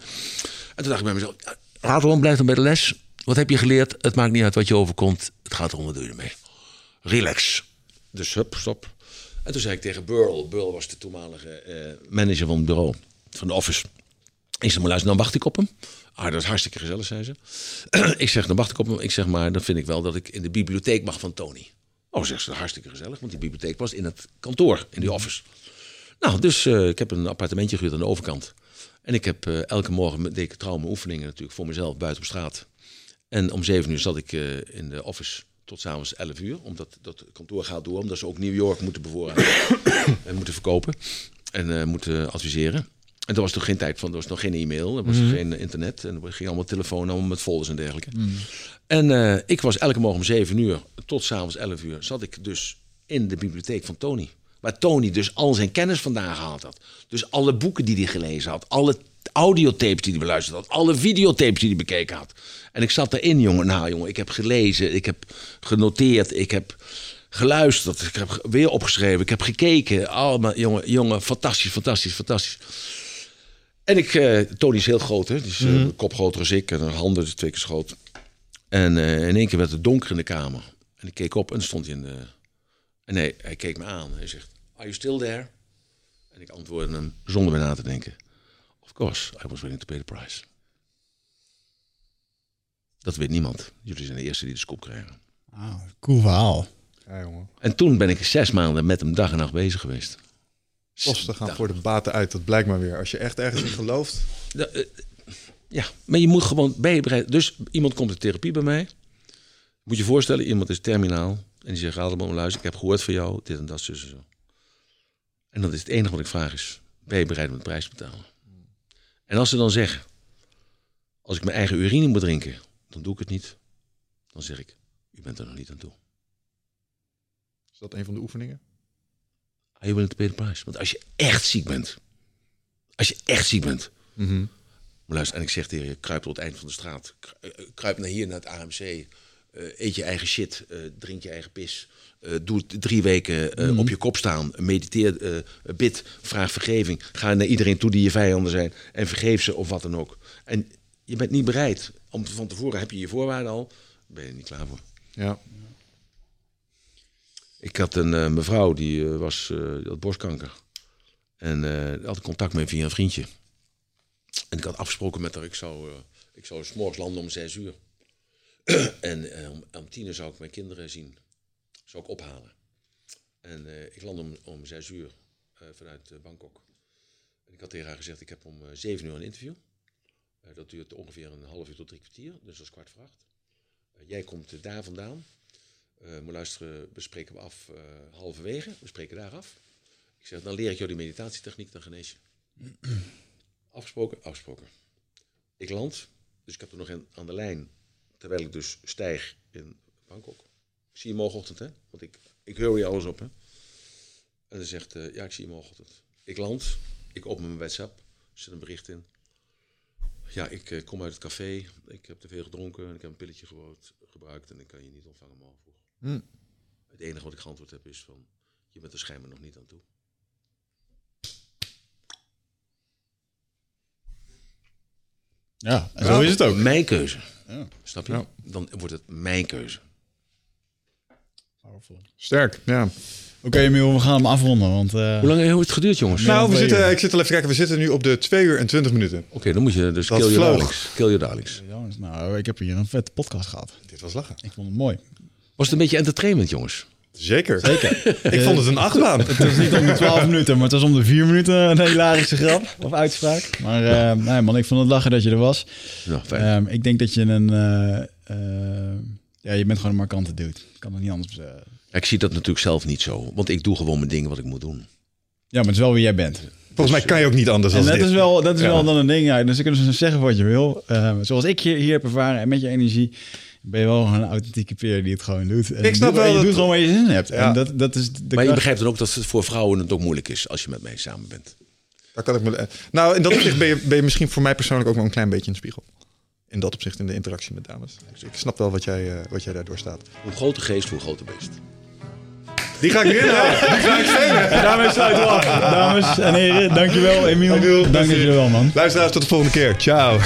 En toen dacht ik bij mezelf, Rateron, blijf dan bij de les. Wat heb je geleerd? Het maakt niet uit wat je overkomt. Het gaat erom, wat doe je ermee? Relax. Dus hup, stop. En toen zei ik tegen Burl, Burl was de toenmalige uh, manager van het bureau, van de office. Ik zeg maar, dan wacht ik op hem. Ah, dat is hartstikke gezellig, zei ze. ik zeg, dan wacht ik op hem. Ik zeg maar, dan vind ik wel dat ik in de bibliotheek mag van Tony. Oh, zegt ze, hartstikke gezellig, want die bibliotheek was in het kantoor, in die office. Nou, dus uh, ik heb een appartementje gehuurd aan de overkant. En ik heb uh, elke morgen deed ik trouw oefeningen natuurlijk voor mezelf buiten op straat. En om zeven uur zat ik in de office tot s'avonds 11 uur. Omdat dat kantoor gaat door, omdat ze ook New York moeten bevoorraden en moeten verkopen en uh, moeten adviseren. En er was toch geen tijd van, er was nog geen e-mail, er was mm. geen internet en er ging allemaal telefoon allemaal met folders en dergelijke. Mm. En uh, ik was elke morgen om 7 uur tot s'avonds 11 uur zat ik dus in de bibliotheek van Tony. Waar Tony dus al zijn kennis vandaan gehaald had. Dus alle boeken die hij gelezen had, alle audiotapes die hij beluisterd had, alle videotapes die hij bekeken had. En ik zat erin, jongen. Nou, jongen, ik heb gelezen, ik heb genoteerd, ik heb geluisterd, ik heb weer opgeschreven, ik heb gekeken. Allemaal, jongen, jongen, fantastisch, fantastisch, fantastisch. En ik, uh, Tony is heel groot, hè? Dus uh, kop groter als ik en handen dus twee keer groot. En uh, in één keer werd het donker in de kamer. En ik keek op en stond hij in de. En nee, hij keek me aan. Hij zegt: Are you still there? En ik antwoordde hem zonder me na te denken: Of course, I was willing to pay the price. Dat weet niemand. Jullie zijn de eerste die de scoop krijgen. Wow, cool verhaal. Ja, jongen. En toen ben ik zes maanden met hem dag en nacht bezig geweest. Kosten gaan voor de baten uit, dat blijkt maar weer. Als je echt ergens in gelooft. Uh, ja, maar je moet gewoon bijbereid. Dus iemand komt in therapie bij mij. Moet je je voorstellen, iemand is terminaal. En die zegt, Adelboom, luister, ik heb gehoord van jou, dit en dat, zus en zo. En dat is het enige wat ik vraag is, ben je bereid om de prijs te betalen? En als ze dan zeggen, als ik mijn eigen urine moet drinken, dan doe ik het niet. Dan zeg ik, u bent er nog niet aan toe. Is dat een van de oefeningen? Are you willing to pay the price? Want als je echt ziek bent, als je echt ziek bent, mm -hmm. maar luister, en ik zeg tegen je, kruip tot het eind van de straat, kruip naar hier, naar het AMC, uh, eet je eigen shit, uh, drink je eigen pis, doe drie weken mm -hmm. op je kop staan, mediteer, bid, vraag vergeving, ga naar iedereen toe die je vijanden zijn en vergeef ze of wat dan ook. En je bent niet bereid om van tevoren heb je je voorwaarden al, ben je er niet klaar voor. Ja. Ik had een uh, mevrouw die uh, was uh, had borstkanker. En had contact met via een vriendje. En ik had afgesproken met haar, ik zou, ik zou s'morgens landen om zes uur. en om, om tien uur zou ik mijn kinderen zien. Zou ik ophalen. En ik land om, om zes uur vanuit Bangkok. En ik had tegen haar gezegd, ik heb om zeven uur een interview. dat duurt ongeveer een half uur tot drie kwartier, dus dat is kwart voor acht. jij komt daar vandaan. Maar luisteren, bespreken we af halverwege. We spreken daar af. Ik zeg, dan leer ik jou die meditatietechniek, dan genees je. afgesproken, afgesproken. Ik land, dus ik heb er nog een aan de lijn, terwijl ik dus stijg in Bangkok. Ik zie je morgenochtend, hè? Want ik, ik hoor je alles op, hè? En dan zegt, uh, ja, ik zie je morgenochtend. Ik land, ik open mijn WhatsApp, zit een bericht in. Ja, ik eh, kom uit het café. Ik heb te veel gedronken en ik heb een pilletje gebruikt, gebruikt en ik kan je niet ontvangen morgen. Hm. Het enige wat ik geantwoord heb is van, je bent er schijnbaar nog niet aan toe. Ja, en zo is het ook. Mijn keuze. Ja. Snap je? Ja. Dan wordt het mijn keuze. Powerful. Sterk, ja. Oké, Emiel, we gaan hem afronden. Want, eh, Hoe lang heeft het geduurd, jongens? Nou, we zitten, uur. ik zit al even kijken. We zitten nu op de 2 uur en 20 minuten. Oké, dan moet je dus Dat kill your vloog. darlings. Kill your darlings. Jongens, nou, ik heb hier een vette podcast gehad. Dit was lachen. Ik vond het mooi. Was het een beetje entertainment, jongens? Zeker. ik vond het een achtbaan. Het was niet om de 12 minuten, maar het was om de 4 minuten een hilarische grap of uitspraak. Maar eh, nee, man, ik vond het lachen dat je er was. Ja, fijn. Ehm, ik denk dat je een... eh, eh, ja, je bent gewoon een markante dude. Ik kan het niet anders zeggen. ik zie dat natuurlijk zelf niet zo. Want ik doe gewoon mijn dingen wat ik moet doen. Ja, maar het is wel wie jij bent. Volgens mij kan je ook niet anders En dan dat dit. is wel, dat is Ja. wel dan een ding. Ja. Dus je kunt dus zeggen wat je wil. Ehm, zoals ik je hier heb ervaren en met je energie... ben je wel gewoon een authentieke peer die het gewoon doet. En Ik snap en wel Je dat- doet gewoon wat je zin in hebt. Ja. En dat, dat is de maar je begrijpt dan ook dat het voor vrouwen het ook moeilijk is als je met mij samen bent. Daar kan ik me... Nou, in dat opzicht ben je, ben je misschien voor mij persoonlijk ook wel een klein beetje een spiegel. In dat opzicht, in de interactie met dames. Dus ik snap wel wat jij, eh, wat jij daardoor staat. Hoe grote geest, hoe grote beest. Die ga ik inhouden. Die ga ik daarmee sluiten we af. Dames en heren, dankjewel. Emiel, Emiel, dank dat je er wel, man. Luisteraars, tot de volgende keer. Ciao.